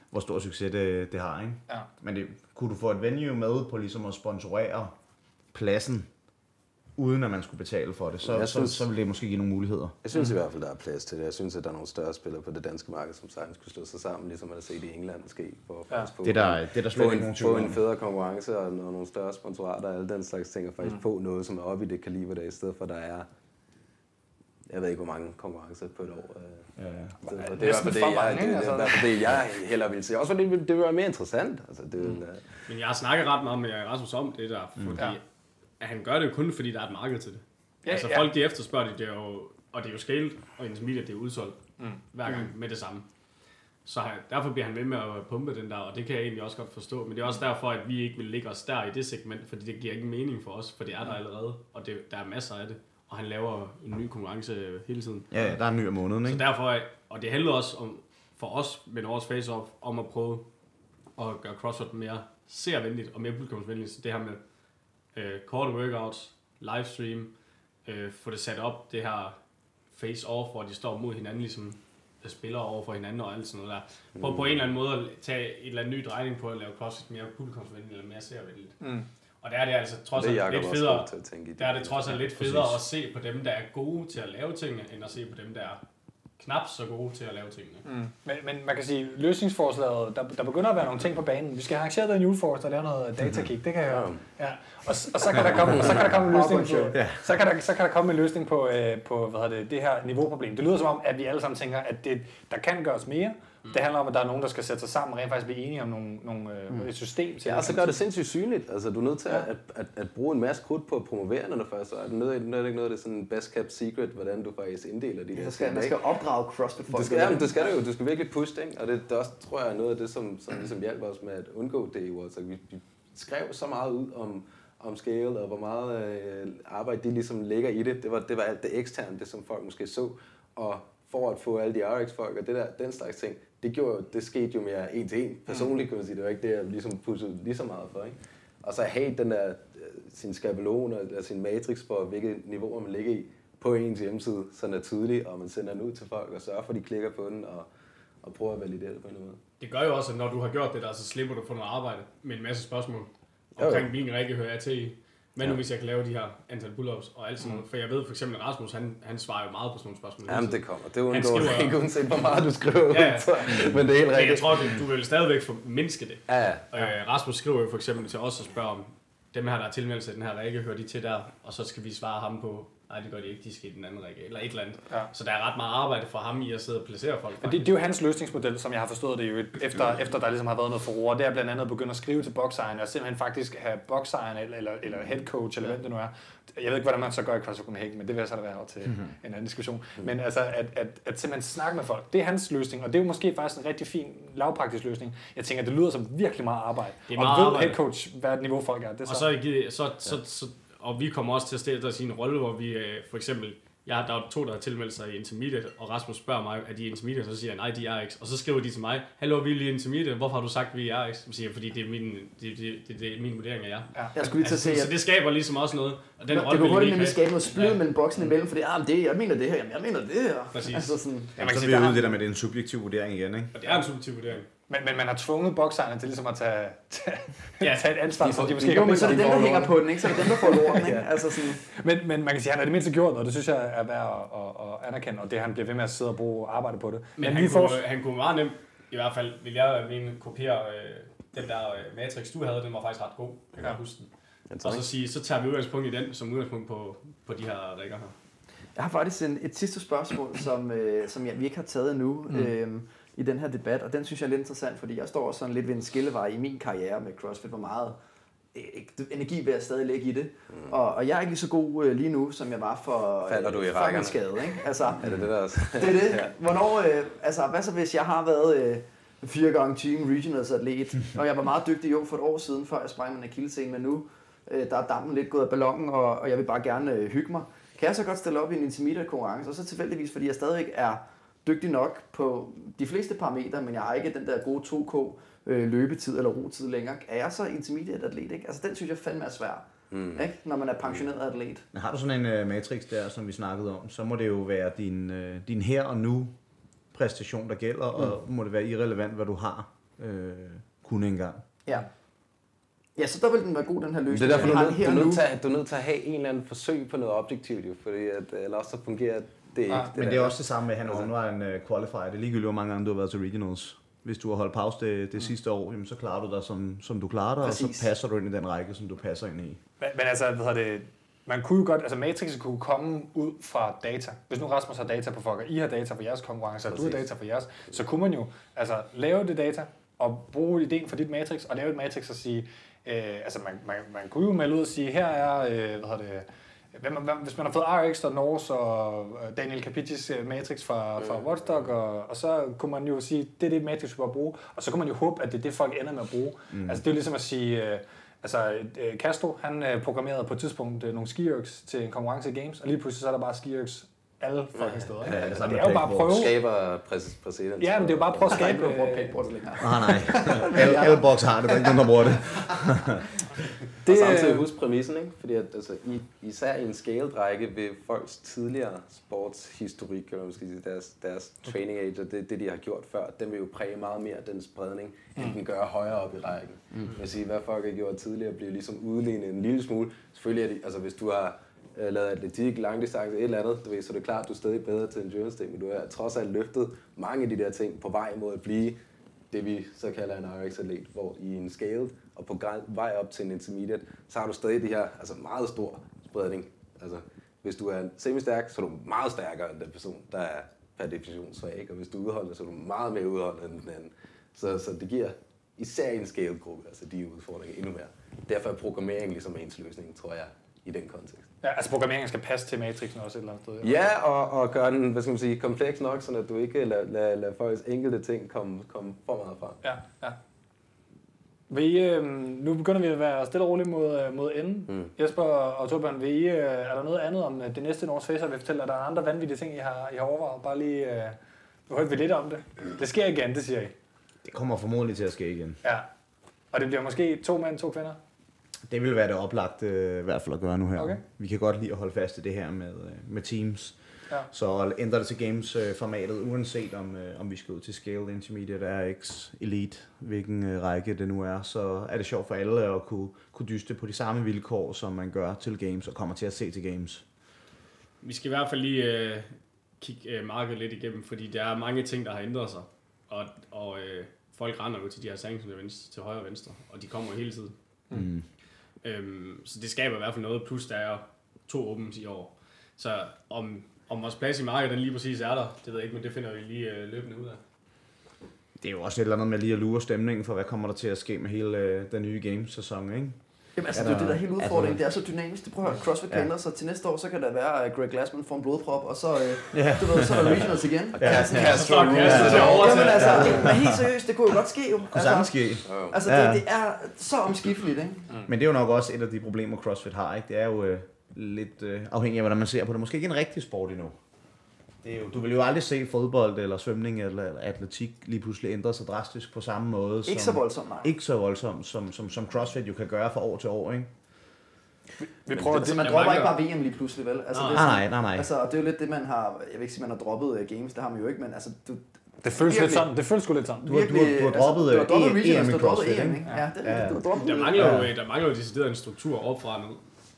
hvor stor succes det, det har. Ikke? Ja. Men det, kunne du få et venue med på ligesom at sponsorere pladsen, uden at man skulle betale for det, så, Jeg så, synes- så ville det måske give nogle muligheder. Jeg synes i hvert fald, der er plads til det. Jeg synes, at der er nogle større spillere på det danske marked, som sagtens kunne slå sig sammen, ligesom man har set i England ske. For at Ja. få, Det er der, det er der slet få en, nogen få en federe konkurrence og, og nogle større sponsorater og alle den slags ting, og faktisk mm. få noget, som er oppe i det kaliber der, i stedet for, at der er jeg ved ikke, hvor mange konkurrencer på et år. øh. Ja, ja. Så det er det, for jeg, mange, det, det, Altså. er i hvert fald det, jeg hellere ville se. Også fordi det det ville være mere interessant. Altså, det ville, øh, Men jeg har snakket ret meget med Rasmus om det der, fordi Ja. At han gør det jo kun, fordi der er et marked til det. Ja, altså ja. folk de efterspørger det, det er jo, og det er jo scaled, og intermediate det er udsolgt mm. hver gang med det samme. Så han, derfor bliver han ved med at pumpe den der, og det kan jeg egentlig også godt forstå. Men det er også derfor, at vi ikke vil ligge os der i det segment, fordi det giver ikke mening for os, for det er der allerede, og det, der er masser af det. Og han laver en ny konkurrence hele tiden. ja, ja, der er en ny om måneden, Så ikke? derfor, og det handler også om, for os med vores face-off, om at prøve at gøre CrossFit mere servenligt og mere publikumsvenligt. Så det her med øh, korte workouts, livestream, øh, få det sat op, det her face-off, hvor de står mod hinanden, ligesom der spiller over for hinanden og alt sådan noget der. På, på en eller anden måde at tage et eller andet ny drejning på at lave CrossFit mere publikumsvenligt eller mere servenligt. Mm. Og der er det altså trods alt lidt federe, god til at tænke i. der er det trods alt lidt federe at se på dem, der er gode til at lave tingene, end at se på dem, der er knap så gode til at lave tingene. Mm. Men, men man kan sige, løsningsforslaget, der, der begynder at være nogle ting på banen. Vi skal have arrangeret en julefrokost og lave noget datakick, det kan jeg. Ja. Og, og så kan der komme, så kan der komme en løsning på, Ja. så kan der, så kan der komme en løsning på, øh, på hvad hedder det, det her niveauproblem. Det lyder som om, at vi alle sammen tænker, at det, der kan gøres mere, Det handler om, at der er nogen, der skal sætte sig sammen og rent faktisk blive enige om nogle, nogle, øh, et system til Ja, og så kan gør det sindssygt synligt. Altså, du er nødt til at, at, at, at bruge en masse krudt på at promovere, når du først er. Det er nødt ikke noget af det sådan best kept secret, hvordan du faktisk inddeler de der Der skal, ting, man skal opdrage CrossFit-folk. Det skal, ja, det skal du jo. Du skal virkelig push det, ikke? Og det, det også, tror jeg, er noget af det, som, som ligesom hjalp os med at undgå det. jo. Altså, vi, vi skrev så meget ud om, om scale, og hvor meget øh, arbejde de ligesom lægger i det. Det var, det var alt det eksterne, det som folk måske så. Og for at få alle de RX-folk og det der, den slags ting, det, gjorde, jo- det skete jo mere en til en. Personligt kan man sige, det var ikke det, jeg ligesom pushede lige så meget for. Ikke? Og så have den der, øh, sin skabelon eller sin matrix for, hvilke niveauer man ligger i på ens hjemmeside, så den er tydelig, og man sender den ud til folk og sørger for, at de klikker på den og, og prøver at validere det på en eller anden måde. Det gør jo også, at når du har gjort det der, så slipper du for noget arbejde med en masse spørgsmål omkring, hvilken række hører jeg til i. Hvad nu, Ja. hvis jeg kan lave de her antal pull-ups og alt sådan noget? For jeg ved for eksempel, at Rasmus, han, han svarer jo meget på sådan nogle spørgsmål. Jamen, det kommer. Det undgår du ikke, uanset hvor meget du skriver. Ja, ja. ud. Men det er helt Men jeg rigtigt. tror, du, du vil stadigvæk formindske det. Ja, ja. Øh, Rasmus skriver jo for eksempel til os og spørger om, dem her, der er tilmeldt sig den her række, hører de til der? Og så skal vi svare ham på, nej, det gør de ikke, de skal i den anden række, eller et eller andet. Ja. Så der er ret meget arbejde for ham i at sidde og placere folk. Det, det, er jo hans løsningsmodel, som jeg har forstået det jo, efter, efter der ligesom har været noget forroer. Det er blandt andet at begynde at skrive til boksejeren, og simpelthen faktisk have boksejeren eller, eller, eller head coach, eller hvem det nu er. Jeg ved ikke, hvordan man så gør i CrossFit Copenhagen, men det vil jeg så da være over til en anden diskussion. Men altså, at, at, at simpelthen snakke med folk, det er hans løsning, og det er jo måske faktisk en rigtig fin, lavpraktisk løsning. Jeg tænker, det lyder som virkelig meget arbejde. Det er og meget ved arbejde. head coach, hvad niveau folk er. Det er Og så, er så, så, så, og vi kommer også til at stille os i en rolle, hvor vi øh, for eksempel, jeg, der er to, der har tilmeldt sig i intermediate, og Rasmus spørger mig, er de intermediate, så siger jeg, nej, de er RX. Og så skriver de til mig, hallo, vi er lige intermediate, hvorfor har du sagt, vi er RX? Så siger jeg, fordi det er min, det, det, det, det er min vurdering af jer. Jeg skulle lige til at Altså, sige, så det skaber ligesom også noget, og den det rolle kunne vil hurtigt vi nemlig ikke skabe noget splid Ja. mellem boksen imellem, fordi ah, det, jeg mener det her, jamen, jeg mener det her. Præcis. Altså sådan, Ja, man kan Så sige, vi er ude det der med, det er en subjektiv vurdering igen, ikke? Og det er en subjektiv vurdering. Men, men man har tvunget boksejerne til ligesom at tage, tage, Ja. tage et ansvar, som får- de måske ikke jo, men så er det dem, om. der hænger på den, ikke? Så er det dem, der får lorten, ikke? Altså sådan, Men, men man kan sige, at han har det mindste gjort noget, det synes jeg er værd at, at, at anerkende, og det han bliver ved med at sidde og bruge arbejde på det. Men han, vi kunne, får, han kunne meget nemt, i hvert fald vil jeg mene, kopiere øh, den der øh, matrix, du havde, den var faktisk ret god. Jeg kan Ja. ja. huske den. Og så sige, så tager vi udgangspunkt i den, som udgangspunkt på, på de her rækker her. Jeg har faktisk en, et sidste spørgsmål, som, øh, som jeg, vi ikke har taget endnu mm. øh, i den her debat, og den synes jeg er lidt interessant, fordi jeg står sådan lidt ved en skillevej i min karriere med CrossFit, hvor meget øh, energi vil jeg stadig lægge i det. Mm. Og, og jeg er ikke lige så god øh, lige nu, som jeg var for, Falder du i før min skade. Ikke? Altså, Er det det der også? det er det. Hvornår, øh, altså, hvad så hvis jeg har været øh, fire gange team regionals atlet, og jeg var meget dygtig jo for et år siden, før jeg sprang min akillescene, men nu øh, der er dampen lidt gået af ballonen, og, og jeg vil bare gerne øh, hygge mig. Kan jeg så godt stille op i en intermediate konkurrence, og så tilfældigvis, fordi jeg stadigvæk er dygtig nok på de fleste parametre, men jeg har ikke den der gode 2K øh, løbetid eller rotid længere. Er jeg så intermediate atlet, ikke? Altså den synes jeg fandme er svær, mm. ikke? når man er pensioneret atlet. Men Har du sådan en uh, matrix der, som vi snakkede om, så må det jo være din, uh, din her og nu præstation, der gælder, mm. og må det være irrelevant, hvad du har øh, kun engang. Ja. Ja, så der vil den være god, den her løsning. Det er derfor, du Jeg er, du, er nødt til, at- du er nødt til at have en eller anden forsøg på noget objektivt, jo, fordi at, eller også så fungerer det ikke. Ah, Men der. det er også det samme med, at han altså, var en uh, qualifier. Det er ligegyldigt, hvor mange gange du har været til regionals. Hvis du har holdt pause det, det sidste år, jamen, så klarer du dig, som, som du klarer dig, og Præcis. så passer du ind i den række, som du passer ind i. men, men altså, hvad hedder det, man kunne jo godt, altså Matrix kunne komme ud fra data. Hvis nu Rasmus har data på folk, og I har data for jeres konkurrencer, og du har data for jeres, så kunne man jo altså lave det data, og bruge ideen fra dit Matrix, og lave et Matrix og sige, øh, altså man, man, man kunne jo melde ud og sige, her er, øh, hvad hedder det, hvis man har fået RX og Norse og øh, Daniel Capitis øh, Matrix fra, fra Watchdog, og, og så kunne man jo sige, det er det Matrix, vi bør bruge, og så kunne man jo håbe, at det er det, folk ender med at bruge. Mm. Altså det er jo ligesom at sige, øh, altså Castro, han programmerede på et tidspunkt nogle skierks til en konkurrence i Games, og lige pludselig så er der bare skierks alle fucking steder. Ikke? Ja, altså, sammen det er jo bare at prøve. skaber præs- præcedens. Ja, men det er jo bare at prøve at er ikke skabe... øh, pænt på det længere. Ah, nej. alle, alle box har det, der er ikke nogen, der bruger det. Det, Det, og samtidig øh, husk præmissen, ikke? Fordi at, altså, i, især i en scaled-række vil folks tidligere sportshistorik, eller skal sige, deres, deres training age, og det, det, de har gjort før, den vil jo præge meget mere den spredning, end den gør højere op i rækken. Mm. Jeg vil sige, hvad folk har gjort tidligere, bliver ligesom udlignet en lille smule. Selvfølgelig er det, altså hvis du har øh, lavet atletik, langdistance, et eller andet, du ved, så er det klart, at du er stadig bedre til endurance ting, men du har trods alt løftet mange af de der ting på vej mod at blive det vi så kalder en RX-atlet, hvor i en scale og på vej op til en intermediate, så har du stadig det her altså meget stor spredning. Altså, hvis du er semistærk, så er du meget stærkere end den person, der er per definition svag, og hvis du er udholdende, så er du meget mere udholdende end den anden. Så, så det giver især en scale-gruppe, altså de udfordringer endnu mere. Derfor er programmering ligesom ens løsning, tror jeg, i den kontekst. Ja, altså programmeringen skal passe til matrixen også et eller andet sted. Ja, og, og gøre den, hvad skal man sige, kompleks nok, så at du ikke lader lad, lad folks enkelte ting komme, komme for meget frem. Ja, ja. Vil I, øh, nu begynder vi at være stille og roligt mod, øh, mod enden. Mm. Jesper og Torbjørn, vil I, øh, er der noget andet om øh, det næste Nords Facer vil fortælle? Er der andre vanvittige ting, I har, I har overvejet? Bare lige, øh, nu hørte vi lidt om det. Det sker igen, det siger I. Det kommer formodentlig til at ske igen. Ja. Og det bliver måske to mænd, to kvinder? Det vil være det oplagte øh, i hvert fald at gøre nu her. Okay. Vi kan godt lide at holde fast i det her med, øh, med teams. Ja. Så ændre det til games-formatet, uanset om, øh, om vi skal ud til Scale, Intermediate, RX, Elite, hvilken øh, række det nu er, så er det sjovt for alle at kunne, kunne dyste på de samme vilkår, som man gør til games og kommer til at se til games. Vi skal i hvert fald lige øh, kigge øh, markedet lidt igennem, fordi der er mange ting, der har ændret sig. Og, og øh, folk render jo til de her sanctions events til højre og venstre, og de kommer hele tiden. Mm. Øhm, så det skaber i hvert fald noget, plus der er to opens i år. Så om, om vores plads i markedet den lige præcis er der, det ved jeg ikke, men det finder vi lige øh, løbende ud af. Det er jo også et eller andet med lige at lure stemningen for, hvad kommer der til at ske med hele øh, den nye gamesæson, ikke? Jamen altså, det er jo det, der er hele altså- udfordringen. Det er så dynamisk. Det prøver at CrossFit Ja. ændre sig. Til næste år, så kan der være, at Greg Glassman får en blodprop, og så, øh, Ja. du ved, så er der regionals igen. Ja. Altså, Ja, så Jamen altså, men helt seriøst, det kunne jo godt ske jo. Kunne sagtens ske. Altså, det, det er så omskifteligt, ikke? Men det er jo nok også et af de problemer, CrossFit har, ikke? Det er jo øh, lidt øh, afhængigt af, hvordan man ser på det. Måske ikke en rigtig sport endnu. Det er jo, du vil jo aldrig se fodbold eller svømning eller atletik lige pludselig ændre sig drastisk på samme måde. Ikke så som, voldsomt, nej. Ikke så voldsomt, som, som, som CrossFit jo kan gøre fra år til år, ikke? Vi prøver Altså, det. man Jeg dropper ikke bare VM lige pludselig, vel? Altså, Nej. det er Nej, sådan- nej, nej, nej. Altså, og det er jo lidt det, man har... Jeg vil ikke sige, man har droppet uh, games, det har man jo ikke, men altså, du, Det føles lidt virkelig- sådan. Det føles sgu lidt sådan. Du har- du har- du har droppet, altså, du har droppet regionals, EM i har droppet CrossFit, EM, ikke? Ja, det er Ja. du har droppet Der mangler, jo, Ja. der mangler jo decideret en struktur opfra nu.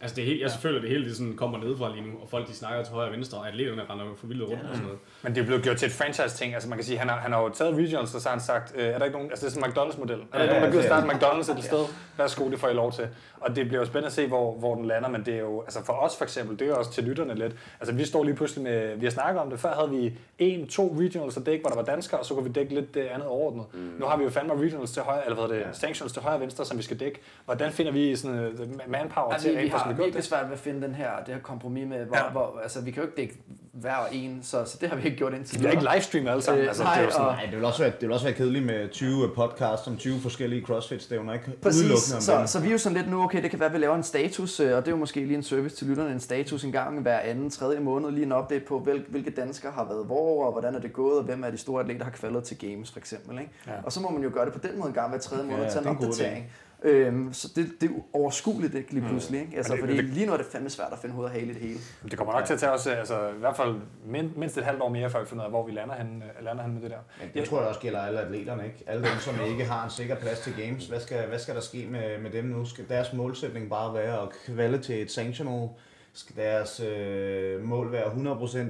Altså det er helt, jeg føler, det hele det sådan kommer nedefra lige nu, og folk de snakker til højre og venstre, og atleterne render for vildt rundt og sådan noget. Men det er blevet gjort til et franchise-ting. Altså man kan sige, han har, han har jo taget regionals, og så har han sagt, øh, er der ikke nogen, altså det er sådan en McDonald's-model. Er der ikke Ja, nogen, der gider ja, starte McDonald's et sted? Værsgo, det får I lov til. Og det bliver jo spændende at se, hvor, hvor den lander, men det er jo, altså for os for eksempel, det er jo også til lytterne lidt. Altså vi står lige pludselig med, vi har snakket om det, før havde vi en, to regionals at dække, hvor der var danskere, og så kunne vi dække lidt det andet overordnet. Mm. Nu har vi jo fandme regionals til højre, eller hvad hedder det, sanctions til højre og venstre, som vi skal dække. Hvordan finder vi sådan øh, manpower Altså, til vi, at har virkelig det? svært ved at finde den her, det her kompromis med, hvor, Ja. hvor, altså vi kan jo ikke dække hver og en, så, så det har vi ikke gjort indtil Vi bliver ikke livestreamet alle sammen. Øh, altså, nej, det er sådan, og- Nej, det vil også være, det vil også være kedeligt med 20 podcasts om 20 forskellige CrossFit-stævner, ikke? Præcis, Udelukkende om så, dem. så vi er jo sådan lidt nu, okay, det kan være, at vi laver en status, øh, og det er jo måske lige en service til lytterne, en status en gang hver anden, tredje måned, lige en update på, hvil, hvilke danskere har været hvor, og hvordan er det gået, og hvem er de store atleter, der har kvalet til games, for eksempel. Ikke? Ja. Og så må man jo gøre det på den måde en gang hver tredje måned, Ja, ja, er en opdatering. Øhm, så det, det er overskueligt ikke, lige pludselig, ikke? Altså, det- fordi det- lige nu er det fandme svært at finde hoved og hale i det hele. Det kommer nok til at tage os, øh, altså i hvert fald min, mindst et halvt år mere, før vi finder ud af, hvor vi lander hen, lander hen med det der. Men det tror jeg også gælder alle atleterne, ikke? Alle dem, som ikke har en sikker plads til games. Hvad skal, hvad skal der ske med, med dem nu? Skal deres målsætning bare være at kvalde til et sanctional? Skal deres øh, mål være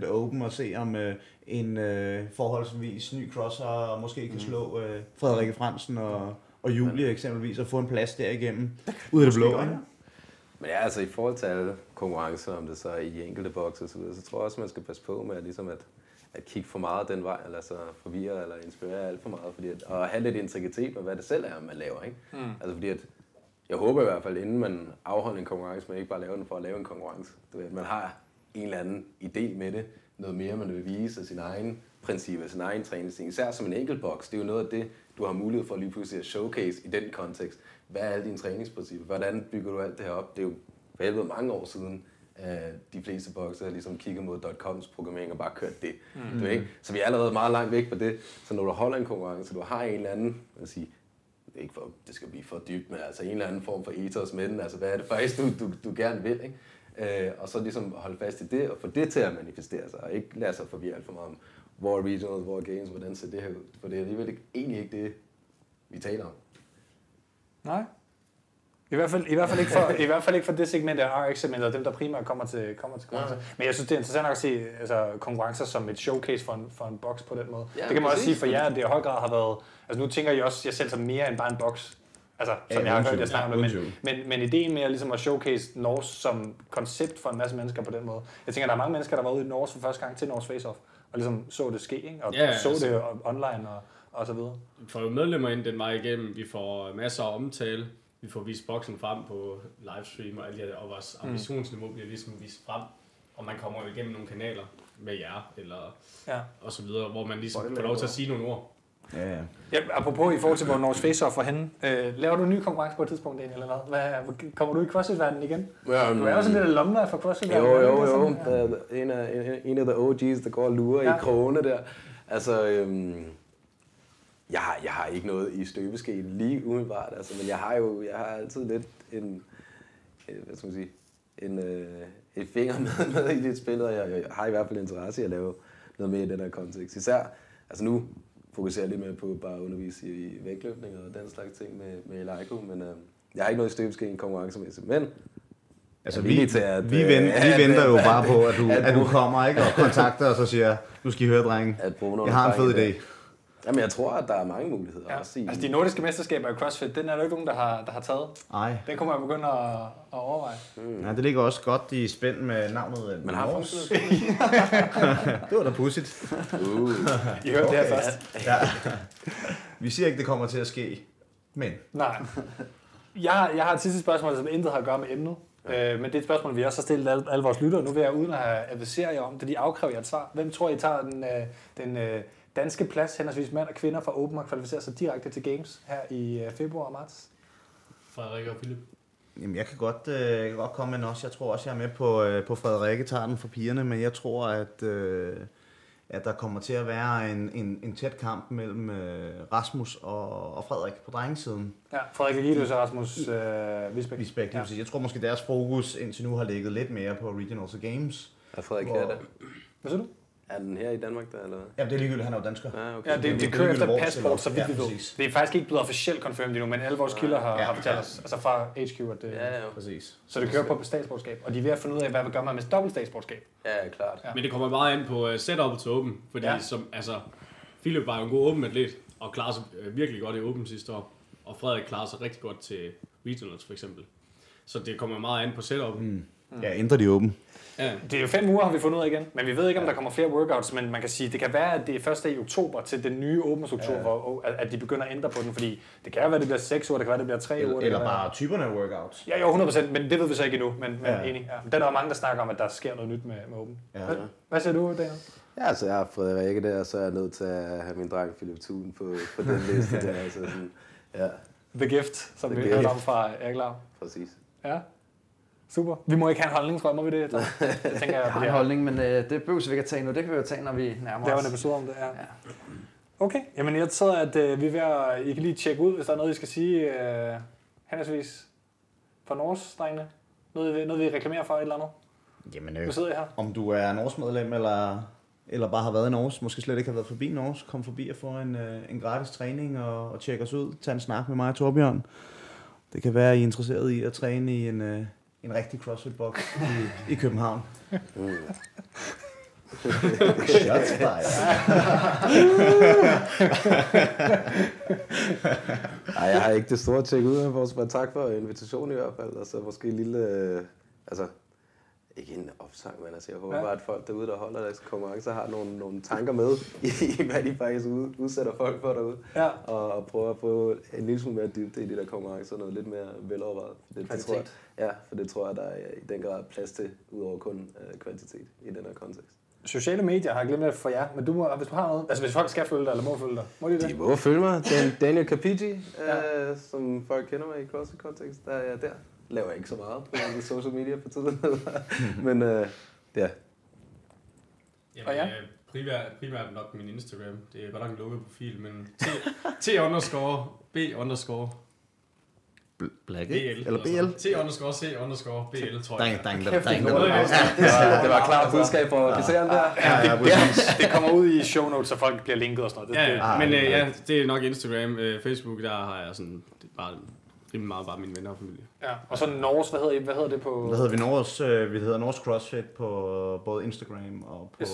100% open og se om øh, en øh, forholdsvis ny crosser måske kan slå øh, Frederikke Fransen og, og Julie eksempelvis og få en plads derigennem ud af det blå, ikke? Men ja, altså i forhold til alle konkurrencer, om det så er i enkelte bokse og så tror jeg også, man skal passe på med at, ligesom at, at kigge for meget den vej, eller så forvirre eller inspirere alt for meget, fordi at, og have lidt integritet med, hvad det selv er, man laver, ikke? Mm. Altså fordi at, jeg håber i hvert fald, inden man afholder en konkurrence, man ikke bare laver den for at lave en konkurrence. Du ved, at man har en eller anden idé med det, noget mere, man vil vise af sin egen principper, sin egen træningsting. Især som en enkelt boks, det er jo noget af det, du har mulighed for lige pludselig at showcase i den kontekst. Hvad er alle dine træningsprincipper? Hvordan bygger du alt det her op? Det er jo for helvede mange år siden, de fleste bokser ligesom kigger mod .coms programmering og bare kørt det. Mm. Du ikke? Så vi er allerede meget langt væk fra det. Så når du holder en konkurrence, du har en eller anden, vil sige, det er ikke for, det skal blive for dybt, men altså en eller anden form for ethos med den. Altså hvad er det faktisk, du, du, du gerne vil, ikke? Øh, og så ligesom holde fast i det, og få det til at manifestere sig, og ikke lade sig forvirre alt for meget om, hvor er regionals, hvor er games, hvordan ser det her ud? For det er alligevel egentlig ikke det, vi taler om. Nej. I hvert fald, i hvert fald, ikke, for, i hvert fald ikke for det segment af RX-segmentet, dem der primært kommer til, kommer til konkurrencer. Men jeg synes, det er interessant nok at se altså, konkurrencer som et showcase for en, for en boks på den måde. Ja, det kan man også sige for jer, at det i høj grad har været... Altså nu tænker I også jer selv som mere end bare en boks. Altså, som Ja, jeg har hørt jer tvivl. snakke om Ja, det. Men, men, men ideen med at, ligesom at showcase Norse som koncept for en masse mennesker på den måde. Jeg tænker, der er mange mennesker, der var ude i Norse for første gang til Norse Face Off. Og ligesom så det ske, ikke? og Ja, så altså- det online og, og så videre. Vi får jo medlemmer ind den vej igennem, vi får masser af omtale, vi får vist boksen frem på livestream og alt det her, og vores ambitionsniveau bliver ligesom vist frem, og man kommer jo igennem nogle kanaler med jer, eller Ja. og så videre, hvor man ligesom får lov til at sige nogle ord. Ja, ja. Ja, apropos i forhold til, hvor Norges Face-Off var henne. Øh, laver du en ny konkurrence på et tidspunkt, Daniel, eller hvad? hvad? Kommer du i CrossFit-verdenen igen? Ja, Du er jo sådan lidt alumni for crossfit Jo, jo, jo. Der er en af, en, en af the OG's, der går og lurer ja. Ja. i krogene der. Altså, øhm, jeg, har, jeg har ikke noget i støbeskeen lige umiddelbart, altså, men jeg har jo jeg har altid lidt en, øh, hvad skal man sige, en, øh, et finger med, med i det spil, og jeg, jeg har i hvert fald interesse i at lave noget mere i den her kontekst. Især, altså nu fokuserer lidt mere på bare at undervise i, vægtløftning og den slags ting med, med Eleiko, men øh, jeg har ikke noget i støbeskeen konkurrencemæssigt, men Altså, vi, til at, vi, øh, vent, at- vi venter jo bare på, at du, at- at du kommer ikke, og kontakter os og siger, nu skal I høre, drenge. at Jeg har en fed idé. Jamen, jeg tror, at der er mange muligheder Ja. også i... Altså, de nordiske mesterskaber i CrossFit, den er der ikke nogen, der har, der har taget. Ej. Den kunne man begynde at, at overveje. Ja, det ligger også godt i spænd med navnet øh, Man har fundet Det var da pudsigt. uh, I hørte det her først. Ja. Vi siger ikke, det kommer til at ske, men Nej. Jeg, har- jeg har et sidste spørgsmål, som intet har at gøre med emnet. Øh, men det er et spørgsmål, vi også har stillet alle, alle vores lyttere. Nu vil jeg uden at have adviseret jer om det, de afkræver jer et svar. Hvem tror I tager den, øh, den øh, danske plads, henholdsvis mænd og kvinder fra Open og kvalificerer sig direkte til Games her i øh, februar og marts? Frederik og Philip. Jamen, jeg kan godt, øh, jeg kan godt komme med også. Jeg tror også, jeg er med på, øh, på Frederikke tager den for pigerne, men jeg tror, at, øh, at der kommer til at være en, en, en tæt kamp mellem øh, Rasmus og, og Frederik på drengesiden. Ja, Frederik Egelius og Rasmus øh, Visbæk. Visbæk, ja. Jeg tror måske, deres fokus indtil nu har ligget lidt mere på Regionals og Games. er Frederik Hvor- her der? Hvad siger du? Er den her i Danmark der, eller hvad? Ja, det er ligegyldigt, han er jo dansker. Ja, okay. Ja, det, det det er kører efter passport, så vidt vi Ja, ved. præcis. Det er faktisk ikke blevet officielt confirmed endnu, men alle vores kilder har, Ja, har fortalt ja. os, altså fra HQ, at det, Ja, ja, Præcis. så det kører på statsborgerskab. Og de er ved at finde ud af, hvad gør man med dobbelt statsborgerskab. ja, klart. Ja. Men det kommer meget an på uh, setupet til Open, fordi Ja. ja. som, altså, Philip var jo en god Open atlet, og klarede sig øh, virkelig godt i Open sidste år, og Frederik klarede sig rigtig godt til Regionals for eksempel. Så det kommer meget an på setupet. Mm. Ja, ændrer de åben. Ja. Det er jo fem uger, har vi fundet ud af igen. Men vi ved ikke, om der kommer flere workouts. Men man kan sige, det kan være, at det er først i oktober til den nye åbne struktur, ja. hvor at- de begynder at ændre på den. Fordi det kan være, at det bliver seks uger, det kan være, at det bliver tre uger. Eller, det eller kan være- bare typerne af workouts. Ja, jo, 100%, men det ved vi så ikke endnu. Men, men Ja. ja. enig. Ja. Der er der mange, der snakker om, at der sker noget nyt med, med åben. Ja. Hvad, hvad siger du, Daniel? Ja, altså jeg har Frederikke der, og så er jeg nødt til at have min dreng Philip Thun på, på den liste der. Altså sådan, ja, The Gift, som The vi hørte om fra Erik Lav. præcis. Ja. Super. Vi må ikke have en holdning, tror jeg, må vi det? Jeg tænker, Jeg jeg har en holdning, men øh, det behøver vi ikke at tage nu. Det kan vi jo tage, når vi nærmer Det er jo en os. episode om det, ja. Okay, jamen jeg tror, at øh, vi er ved at, I kan lige tjekke ud, hvis der er noget, I skal sige øh, henholdsvis for Norges, drengene. Noget, noget, vi reklamerer for, et eller andet. Jamen, Nu øh, sidder jeg her. om du er Norges medlem, eller, eller bare har været i Norges, måske slet ikke har været forbi Norges, kom forbi og få en, øh, en gratis træning og, og tjekke os ud. Tag en snak med mig og Torbjørn. Det kan være, at I er interesseret i at træne i en, øh, en rigtig CrossFit-box i, i København. Shots fired. Nej, jeg har ikke det store at tjekke ud af vores, men tak for invitationen i hvert fald. Altså måske en lille, øh, altså ikke en opsang, men altså jeg håber Ja. bare, at folk derude, der holder deres konkurrencer, har nogle, nogle tanker med i, hvad de faktisk ud, udsætter folk for derude. Ja. Og, og prøver at få en lille smule mere dybde i de der konkurrencer, noget lidt mere velovervejet. Det, det tror jeg, ja, for det tror jeg, der er i den grad plads til, udover kun øh, kvantitet i den her kontekst. Sociale medier har jeg glemt det for jer, men du må, hvis du har noget, altså hvis folk skal følge dig, eller må følge dig, må de det? De må følge mig. Dan, Daniel Capigi, øh, som folk kender mig i CrossFit-kontekst, der er jeg der. Laver ikke så meget på social media på tiden. Men øh, ja, Jamen, Og ja? øh, primært, primært nok min Instagram. Det er godt nok en lukket profil, men T, T underscore B underscore Black, BL. Eller BL. T underscore C underscore BL, tror jeg. der er ingen, der, Kæft, der er ingen, det er der, noget, der, jeg det var, det klart budskab for officeren der. Ja, ja, præcis. Det kommer ud i show notes, så folk bliver linket og sådan noget. Det, Ja, det, ja. Ah, men øh, det er ja, det er nok Instagram. Øh, Facebook, der har jeg sådan, det er bare rimelig meget bare mine venner og familie. ja. Og så Norges, hvad hedder, I, hvad hedder det på? Hvad hedder vi? Norges, øh, vi hedder Norges CrossFit på både Instagram og på, Yes.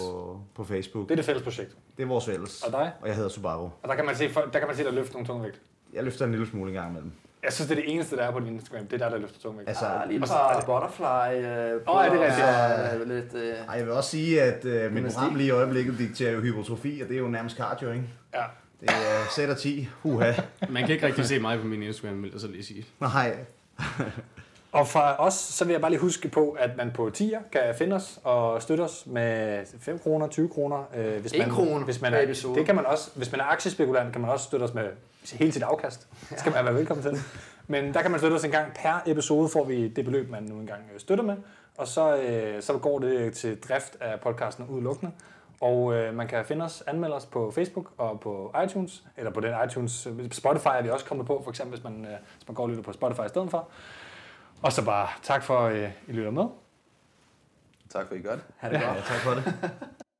på Facebook. Det er det fælles projekt. Det er vores fælles. Og dig? Og jeg hedder Subaru. Og der kan man se, der kan man se dig løfte nogle tunge vægt. Jeg løfter en lille smule en gang imellem. Jeg synes, det er det eneste, der er på din Instagram. Det er der, der løfter tungvægt. Altså, Der er lige så- par butterfly. Øh, Åh, er det rigtigt? Ja, lidt, øh, Ej, jeg vil også sige, at øh, Gymnastik. program lige i øjeblikket dikterer jo hypotrofi, og det er jo nærmest cardio, ikke? Ja. Det er sæt og 10. Huha. Man kan ikke rigtig se mig på min Instagram, vil jeg så lige sige. Nej. Og fra os, så vil jeg bare lige huske på, at man på tier kan finde os og støtte os med 5 kroner, 20 kroner. Øh, hvis man, krone hvis man er, episode. Det kan man også, hvis man er aktiespekulant, kan man også støtte os med hele sit afkast. Det skal man være velkommen til. Men der kan man støtte os en gang per episode, får vi det beløb, man nu engang øh, støtter med. Og så, øh, så går det til drift af podcasten udelukkende. Og øh, man kan finde os, anmelde os på Facebook og på iTunes, eller på den iTunes, Spotify er vi også kommet på, for eksempel hvis man, øh, hvis man går og lytter på Spotify i stedet for. Og så bare tak for, at øh, I lytter med. Tak for, at I gør det. ha' det godt. Ja, tak for det.